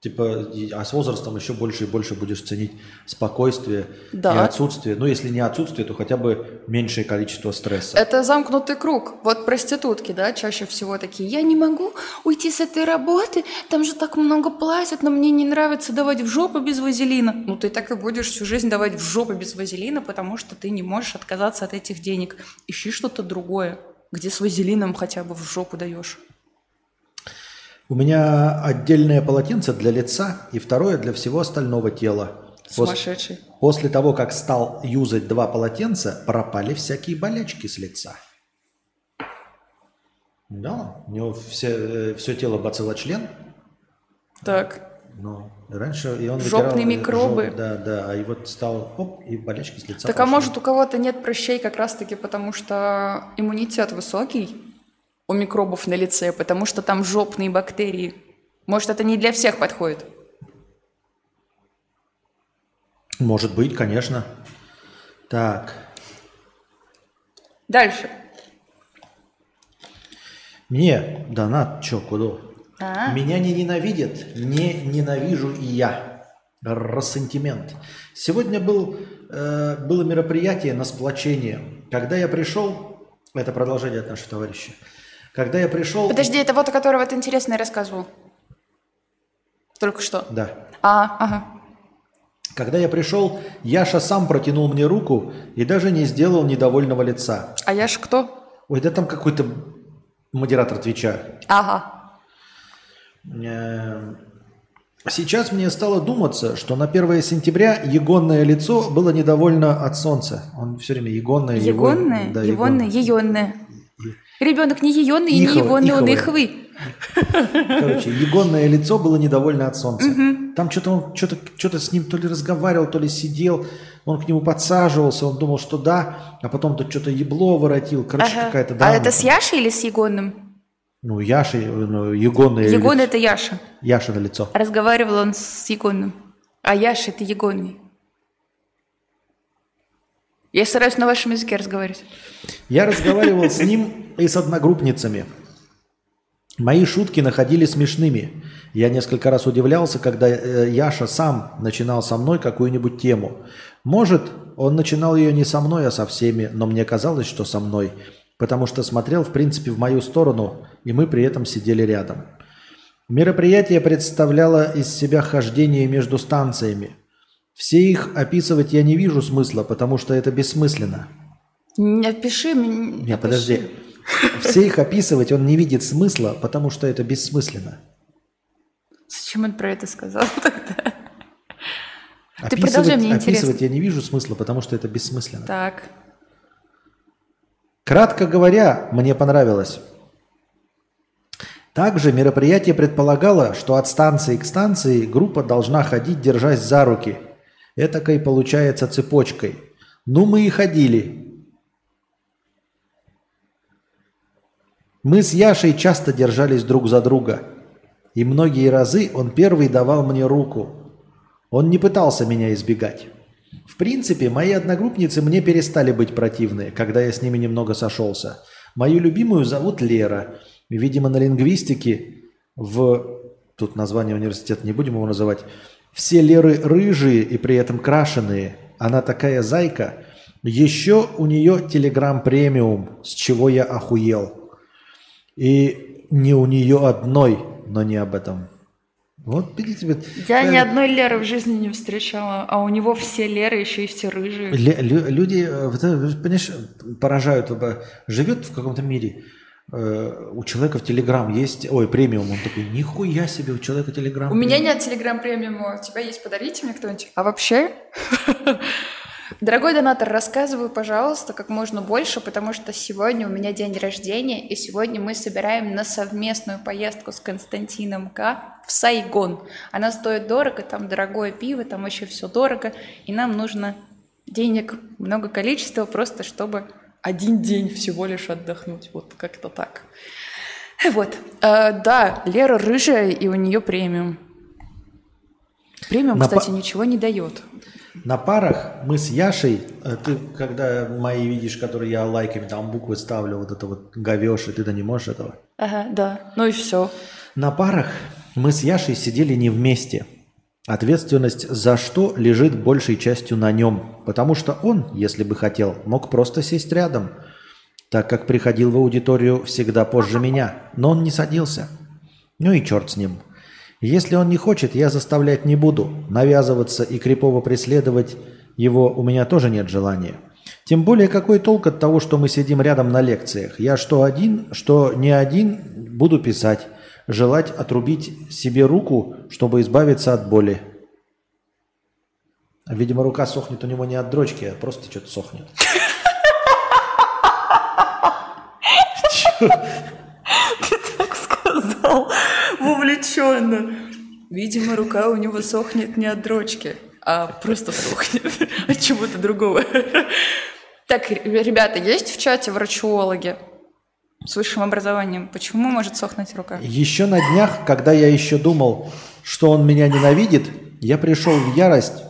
Типа, а с возрастом еще больше и больше будешь ценить спокойствие Да. и отсутствие. Ну, если не отсутствие, то хотя бы меньшее количество стресса. Это замкнутый круг. Вот проститутки, да, чаще всего такие. Я не могу уйти с этой работы, там же так много платят, но мне не нравится давать в жопу без вазелина. Ну, ты так и будешь всю жизнь давать в жопу без вазелина, потому что ты не можешь отказаться от этих денег. Ищи что-то другое, где с вазелином хотя бы в жопу даешь. У меня отдельное полотенце для лица и второе для всего остального тела. Сумасшедший. После того, как стал юзать два полотенца, пропали всякие болячки с лица. Да, у него все, все тело бациллочлен, Так, но раньше и он Жопные вытирал, э, микробы. жоп- да, да, а и вот стал оп, и болячки с лица так а пошли. может у кого-то нет прыщей как раз-таки потому, что иммунитет высокий у микробов на лице, потому что там жопные бактерии. Может, это не для всех подходит? Может быть, конечно. Так, Дальше. мне донат, чё, куда? А? Меня не ненавидят, не ненавижу и я. Рассентимент. Сегодня был, э, было мероприятие на сплочение. Когда я пришел, это продолжение от нашего товарища. Когда я пришел, Подожди, это вот, о которого ты интересное рассказывал. Только что. да, А, ага. когда я пришел, Яша сам протянул мне руку и даже не сделал недовольного лица. А я ж кто? Ой, да там какой-то модератор Твича. Ага. Э, Сейчас мне стало думаться, что на 1 сентября егонное лицо было недовольно от солнца. Он все время егонное. его- Егонное, да, егонное, еённое. Ребенок не еённый и не Ихово- егонный, он иховое. ихвый. Короче, егонное лицо было недовольно от солнца. Там что-то он что-то что с ним то ли разговаривал, то ли сидел. Он к нему подсаживался, он думал, что да, а потом тут что-то ебло воротил. Короче, Ага. какая-то А драма. это с Яшей или с Егонным? Ну, Яша, ну, егонное Егон лицо. это Яша. Яша на лицо. Разговаривал он с Егонным. А Яша это Егонный. Я стараюсь на вашем языке разговаривать. Я разговаривал с ним и с одногруппницами. Мои шутки находили смешными. Я несколько раз удивлялся, когда э, Яша сам начинал со мной какую-нибудь тему. Может, он начинал ее не со мной, а со всеми, но мне казалось, что со мной, потому что смотрел, в принципе, в мою сторону, и мы при этом сидели рядом. Мероприятие представляло из себя хождение между станциями. Все их описывать я не вижу смысла, потому что это бессмысленно. Не Опиши мне. Не, опиши. подожди. Все их описывать он не видит смысла, потому что это бессмысленно. Зачем он про это сказал тогда? Ты Описывать- продолжай, мне описывать я не вижу смысла, потому что это бессмысленно. Так. Кратко говоря, мне понравилось. Также мероприятие предполагало, что от станции к станции группа должна ходить, держась за руки. Этакой получается цепочкой. Ну, мы и ходили. Мы с Яшей часто держались друг за друга. И многие разы он первый давал мне руку. Он не пытался меня избегать. В принципе, мои одногруппницы мне перестали быть противны, когда я с ними немного сошелся. Мою любимую зовут Лера. Видимо, на лингвистике в... Тут название университета не будем его называть. Все Леры рыжие и при этом крашеные. Она такая зайка. Еще у нее Телеграм премиум, с чего я охуел. И не у нее одной, но не об этом. Вот видите, Я э, ни одной Леры в жизни не встречала, а у него все Леры, еще и все рыжие. Лю- люди, э, понимаешь, поражают. Живет в каком-то мире, э, у человека в Телеграм есть, ой, премиум, он такой, нихуя себе, у человека Телеграм. У меня нет телеграм премиума, у тебя есть, подарите мне кто-нибудь. А вообще, дорогой донатор, рассказывай, пожалуйста, как можно больше, потому что сегодня у меня день рождения, и сегодня мы собираем на совместную поездку с Константином К. в Сайгон. Она стоит дорого, там дорогое пиво, там вообще все дорого, и нам нужно денег много количества, просто чтобы один день всего лишь отдохнуть. Вот как-то так. Вот. Э, да, Лера рыжая, и у нее премиум. Премиум, На кстати, па- ничего не дает. На парах мы с Яшей, э, ты когда мои видишь, которые я лайками там буквы ставлю, вот это вот говешь, и ты-то не можешь этого. Ага, да. Ну и все. На парах мы с Яшей сидели не вместе. Ответственность за что лежит большей частью на нем, потому что он, если бы хотел, мог просто сесть рядом, так как приходил в аудиторию всегда позже меня, но он не садился. Ну и черт с ним. Если он не хочет, я заставлять не буду. Навязываться и крипово преследовать его у меня тоже нет желания. Тем более, какой толк от того, что мы сидим рядом на лекциях? Я что один, что не один, буду писать. Желать отрубить себе руку, чтобы избавиться от боли. Видимо, рука сохнет у него не от дрочки, а просто что-то сохнет. Так сказал, вовлеченно. Видимо, рука у него сохнет не от дрочки, а просто сохнет от чего-то другого. Так, ребята, есть в чате врачуологи с высшим образованием? Почему может сохнуть рука? Еще на днях, когда я еще думал, что он меня ненавидит, я пришел в ярость.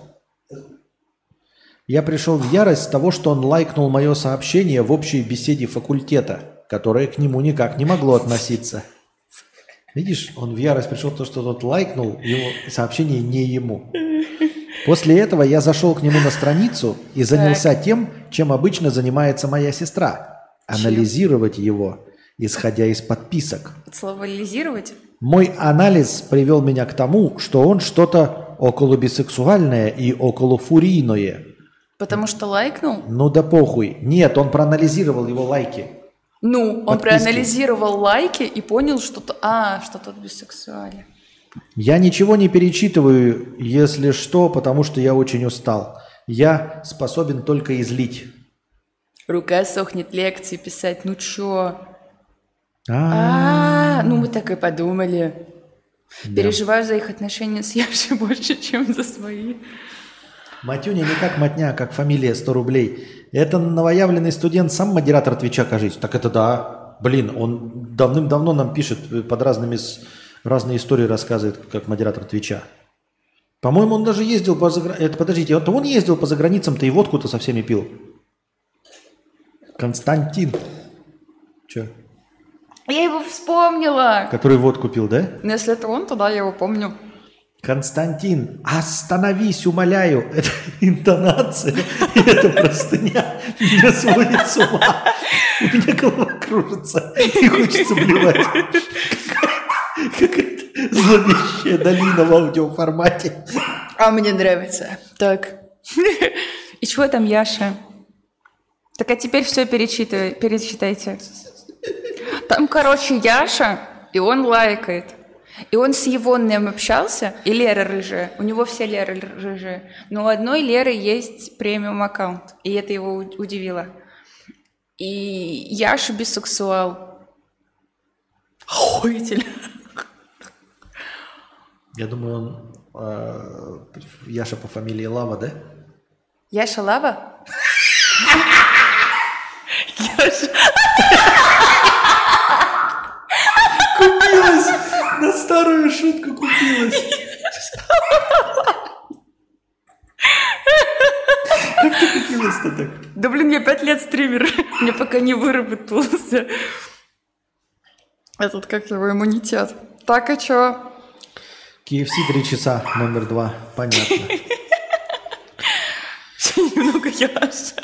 Я пришел в ярость с того, что он лайкнул мое сообщение в общей беседе факультета, которое к нему никак не могло относиться. Видишь, он в ярость пришел, то, что тот лайкнул его сообщение не ему. После этого я зашел к нему на страницу и занялся тем, чем обычно занимается моя сестра. Анализировать его, исходя из подписок. Словализировать? Мой анализ привел меня к тому, что он что-то около бисексуальное и около фурийное. Потому что лайкнул? Ну да похуй. Нет, он проанализировал его лайки. Ну, он Подписки. проанализировал лайки и понял, что... то- А, что тот бисексуален. Я ничего не перечитываю, если что, потому что я очень устал. Я способен только излить. Рука сохнет лекции писать. Ну чё? А, А, ну мы так и подумали. Переживаю за их отношения с Яшей больше, чем за свои. Матюня не как матня, а как фамилия 100 рублей. Это новоявленный студент, сам модератор Твича, кажись. Так это да. Блин, он давным-давно нам пишет э, под разными, разные истории рассказывает, как модератор Твича. По-моему, он даже ездил по заграницам. Это, подождите, это он ездил по заграницам-то и водку-то со всеми пил. Константин. Че? Я его вспомнила. Который водку пил, да? Ну, если это он, то да, я его помню. Константин, остановись, умоляю. Это интонация, это простыня меня сводит с ума. У меня голова кружится и хочется блевать. Какая-то- зловещая долина в аудиоформате. А мне нравится. Так. И чего там Яша? Так а теперь все перечитай, перечитайте. Там, короче, Яша, и он лайкает. И он с Егонным общался, и Лера рыжая. У него все Леры рыжие. Но у одной Леры есть премиум аккаунт. И это его удивило. И Яша бисексуал. Охуительно. Я думаю, он э, Яша по фамилии Лава, да? Яша Лава? Яша. Купилась! На старую шутку купилась. Как ты купилась-то так? Да блин, я пять лет стример. Мне пока не выработался этот, как его, иммунитет. Так, а чё? KFC три часа, номер два. Понятно. Немного Яша.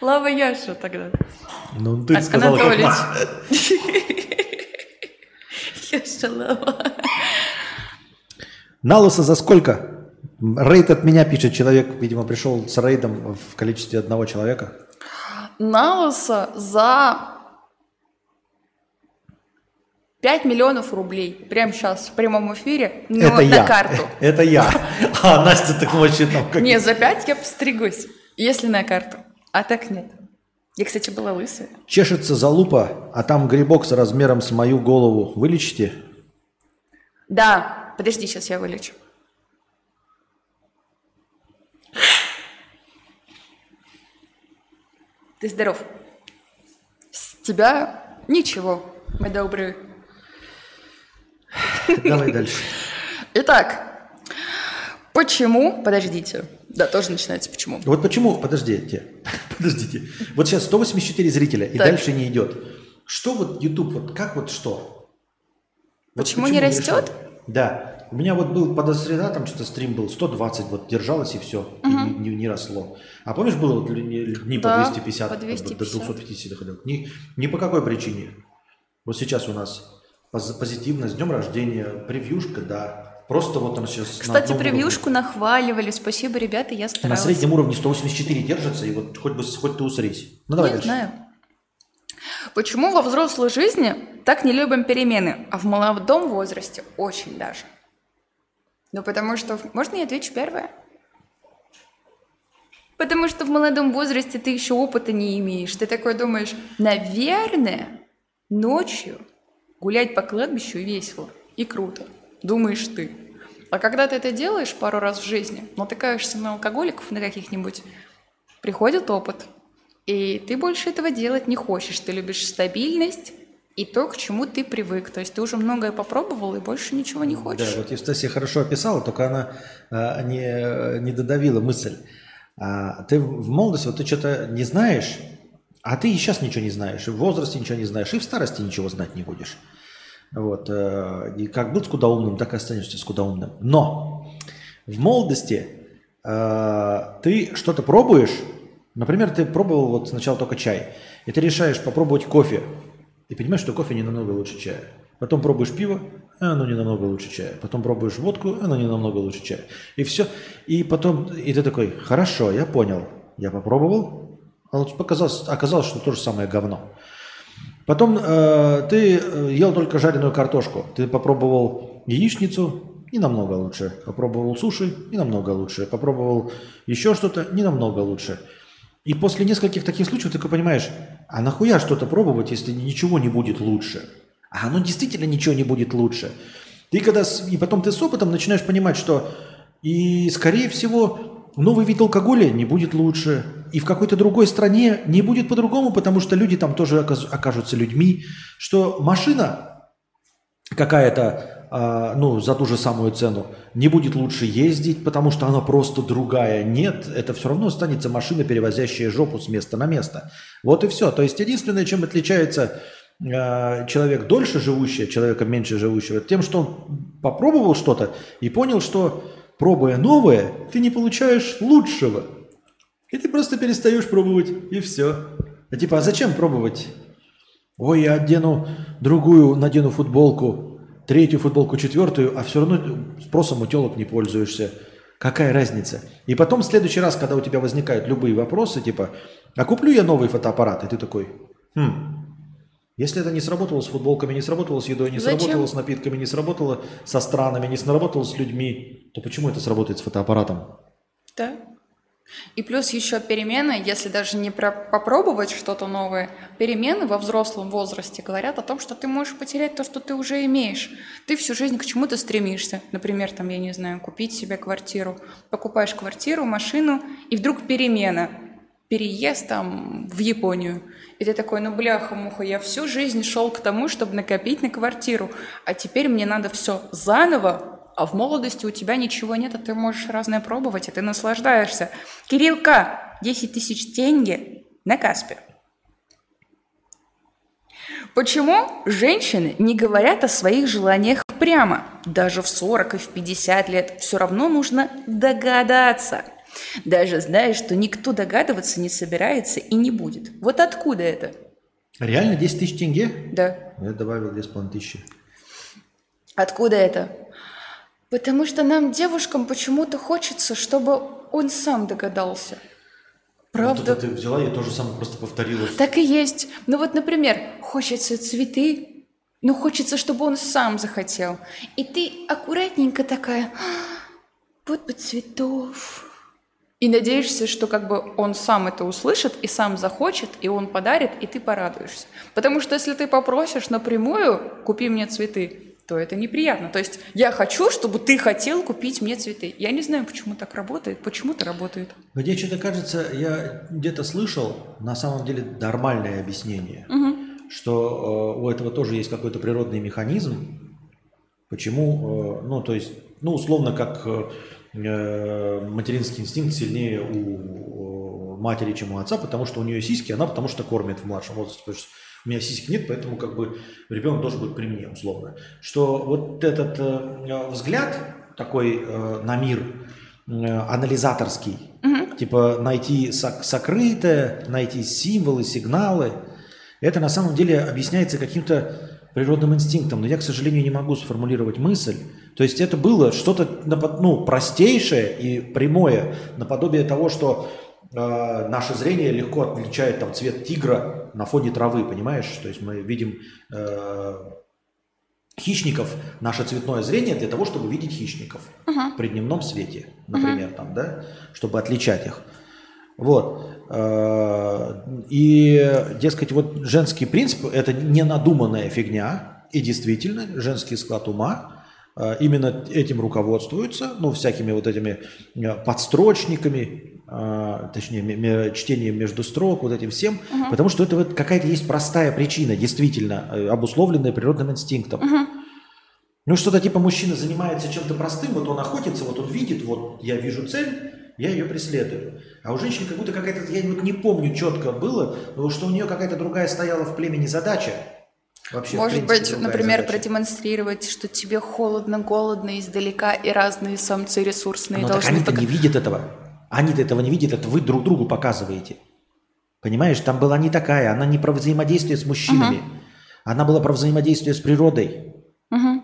Лава Яша тогда. Ну, ты сказала, как Анатолич. надо. Яша Лава. Налуса за сколько? Рейд от меня пишет человек, видимо, пришел с рейдом в количестве одного человека. Налуса за 5 миллионов рублей. Прямо сейчас, в прямом эфире, но Это на я. карту. Это я. А Настя так вообще там как... Не, за 5 я постригусь, если на карту. А так нет. Я, кстати, была лысая. Чешется залупа, а там грибок с размером с мою голову. Вылечите? Да, подожди, сейчас я вылечу. Ты здоров. С тебя ничего, мой добрый. Давай дальше. Итак, почему... Подождите. Да, тоже начинается почему. Вот почему, подождите, подождите. Вот сейчас 184 зрителя, и Так. дальше не идет. Что вот YouTube, вот как вот что? Вот Почему не растет? решает? Да. У меня вот был подосреда, там что-то стрим был, 120, вот держалось и все, и не, не- не росло. А помнишь, было вот дни Да, по 250, по до 250. 250 доходил? Ни, ни по какой причине. Вот сейчас у нас поз- позитивно, с днем рождения, превьюшка, да. Просто вот он сейчас на Кстати, уровне. превьюшку нахваливали. Спасибо, ребята, я На старалась. среднем уровне 184 держится, и вот хоть бы хоть ты усрись. Ну давай Не дальше. знаю. Почему во взрослой жизни так не любим перемены, а в молодом возрасте очень даже? Ну, потому что... Можно я отвечу первое? Потому что в молодом возрасте ты еще опыта не имеешь. Ты такой думаешь, наверное, ночью гулять по кладбищу весело и круто. Думаешь ты. А когда ты это делаешь пару раз в жизни, натыкаешься на алкоголиков, на каких-нибудь, приходит опыт. И ты больше этого делать не хочешь. Ты любишь стабильность и то, к чему ты привык. То есть ты уже многое попробовал и больше ничего не хочешь. Да, вот Евстасия хорошо описала, только она а, не, не додавила мысль. А, ты в молодости, вот ты что-то не знаешь, а ты и сейчас ничего не знаешь, и в возрасте ничего не знаешь, и в старости ничего знать не будешь. Вот. э, И как был скудоумным, так и останешься скудоумным. Но в молодости э, ты что-то пробуешь, например, ты пробовал вот сначала только чай, и ты решаешь попробовать кофе, и понимаешь, что кофе не намного лучше чая. Потом пробуешь пиво, а оно не намного лучше чая. Потом пробуешь водку, оно не намного лучше чая. И все. И потом, и ты такой, хорошо, я понял. Я попробовал, А вот показалось, оказалось, что то же самое говно. Потом э, ты э, ел только жареную картошку. Ты попробовал яичницу, и намного лучше. Попробовал суши, и намного лучше. Попробовал еще что-то, не намного лучше. И после нескольких таких случаев ты понимаешь, а нахуя что-то пробовать, если ничего не будет лучше? А оно действительно ничего не будет лучше. Ты когда, с- и потом ты с опытом начинаешь понимать, что и, скорее всего, новый вид алкоголя не будет лучше. И в какой-то другой стране не будет по-другому, потому что люди там тоже окажутся людьми. Что машина какая-то, а, ну, за ту же самую цену, не будет лучше ездить, потому что она просто другая. Нет, это все равно останется машина, перевозящая жопу с места на место. Вот и все. То есть единственное, чем отличается э, человек дольше живущий человека меньше живущего, тем, что он попробовал что-то и понял, что пробуя новое, ты не получаешь лучшего. И ты просто перестаешь пробовать, и все. А типа, а зачем пробовать? Ой, я одену другую, надену футболку, третью футболку, четвертую, а все равно спросом у телок не пользуешься. Какая разница? И потом в следующий раз, когда у тебя возникают любые вопросы, типа, а куплю я новый фотоаппарат? И ты такой, хм, если это не сработало с футболками, не сработало с едой, не Зачем? сработало с напитками, не сработало со странами, не сработало с людьми, то почему это сработает с фотоаппаратом? Да. И плюс еще перемены, если даже не про- попробовать что-то новое, перемены во взрослом возрасте говорят о том, что ты можешь потерять то, что ты уже имеешь. Ты всю жизнь к чему-то стремишься. Например, там, я не знаю, купить себе квартиру. Покупаешь квартиру, машину, и вдруг перемена. Переезд там в Японию. И ты такой, ну бляха-муха, я всю жизнь шел к тому, чтобы накопить на квартиру, а теперь мне надо все заново, а в молодости у тебя ничего нет, а ты можешь разное пробовать, и ты наслаждаешься. Кириллка, 10 тысяч тенге на Каспе. Почему женщины не говорят о своих желаниях прямо? Даже в 40 и в 50 лет все равно нужно догадаться. Даже зная, что никто догадываться не собирается и не будет. Вот откуда это? Реально 10 тысяч тенге? Да. Я добавил 2500. Откуда это? Потому что нам, девушкам, почему-то хочется, чтобы он сам догадался. Правда? Вот это ты взяла и то же самое просто повторила. Так и есть. Ну вот, например, хочется цветы, но хочется, чтобы он сам захотел. И ты аккуратненько такая, «А, вот бы цветов. И надеешься, что как бы он сам это услышит и сам захочет, и он подарит, и ты порадуешься. Потому что если ты попросишь напрямую, купи мне цветы, то это неприятно. То есть я хочу, чтобы ты хотел купить мне цветы. Я не знаю, почему так работает, почему это работает. Мне что-то кажется, я где-то слышал, на самом деле, нормальное объяснение, что э, у этого тоже есть какой-то природный механизм, почему, э, ну, то есть, ну, условно, как э, э, материнский инстинкт сильнее у матери, чем у отца, потому что у нее сиськи, она потому что кормит в младшем возрасте. У меня сиськи нет, поэтому как бы ребенок должен быть при мне, условно. Что вот этот э, взгляд такой э, на мир э, анализаторский, типа найти сок- сокрытое, найти символы, сигналы, это на самом деле объясняется каким-то природным инстинктом, но я, к сожалению, не могу сформулировать мысль. То есть это было что-то ну, простейшее и прямое, наподобие того, что э, наше зрение легко отличает там, цвет тигра на фоне травы, понимаешь? То есть мы видим э, хищников, наше цветное зрение для того, чтобы видеть хищников при дневном свете, например, там, да, чтобы отличать их. Вот. Э, И, дескать, вот женский принцип – это не надуманная фигня, и действительно, женский склад ума э, именно этим руководствуется, ну, всякими вот этими э, подстрочниками, э, точнее, чтением между строк, вот этим всем, потому что это вот какая-то есть простая причина, действительно, э, обусловленная природным инстинктом. Ну, что-то типа мужчина занимается чем-то простым, вот он охотится, вот он видит, вот я вижу цель, я ее преследую. А у женщины как будто какая-то, я вот не помню четко было, но что у нее какая-то другая стояла в племени задача. Вообще, Может принципе, быть, например, задача. продемонстрировать, что тебе холодно, голодно издалека, и разные самцы ресурсные Но Ну, так должны... они-то так- не видят этого. Они-то этого не видят, это вы друг другу показываете. Понимаешь, там была не такая, она не про взаимодействие с мужчинами. Она была про взаимодействие с природой. Мгм.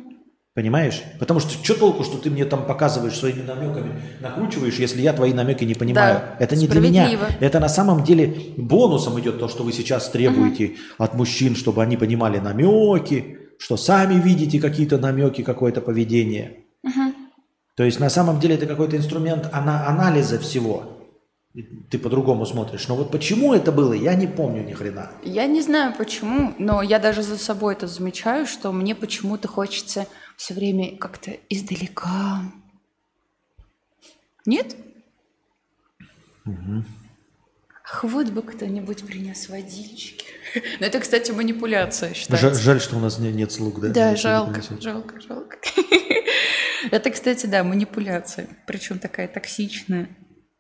Понимаешь? Потому что что толку, что ты мне там показываешь своими намеками, накручиваешь, если я твои намеки не понимаю. Да, это не для меня. Это на самом деле бонусом идет то, что вы сейчас требуете от мужчин, чтобы они понимали намеки, что сами видите какие-то намеки, какое-то поведение. То есть на самом деле это какой-то инструмент ана- анализа всего. Ты по-другому смотришь. Но вот почему это было, я не помню ни хрена. Я не знаю почему, но я даже за собой это замечаю, что мне почему-то хочется все время как-то издалека. Нет? Ах, вот бы кто-нибудь принес водички. Но это, кстати, манипуляция считается. Жаль, жаль, что у нас не- нет слуг, да? Да, жалко, жалко, жалко. Это, кстати, да, манипуляция. Причем такая токсичная.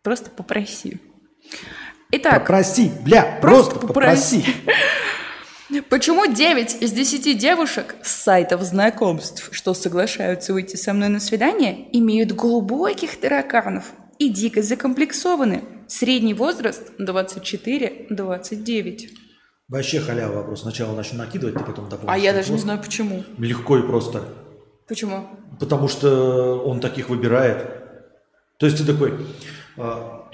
Просто попроси. Итак, Попроси, бля, Просто просто, попроси. почему 9 из 10 девушек с сайтов знакомств, что соглашаются выйти со мной на свидание, имеют глубоких тараканов и дико закомплексованы? Средний возраст 24-29. Вообще халява вопрос. Сначала начну накидывать, ты потом дополнишь. А я даже не знаю почему. Легко и просто. Почему? Потому что он таких выбирает. То есть ты такой, а,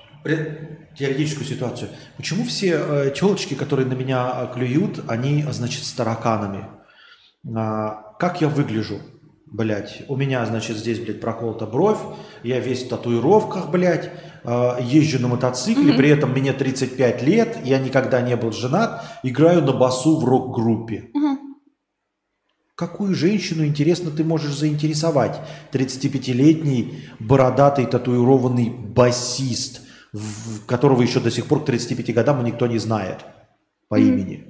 теоретическую ситуацию. Почему все телочки, которые на меня а, клюют, они, а, значит, с тараканами? А, как я выгляжу? Блять, у меня, значит, здесь, блядь, проколота бровь, я весь в татуировках, блядь, а, езжу на мотоцикле, при этом мне 35 лет, я никогда не был женат, играю на басу в рок-группе. Какую женщину, интересно, ты можешь заинтересовать? 35-летний, бородатый, татуированный басист, в- которого еще до сих пор к 35 годам никто не знает по имени.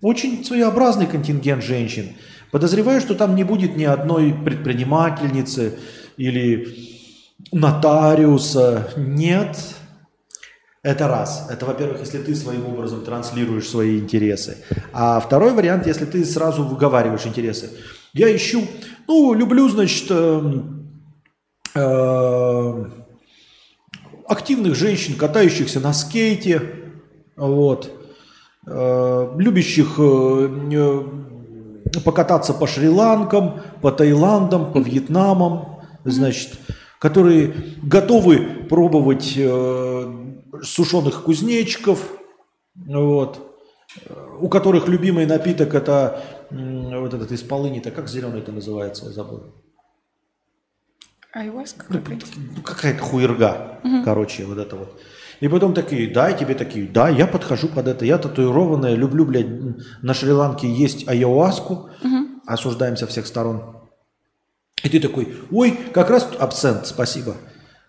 Очень своеобразный контингент женщин. Подозреваю, что там не будет ни одной предпринимательницы или нотариуса. Нет. Это раз. Это, во-первых, если ты своим образом транслируешь свои интересы. А второй вариант, если ты сразу выговариваешь интересы. Я ищу, ну, люблю, значит, эм, э, активных женщин, катающихся на скейте, вот, э, любящих э, э, покататься по Шри-Ланкам, по Таиландам, по Вьетнамам, значит, которые готовы пробовать э, сушеных кузнечиков, вот, э, у которых любимый напиток это м, вот этот из полыни-то, как зеленый это называется, я забыл. Айваска Ну, какая-то. ну, какая-то хуерга, короче, вот это вот. И потом такие, да, и тебе такие, да, я подхожу под это, я татуированная, люблю, блядь, на Шри-Ланке есть айоаску, осуждаем со всех сторон. И ты такой, ой, как раз абсент, спасибо.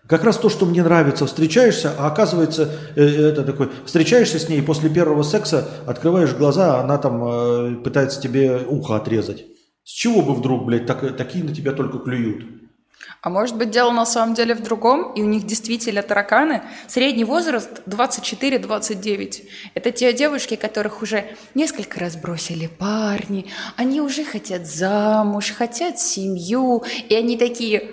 Как раз то, что мне нравится, встречаешься, а оказывается, э, это такой, встречаешься с ней, после первого секса открываешь глаза, а она там э, пытается тебе ухо отрезать. С чего бы вдруг, блядь, так- такие на тебя только клюют? А может быть, дело на самом деле в другом, и у них действительно тараканы. Средний возраст 24-29. Это те девушки, которых уже несколько раз бросили парни, они уже хотят замуж, хотят семью, и они такие...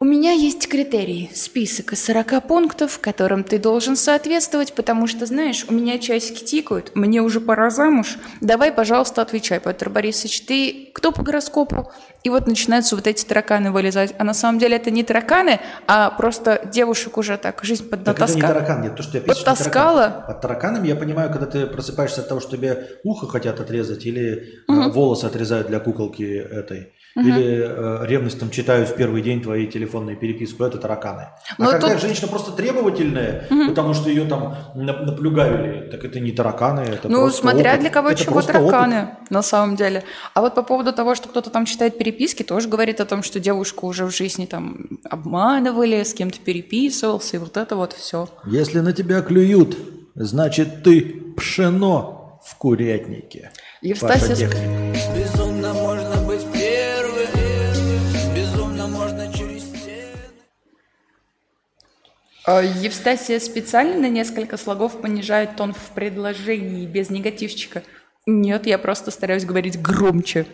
У меня есть критерий, список из 40 пунктов, которым ты должен соответствовать, потому что, знаешь, у меня часики тикают, мне уже пора замуж. Давай, пожалуйста, отвечай, Петр Борисович, ты кто по гороскопу? И вот начинаются вот эти тараканы вылезать. А на самом деле это не тараканы, а просто девушек уже так жизнь Так это не поднатаскала. таракан, нет, то, что я пишу, Подтаскала? таракан. Под тараканами я понимаю, когда ты просыпаешься от того, что тебе ухо хотят отрезать, или э, волосы отрезают для куколки этой, или э, ревностью читают в первый день твои телефонные переписку, это тараканы. А Но когда тут- женщина просто требовательная, потому что ее там нап- наплюгавили, так это не тараканы, это Ну, смотря опыт. для кого Это чего тараканы, на самом деле. А вот по поводу того, что кто-то там читает переписки, тоже говорит о том, что девушку уже в жизни там обманывали, с кем-то переписывался, и вот это вот все. Если на тебя клюют, значит ты пшено в курятнике. Евстасия Паша. Безумно можно быть первым, безумно можно через стены. А, Евстасия специально на несколько слогов понижает тон в предложении без негативчика. Нет, я просто стараюсь говорить громче.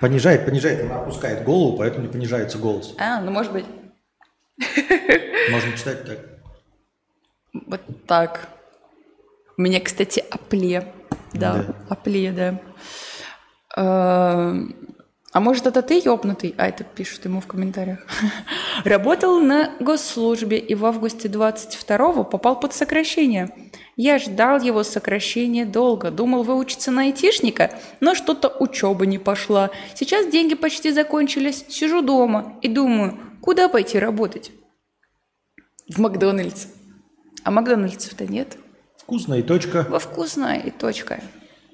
Понижает, понижает, она опускает голову, поэтому не понижается голос. А, ну может быть, Можно читать так. вот так. У меня, кстати, опле. Да, Да. опле, да. А, А может, это ты ёбнутый? А это пишут ему в комментариях. Работал на госслужбе и в августе 22-го попал под сокращение. Я ждал его сокращения долго. Думал выучиться на айтишника, но что-то учеба не пошла. Сейчас деньги почти закончились. Сижу дома и думаю, куда пойти работать? В Макдональдс. А Макдональдсов-то нет. Вкусно и точка. Во вкусное и точка.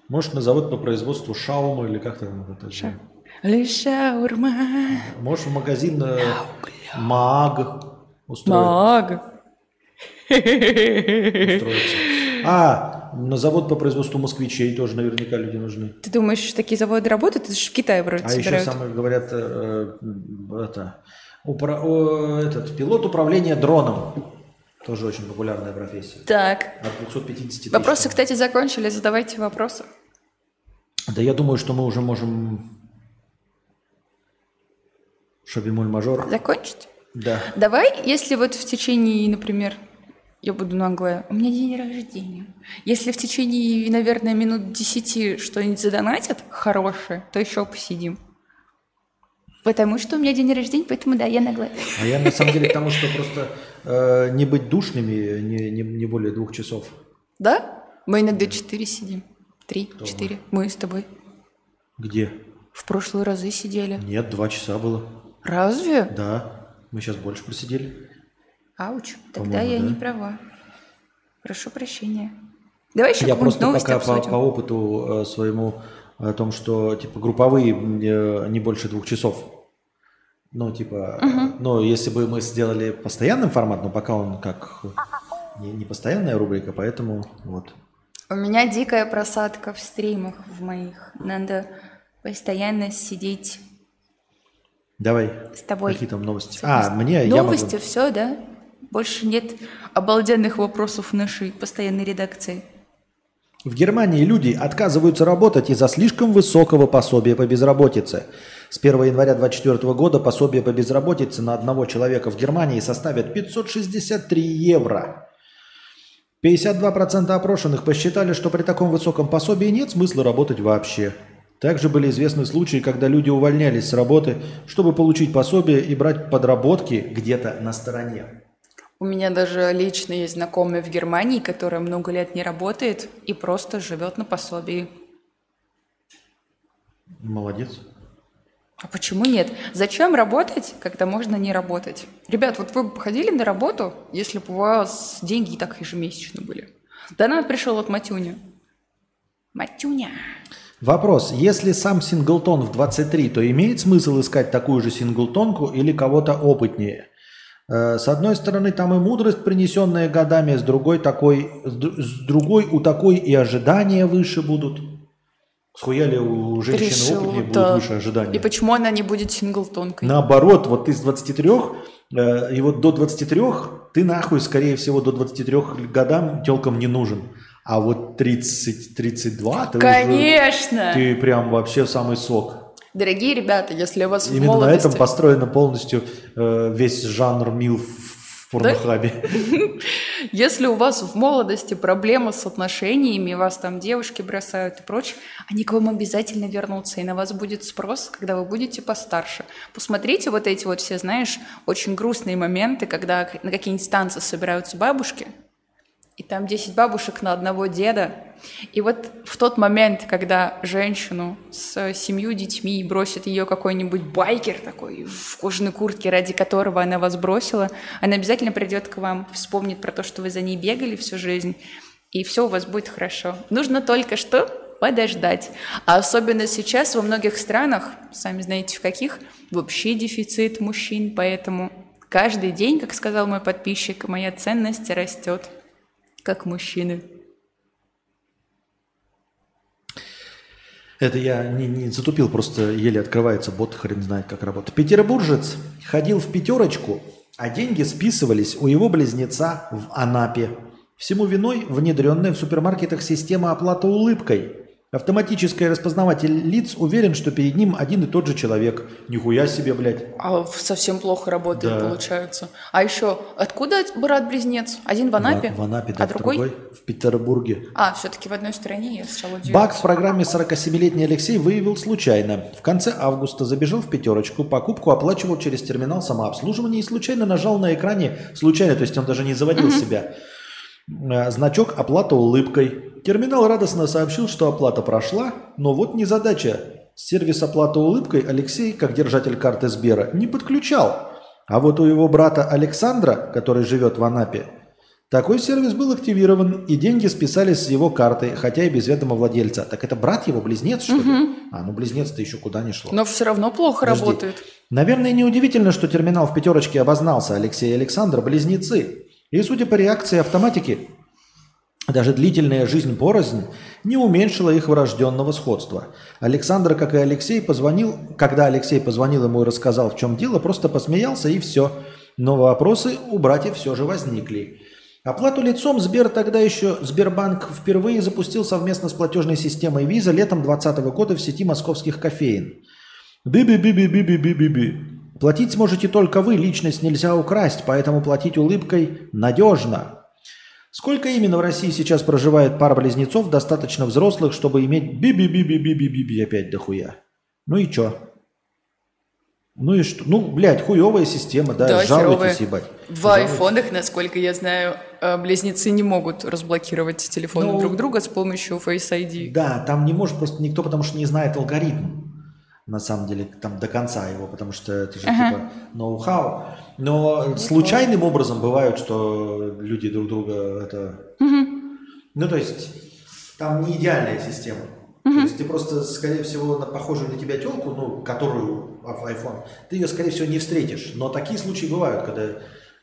Может, на завод по производству шаумы или как там это? Ша. Лишь шаурма. Можешь в магазин э, МАГ устроить, Маг. устроиться. А, на завод по производству москвичей тоже наверняка люди нужны. Ты думаешь, такие заводы работают? Это же в Китае вроде А еще собирают. самое говорят, э, э, это, упра- о, этот, пилот управления дроном. Тоже очень популярная профессия. Так. От 250 тысяч. Вопросы, кстати, закончили. Задавайте вопросы. Да я думаю, что мы уже можем... Шабимуль мажор. Закончить? Да. Давай, если вот в течение, например, я буду наглая, у меня день рождения. Если в течение, наверное, минут десяти что-нибудь задонатят хорошее, то еще посидим. Потому что у меня день рождения, поэтому да, я наглая. А я на самом деле к тому, что просто э, не быть душными не, не, не более двух часов. Да? Мы иногда четыре сидим. Три, четыре. Мы с тобой. Где? В прошлые разы сидели. Нет, два часа было. Разве? Да. Мы сейчас больше просидели. Ауч, тогда я да. не права. Прошу прощения. Давай еще Я просто пока по, обсудим. по опыту э, своему о том, что типа групповые э, не больше двух часов. Ну, типа, э, ну, если бы мы сделали постоянным формат, но пока он как не, не постоянная рубрика, поэтому вот. У меня дикая просадка в стримах в моих. Надо постоянно сидеть Давай. с тобой. Какие там новости? А, мне Новости, я могу. все, да? Больше нет обалденных вопросов в нашей постоянной редакции. В Германии люди отказываются работать из-за слишком высокого пособия по безработице. С 1 января 2024 года пособие по безработице на одного человека в Германии составит 563 евро. 52% опрошенных посчитали, что при таком высоком пособии нет смысла работать вообще. Также были известны случаи, когда люди увольнялись с работы, чтобы получить пособие и брать подработки где-то на стороне. У меня даже лично есть знакомая в Германии, которая много лет не работает и просто живет на пособии. Молодец. А почему нет? Зачем работать, когда можно не работать? Ребят, вот вы бы ходили на работу, если бы у вас деньги и так ежемесячно были. Донат пришел от Матюни. Матюня. Вопрос. Если сам синглтон в 23, то имеет смысл искать такую же синглтонку или кого-то опытнее? Э, С одной стороны, там и мудрость, принесенная годами, с другой, такой, с другой у такой и ожидания выше будут. Схуяли у женщины Решил, опытнее будут да. выше ожидания. И почему она не будет синглтонкой? Наоборот, вот ты с 23, э, и вот до 23 ты нахуй, скорее всего, до 23 годам телкам не нужен. А вот 30-32 ты уже... Конечно! Ты прям вообще самый сок. Дорогие ребята, если у вас в Именно на молодости... этом построено полностью э, весь жанр мил в порнохабе. Если у вас в молодости проблемы с отношениями, вас там девушки бросают и прочее, они к вам обязательно вернутся, и на вас будет спрос, когда вы будете постарше. Посмотрите вот эти вот все, знаешь, очень грустные моменты, когда на какие-нибудь станции собираются бабушки, и там 10 бабушек на одного деда. И вот в тот момент, когда женщину с семью детьми бросит ее какой-нибудь байкер такой в кожаной куртке, ради которого она вас бросила, она обязательно придет к вам, вспомнит про то, что вы за ней бегали всю жизнь, и все у вас будет хорошо. Нужно только что подождать. А особенно сейчас во многих странах, сами знаете в каких, вообще дефицит мужчин, поэтому каждый день, как сказал мой подписчик, моя ценность растет как мужчины. Это я не, не затупил, просто еле открывается бот, хрен знает, как работает. Петербуржец ходил в пятерочку, а деньги списывались у его близнеца в Анапе. Всему виной внедренная в супермаркетах система оплаты улыбкой. Автоматический распознаватель лиц уверен, что перед ним один и тот же человек. Нихуя себе, блядь. А совсем плохо работает, Да. получается. А еще, откуда брат-близнец? Один в Анапе, В, в Анапе, да, а другой? в Петербурге. А, все-таки в одной стране, я сначала удивилась. Баг в программе 47-летний Алексей выявил случайно. В конце августа забежал в пятерочку, покупку оплачивал через терминал самообслуживания и случайно нажал на экране, случайно, то есть он даже не заводил себя, э, значок «Оплата улыбкой». Терминал радостно сообщил, что оплата прошла, но вот незадача. Сервис оплаты улыбкой Алексей, как держатель карты Сбера, не подключал. А вот у его брата Александра, который живет в Анапе, такой сервис был активирован, и деньги списались с его карты, хотя и без ведома владельца. Так это брат его, близнец, что ли? А, ну близнец-то еще куда не шло. Но все равно плохо Подожди. работает. Наверное, неудивительно, что терминал в пятерочке обознался. Алексей и Александр – близнецы. И судя по реакции автоматики, даже длительная жизнь порознь не уменьшила их врожденного сходства. Александр, как и Алексей, позвонил, когда Алексей позвонил ему и рассказал, в чем дело, просто посмеялся и все. Но вопросы у братьев все же возникли. Оплату лицом Сбер тогда еще Сбербанк впервые запустил совместно с платежной системой Visa летом 2020 года в сети московских кофеин. Би-би-би-би-би-би-би-би. Платить сможете только вы, личность нельзя украсть, поэтому платить улыбкой надежно. Сколько именно в России сейчас проживает пара близнецов, достаточно взрослых, чтобы иметь би-би-би-би-би-би-би опять дохуя? Ну и чё? Ну и что? Ну, блядь, хуевая система, да, Да, жалуйтесь, херовая. ебать. В Жалуйтесь. айфонах, насколько я знаю, э, близнецы не могут разблокировать телефоны Ну, друг друга с помощью Face ID. Да, там не может просто никто, потому что не знает алгоритм. На самом деле, там до конца его, потому что это же типа ноу-хау. Но случайным образом бывают, что люди друг друга это... Ну, то есть, там не идеальная система. То есть ты просто, скорее всего, на похожую на тебя телку, ну, которую в iPhone, ты ее, скорее всего, не встретишь. Но такие случаи бывают, когда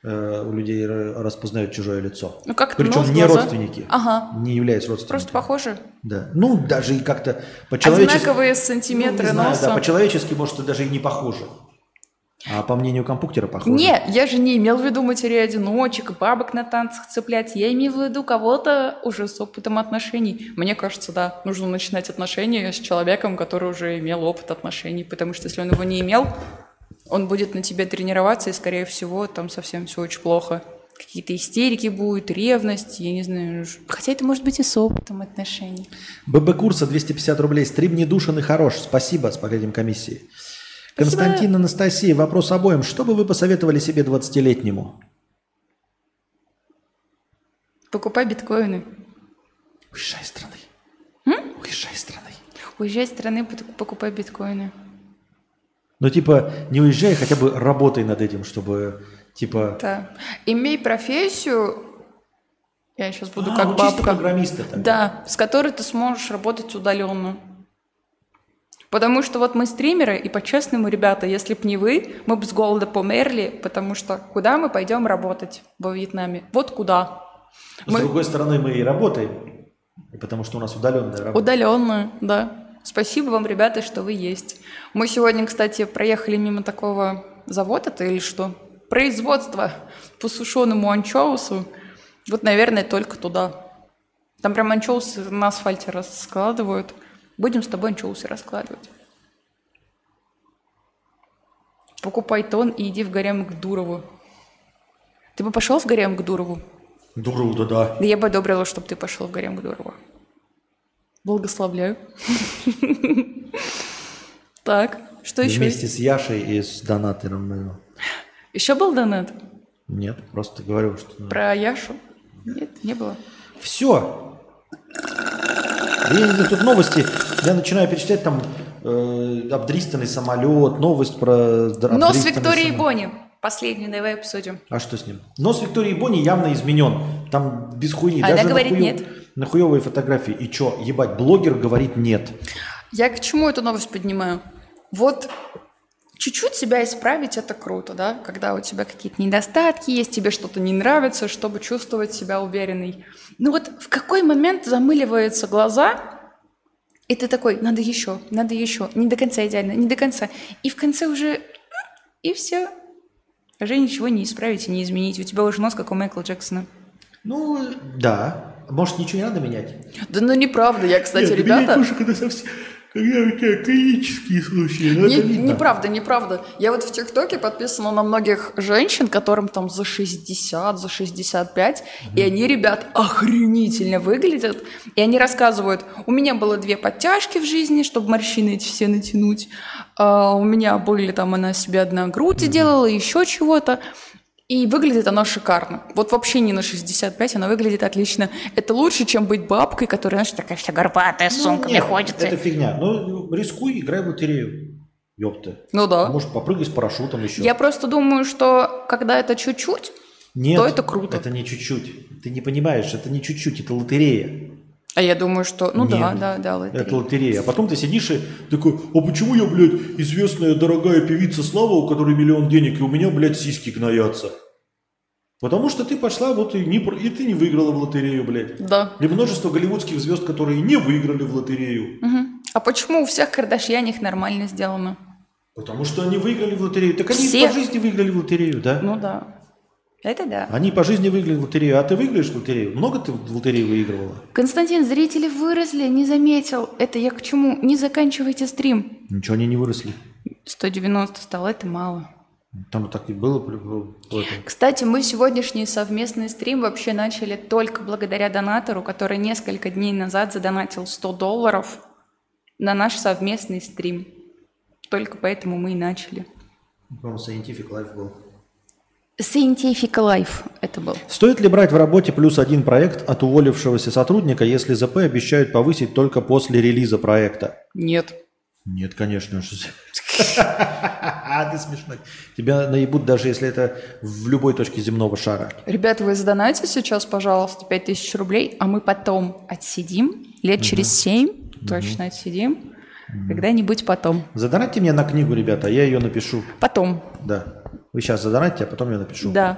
э, у людей распознают чужое лицо. Ну, как Причем нос, не глаза. родственники. Ага. Не являясь родственниками. Просто похожи. Да. Ну, даже и как-то по-человечески... Одинаковые Ну, сантиметры не знаю, носа. да, по-человечески, может, и даже и не похоже. А по мнению компьютера похоже. Не, я же не имел в виду матерей-одиночек, бабок на танцах цеплять. Я имел в виду кого-то уже с опытом отношений. Мне кажется, да, нужно начинать отношения с человеком, который уже имел опыт отношений. Потому что если он его не имел, он будет на тебе тренироваться, и, скорее всего, там совсем все очень плохо. Какие-то истерики будут, ревность, я не знаю. Хотя это может быть и с опытом отношений. ББ курса 250 рублей. Стрим не душен и хорош. Спасибо с покрытием комиссии. Константин Анастасия, вопрос обоим. Что бы вы посоветовали себе 20-летнему? Покупай биткоины. Уезжай из страны. Уезжай из страны. Уезжай из страны, покупай биткоины. Ну, типа, не уезжай, хотя бы работай над этим, чтобы, типа... Да. Имей профессию, я сейчас буду А, как бабка. программиста тогда. Да, с которой ты сможешь работать удаленно. Потому что вот мы стримеры, и по-честному, ребята, если б не вы, мы бы с голода померли, потому что куда мы пойдем работать во Вьетнаме? Вот куда. С другой стороны, мы и работаем, потому что у нас удаленная работа. Удаленно, да. Спасибо вам, ребята, что вы есть. Мы сегодня, кстати, проехали мимо такого завода это или что? Производство по сушеному анчоусу. Вот, наверное, только туда. Там прям анчоусы на асфальте раскладывают. Будем с тобой анчоусы раскладывать. Покупай тон и иди в гарем к Дурову. Ты бы пошел в гарем к Дурову? Дуру, да, да. Да я бы одобрила, чтобы ты пошел в гарем к Дурову. Благословляю. Так, что еще? Вместе с Яшей и с донатором. ну, Еще был донат Нет, просто говорю, что... про Яшу? Нет, не было. Все. Я не знаю, тут новости. Я начинаю перечислять там э, обдристанный самолет, новость про... Но с Викторией самолет. Бони. Последний, давай обсудим. А что с ним? Нос Виктории Бонни явно изменен. Там без хуйни. Она Даже говорит на, хуё- нет. на хуевые фотографии. И чё, ебать, блогер говорит нет. Я к чему эту новость поднимаю? Вот чуть-чуть себя исправить это круто, да? Когда у тебя какие-то недостатки есть, тебе что-то не нравится, чтобы чувствовать себя уверенной. Ну вот в какой момент замыливаются глаза, и ты такой, надо еще, надо еще, не до конца идеально, не до конца. И в конце уже, и все. Уже ничего не исправить и не изменить. У тебя уже нос, как у Майкла Джексона. Ну, да. Может, ничего не надо менять? Да ну неправда, я, кстати, ребята... когда совсем... Когда у тебя клинические случаи, ну, Не- это видно. неправда, неправда. Я вот в ТикТоке подписана на многих женщин, которым там за 60, за 65, и они, ребят, охренительно выглядят. И они рассказывают, у меня было две подтяжки в жизни, чтобы морщины эти все натянуть. А, у меня были там, она себе одна грудь делала, еще чего-то. И выглядит она шикарно. Вот вообще не на 65, она выглядит отлично. Это лучше, чем быть бабкой, которая, знаешь, такая вся горбатая, с Ну, сумками нет, ходит. Это фигня. Ну, рискуй, играй в лотерею. Ёпта. Ну да. Может, попрыгай с парашютом еще. Я просто думаю, что когда это чуть-чуть, Нет, то это круто. Это не чуть-чуть. Ты не понимаешь, это не чуть-чуть, это лотерея. а я думаю, что... Ну да, Нет, да, да, лотерея. Это лотерея. А потом ты сидишь и такой, а почему я, блядь, известная дорогая певица Слава, у которой миллион денег, и у меня, блядь, сиськи гноятся? Потому что ты пошла, вот и, не, и ты не выиграла в лотерею, блядь. Да. И множество голливудских звезд, которые не выиграли в лотерею. Мгм. А почему у всех Кардашьяних нормально сделано? Потому что они выиграли в лотерею. Так они Все. по жизни выиграли в лотерею, да? Ну да. Это да. Они по жизни выиграли в лотерею. А ты выиграешь в лотерею? Много ты в лотерею выигрывала? Константин, зрители выросли, не заметил. Это я к чему? Не заканчивайте стрим. Ничего, они не выросли. 190 стало, это мало. Там так и было. Кстати, мы сегодняшний совместный стрим вообще начали только благодаря донатору, который несколько дней назад задонатил 100 долларов на наш совместный стрим. Только поэтому мы и начали. По-моему, Scientific Life был. Scientific Life это был. Стоит ли брать в работе плюс один проект от уволившегося сотрудника, если ЗП обещают повысить только после релиза проекта? Нет. Нет, конечно. А, Ты смешной. Тебя наебут, даже если это в любой точке земного шара. Ребята, вы задонайте сейчас, пожалуйста, 5000 рублей, а мы потом отсидим, лет через 7 точно отсидим, когда-нибудь потом. Задонатьте мне на книгу, ребята, я ее напишу. Потом, Да. Вы сейчас задонатьте, а потом я напишу. да.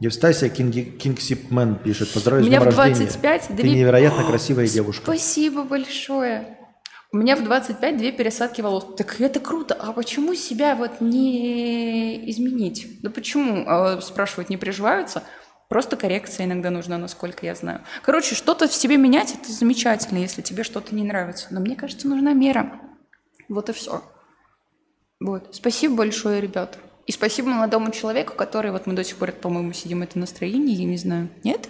Евстасия Кинги- Кингсипмен пишет. Поздравляю с меня днем в рождения. 25 Ты невероятно красивая девушка. Спасибо большое. У меня в 25 две пересадки волос. Так это круто. А почему себя вот не изменить? Да почему? А, Спрашивают, не приживаются? Просто коррекция иногда нужна, насколько я знаю. Короче, что-то в себе менять – это замечательно, если тебе что-то не нравится. Но мне кажется, нужна мера. Вот и все. Вот. Спасибо большое, ребята. И спасибо молодому человеку, который, вот мы до сих пор, по-моему, сидим это настроение, я не знаю. Нет?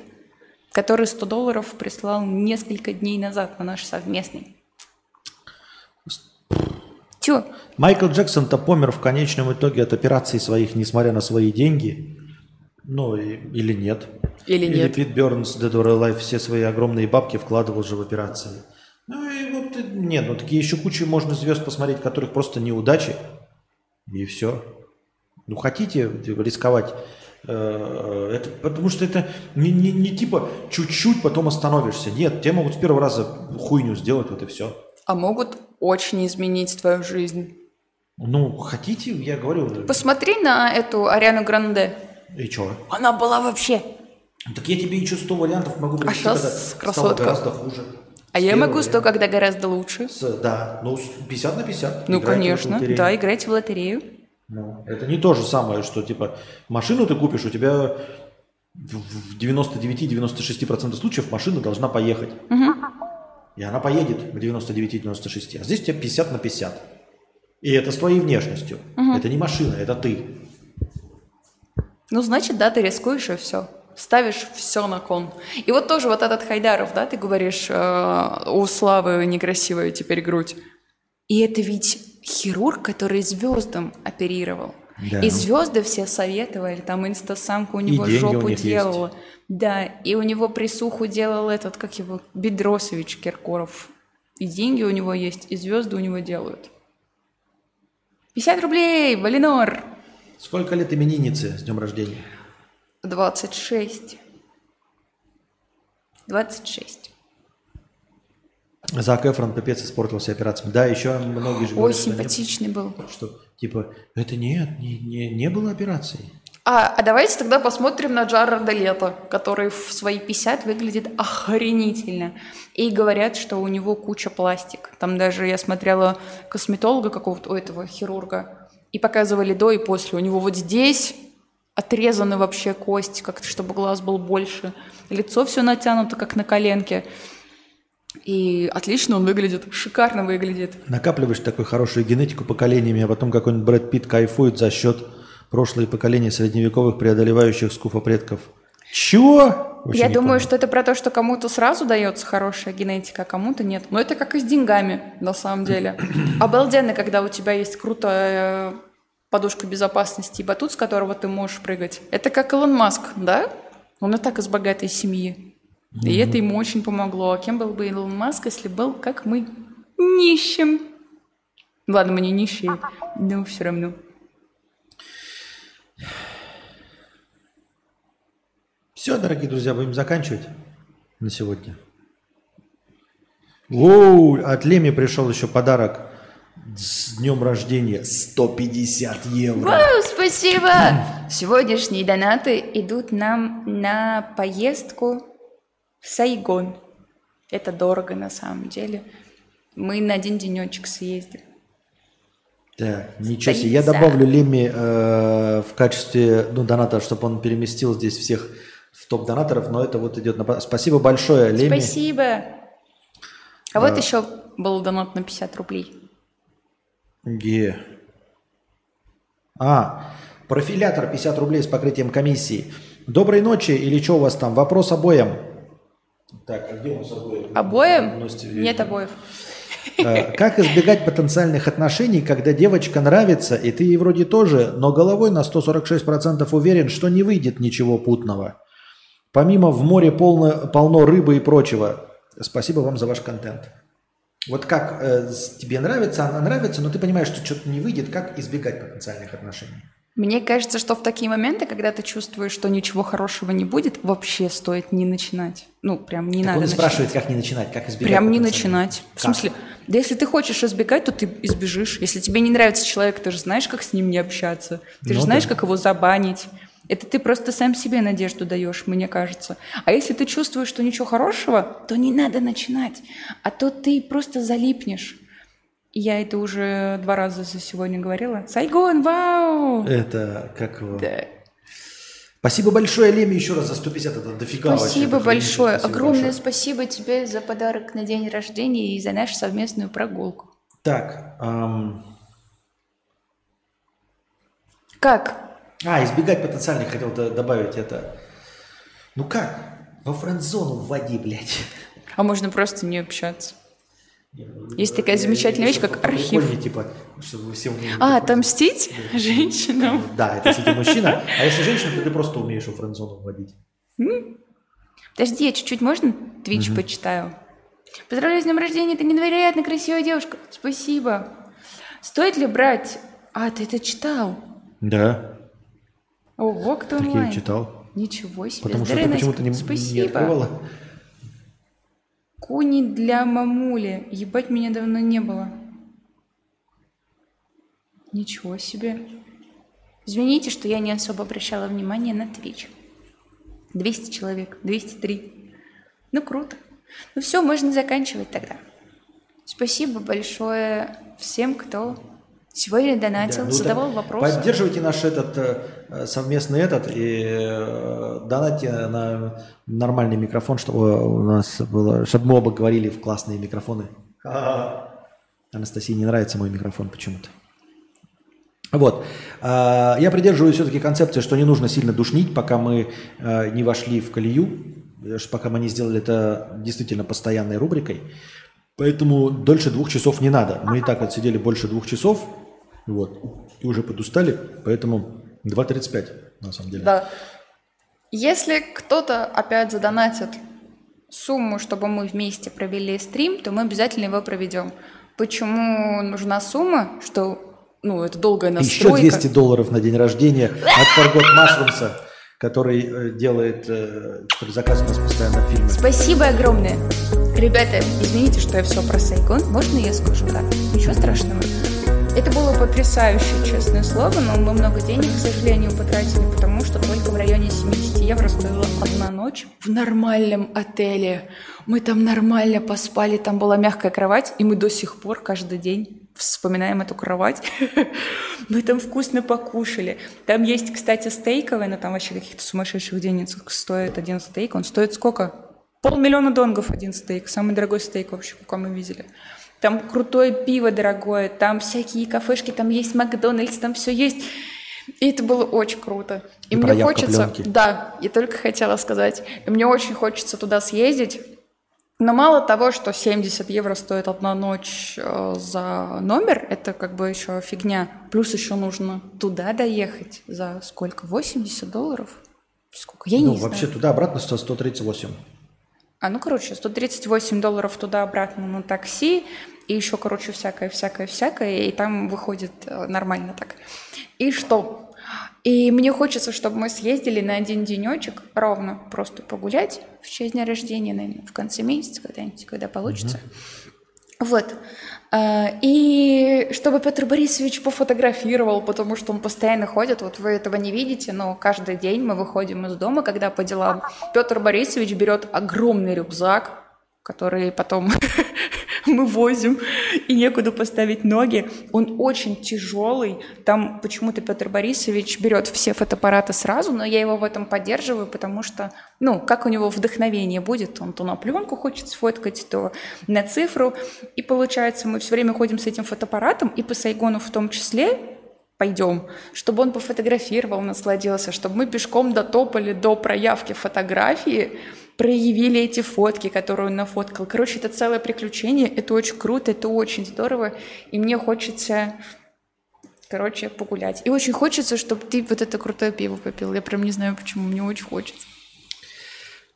Который 100 долларов прислал несколько дней назад на наш совместный. Тё? Майкл Джексон-то помер в конечном итоге от операций своих, несмотря на свои деньги. Ну, и- или нет. Или нет. Пит Бернс, Dead or Alive, все свои огромные бабки вкладывал же в операции. Ну и вот, э, нет, ну такие еще кучу можно звезд посмотреть, которых просто неудачи. И все. Ну, хотите рисковать, э, это, потому что это не, не- не типа чуть-чуть, потом остановишься. Нет, тебе могут с первого раза хуйню сделать, вот и все. А могут очень изменить твою жизнь. Ну, хотите, я говорю, Посмотри на эту Ариану Гранде. и что? Она была вообще... Так я тебе еще 100 вариантов могу привести, щас когда красотка. стало гораздо хуже. А С я могу 100, варианта. когда гораздо лучше. С- да, ну с 50 на 50. Ну, Играйте конечно. Да, играйте в лотерею. Ну, это не то же самое, что типа машину ты купишь, у тебя в в 99-96% случаев машина должна поехать. И она поедет в 99-96. А здесь у тебя 50 на 50. И это с твоей внешностью. Это не машина, это ты. Ну, значит, да, ты рискуешь и все. Ставишь все на кон. И вот тоже вот этот Хайдаров, да, ты говоришь, э, у Славы некрасивая теперь грудь. И это ведь хирург, который звездам оперировал. Да. И звезды все советовали, там инстасамка у него у жопу есть. делала. Да, и у него присуху делал этот, как его, Бедросович Киркоров. И деньги у него есть, и звезды у него делают. 50 рублей, Валинор! Сколько лет именинницы с днем рождения? 26. 26. Зак Эфрон пипец испортился операциями. Да, еще многие же Ой, говорят, симпатичный был. Что, типа, это нет, не, не, не было операции. А, а давайте тогда посмотрим на Джареда Лето, который в свои 50 выглядит охренительно. И говорят, что у него куча пластик. Там даже я смотрела косметолога какого-то, у этого хирурга, и показывали до и после. У него вот здесь отрезаны вообще кости, как-то, чтобы глаз был больше. Лицо все натянуто, как на коленке. И отлично он выглядит, шикарно выглядит. Накапливаешь такую хорошую генетику поколениями, а потом какой-нибудь Брэд Питт кайфует за счет прошлые поколения средневековых преодолевающих скуфа предков. Чего? Вообще Я думаю, понял. что это про то, что кому-то сразу дается хорошая генетика, а кому-то нет. Но это как и с деньгами, на самом деле. Обалденно, когда у тебя есть крутая подушка безопасности и батут, с которого ты можешь прыгать. Это как Илон Маск, да? Он и так из богатой семьи. И это ему очень помогло. А кем был бы Илон Маск, если был, как мы, нищим? Ладно, мы не нищие, но все равно. Все, дорогие друзья, будем заканчивать на сегодня. Оу, от Леми пришел еще подарок с днем рождения 150 евро. Вау, спасибо! Сегодняшние донаты идут нам на поездку в Сайгон. Это дорого на самом деле. Мы на один денечек съездим. Так, ничего себе. Я добавлю Леми э, в качестве ну, доната, чтобы он переместил здесь всех в топ донаторов, но это вот идет на... Спасибо большое, Леми. Спасибо! А вот еще был донат на 50 рублей. Где? А, профилятор 50 рублей с покрытием комиссии. Доброй ночи или что у вас там? Вопрос обоим. Так, а где у нас обои? Обоим? Нет обоев. Э, Как избегать потенциальных отношений, когда девочка нравится, и ты ей вроде тоже, но головой на 146% уверен, что не выйдет ничего путного? Помимо в море полно, полно рыбы и прочего. Спасибо вам за ваш контент. Вот как э, тебе нравится, она нравится, но ты понимаешь, что что-то не выйдет, как избегать потенциальных отношений? Мне кажется, что в такие моменты, когда ты чувствуешь, что ничего хорошего не будет, вообще стоит не начинать. Ну, прям не Так надо он начинать. спрашивает, как не начинать, как избегать. Прям не начинать. В Как? смысле, да если ты хочешь избегать, то ты избежишь. Если тебе не нравится человек, ты же знаешь, как с ним не общаться. Ты же Ну знаешь, да. как его забанить. Это ты просто сам себе надежду даешь, мне кажется. А если ты чувствуешь, что ничего хорошего, то не надо начинать. А то ты просто залипнешь. Я это уже два раза за сегодня говорила. Сайгон, вау! Это как его... Да. Спасибо большое, Леми, еще раз за 150. Это дофига вообще. Спасибо Даже большое. спасибо Огромное большое. спасибо тебе за подарок на день рождения и за нашу совместную прогулку. Так, ам, Как? а, избегать потенциальных, хотел добавить это. Ну как? Во френд-зону вводи, блядь. А можно просто не общаться. Есть такая замечательная вещь, как архив. Типа, чтобы все умели... А, отомстить женщинам? Да, это если ты мужчина. А если женщина, то ты просто умеешь во френд-зону вводить. Подожди, я чуть-чуть можно Твич почитаю? Поздравляю с днем рождения, ты невероятно красивая девушка. Спасибо. Стоит ли брать... А, ты это читал? Да, Ого, кто так я онлайн. и читал. Ничего себе. Потому что ты почему-то не, не Спасибо. открывала. Куни для мамули. Ебать, меня давно не было. Ничего себе. Извините, что я не особо обращала внимание на Twitch. 200 человек, 203. Ну, круто. Ну все, можно заканчивать тогда. Спасибо большое всем, кто сегодня донатил, Да, ну задавал да. вопросы. Поддерживайте наш этот э, совместный этот и э, донатьте на нормальный микрофон, чтобы у нас было, чтобы мы оба говорили в классные микрофоны. Анастасии не нравится мой микрофон почему-то. Вот. А, Я придерживаюсь все-таки концепции, что не нужно сильно душнить, пока мы э, не вошли в колею, пока мы не сделали это действительно постоянной рубрикой. Поэтому дольше двух часов не надо. Мы и так отсидели больше двух часов, вот, и уже подустали, поэтому 2.35 на самом деле. Да. Если кто-то опять задонатит сумму, чтобы мы вместе провели стрим, то мы обязательно его проведем. Почему нужна сумма? Что, ну, это долгая Еще настройка. 200 долларов на день рождения от Forgot Mushrooms, который э, делает, э, который заказывает у нас постоянно фильмы. Спасибо огромное. Ребята, извините, что я все про Сайгон. Можно я скажу так? Ничего страшного. Это было потрясающе, честное слово, но мы много денег, к сожалению, потратили, потому что только в районе 70 евро стоила одна ночь в нормальном отеле. Мы там нормально поспали, там была мягкая кровать, и мы до сих пор каждый день вспоминаем эту кровать. Мы там вкусно покушали. Там есть, кстати, стейковый, но там вообще каких-то сумасшедших денег стоит один стейк. Он стоит сколько? Полмиллиона донгов один стейк. Самый дорогой стейк вообще, какой мы видели. Там крутое пиво дорогое, там всякие кафешки, там есть Макдональдс, там все есть. И это было очень круто. И, И мне хочется... пленки. Да, я только хотела сказать. И мне очень хочется туда съездить. Но мало того, что 70 евро стоит одна ночь э, за номер, это как бы еще фигня. Плюс еще нужно туда доехать за сколько? 80 долларов? Сколько? Я ну, не вообще знаю. туда-обратно сто- 138. А, ну, короче, 138 долларов туда-обратно на такси, и еще, короче, всякое, всякое, всякое, и там выходит э, нормально так. И что? И мне хочется, чтобы мы съездили на один денечек ровно, просто погулять в честь дня рождения, наверное, в конце месяца когда-нибудь, когда получится. Вот. А, И чтобы Петр Борисович пофотографировал, потому что он постоянно ходит, вот вы этого не видите, но каждый день мы выходим из дома, когда по делам. Петр Борисович берет огромный рюкзак, который потом мы возим, и некуда поставить ноги. Он очень тяжелый. Там почему-то Петр Борисович берет все фотоаппараты сразу, но я его в этом поддерживаю, потому что, ну, как у него вдохновение будет, он то на пленку хочет сфоткать, то на цифру. И получается, мы все время ходим с этим фотоаппаратом, и по Сайгону в том числе, пойдем, чтобы он пофотографировал, насладился, чтобы мы пешком дотопали до проявки фотографии, проявили эти фотки, которые он нафоткал. Короче, это целое приключение, это очень круто, это очень здорово, и мне хочется, короче, погулять. И очень хочется, чтобы ты вот это крутое пиво попил. Я прям не знаю, почему, мне очень хочется.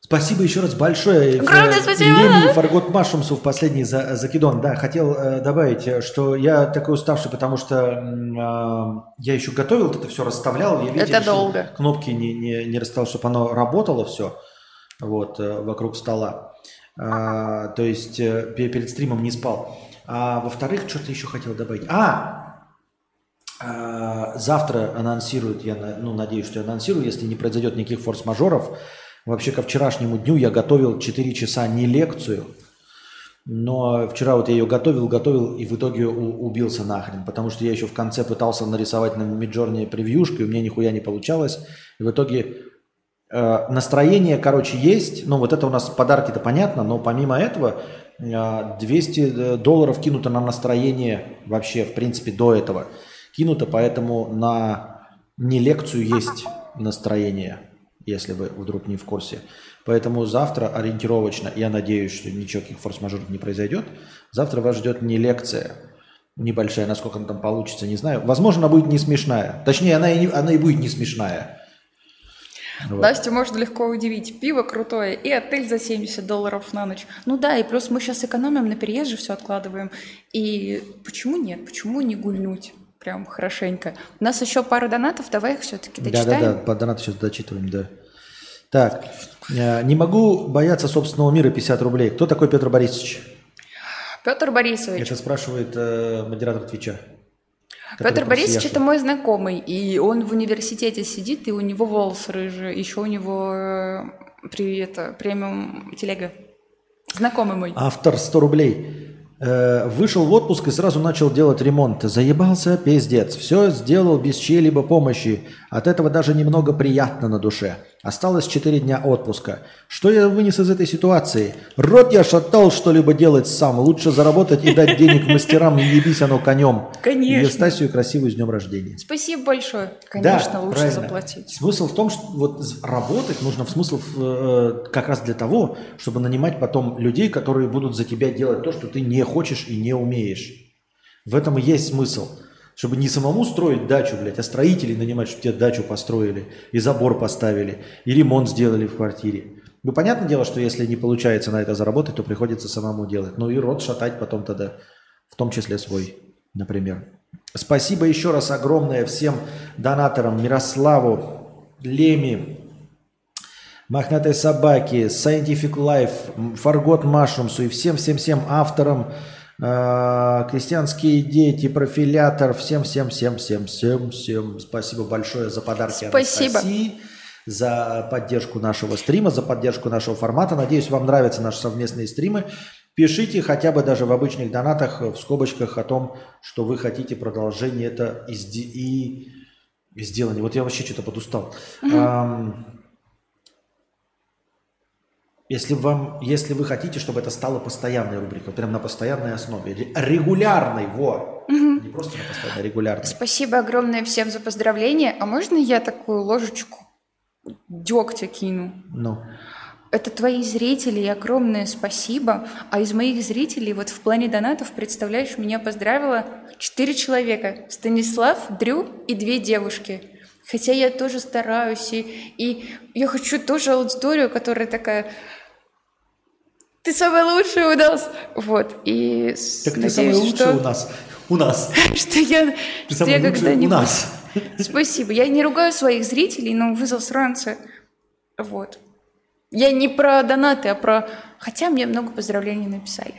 Спасибо еще раз большое. Огромное Э, спасибо. Леми Фаргот Машумсу в последний за- закидон. Да, хотел э, добавить, э, что я такой уставший, потому что э, я еще готовил, это все расставлял. Я, видите, Это долго. Кнопки не, не, не расставил, чтобы оно работало все вот, э, вокруг стола. А, то есть э, пе- перед стримом не спал. А во-вторых, что-то еще хотел добавить. А, а, завтра анонсируют, я ну, надеюсь, что анонсирую, если не произойдет никаких форс-мажоров. Вообще, ко вчерашнему дню я готовил 4 часа не лекцию, но вчера вот я ее готовил, готовил и в итоге убился нахрен, потому что я еще в конце пытался нарисовать на Миджорне превьюшку, и у меня нихуя не получалось. И в итоге э, настроение, короче, есть. Ну, вот это у нас подарки-то понятно, но помимо этого э, 200 долларов кинуто на настроение вообще, в принципе, до этого. Кинуто, поэтому на не лекцию есть настроение, если вы вдруг не в курсе. Поэтому завтра ориентировочно, я надеюсь, что ничего каких форс-мажоров не произойдет, завтра вас ждет не лекция, небольшая, насколько она там получится, не знаю. Возможно, она будет не смешная. Точнее, она и, не- она и будет не смешная. Вот. Настю можно легко удивить. Пиво крутое и отель за 70 долларов на ночь. Ну да, и плюс мы сейчас экономим, на переезд же все откладываем. И почему нет? Почему не гульнуть? Прям хорошенько. У нас еще пару донатов, давай их все-таки дочитаем. Да-да-да, по донату сейчас дочитываем, да. Так, э, не могу бояться собственного мира 50 рублей. Кто такой Петр Борисович? Петр Борисович. Это спрашивает э, модератор Твича. Петр Борисович это мой знакомый, и он в университете сидит, и у него волосы рыжие, еще у него э, при, это, премиум телега. Знакомый мой. Автор 100 рублей. Э, вышел в отпуск и сразу начал делать ремонт. Заебался пиздец. Все сделал без чьей-либо помощи. От этого даже немного приятно на душе. Осталось 4 дня отпуска. Что я вынес из этой ситуации? Рот я шатал что-либо делать сам. Лучше заработать и дать денег мастерам, не ебись оно конем. Конечно. Евстасию красивую с днем рождения. Спасибо большое. Конечно, Да, лучше правильно. заплатить. Смысл в том, что вот работать нужно в смысл э, как раз для того, чтобы нанимать потом людей, которые будут за тебя делать то, что ты не хочешь и не умеешь. В этом и есть смысл. Чтобы не самому строить дачу, блядь, а строителей нанимать, чтобы тебе дачу построили, и забор поставили, и ремонт сделали в квартире. Ну, понятное дело, что если не получается на это заработать, то приходится самому делать. Ну и рот шатать потом тогда, в том числе свой, например. Спасибо еще раз огромное всем донаторам Мирославу, Леми, Мохнатой Собаки, Scientific Life, Фаргот Машумсу и всем-всем-всем авторам Крестьянские дети, профилятор. Всем, всем, всем, всем, всем, всем. Спасибо большое за подарки Спасибо. Анастасии, за поддержку нашего стрима, за поддержку нашего формата. Надеюсь, вам нравятся наши совместные стримы. Пишите хотя бы даже в обычных донатах, в скобочках о том, что вы хотите продолжение это и, сде- и сделание. Вот я вообще что-то подустал. Ам, если, вам, если вы хотите, чтобы это стало постоянной рубрикой, прям на постоянной основе, ре- регулярной, во, не просто на постоянной, а регулярной. Спасибо огромное всем за поздравления. А можно я такую ложечку дегтя кину? Ну, Это твои зрители, и огромное спасибо. А из моих зрителей, вот в плане донатов, представляешь, меня поздравило четыре человека. Станислав, Дрю и две девушки. Хотя я тоже стараюсь, и, и я хочу тоже аудиторию, которая такая... Ты самый лучший у нас! Вот, и так ты надеюсь, самый лучший что, у нас. У нас. что я, Ты что я лучший у когда-нибудь... нас. Спасибо. Я не ругаю своих зрителей, но вы засранцы. Вот. Я не про донаты, а про... Хотя мне много поздравлений написали.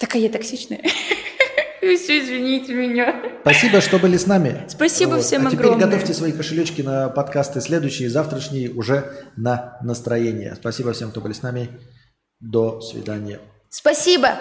Такая я токсичная. Все, извините меня. Спасибо, что были с нами. Спасибо всем а теперь огромное. готовьте свои кошелечки на подкасты следующие, завтрашние уже на настроение. Спасибо всем, кто были с нами. До свидания. Спасибо.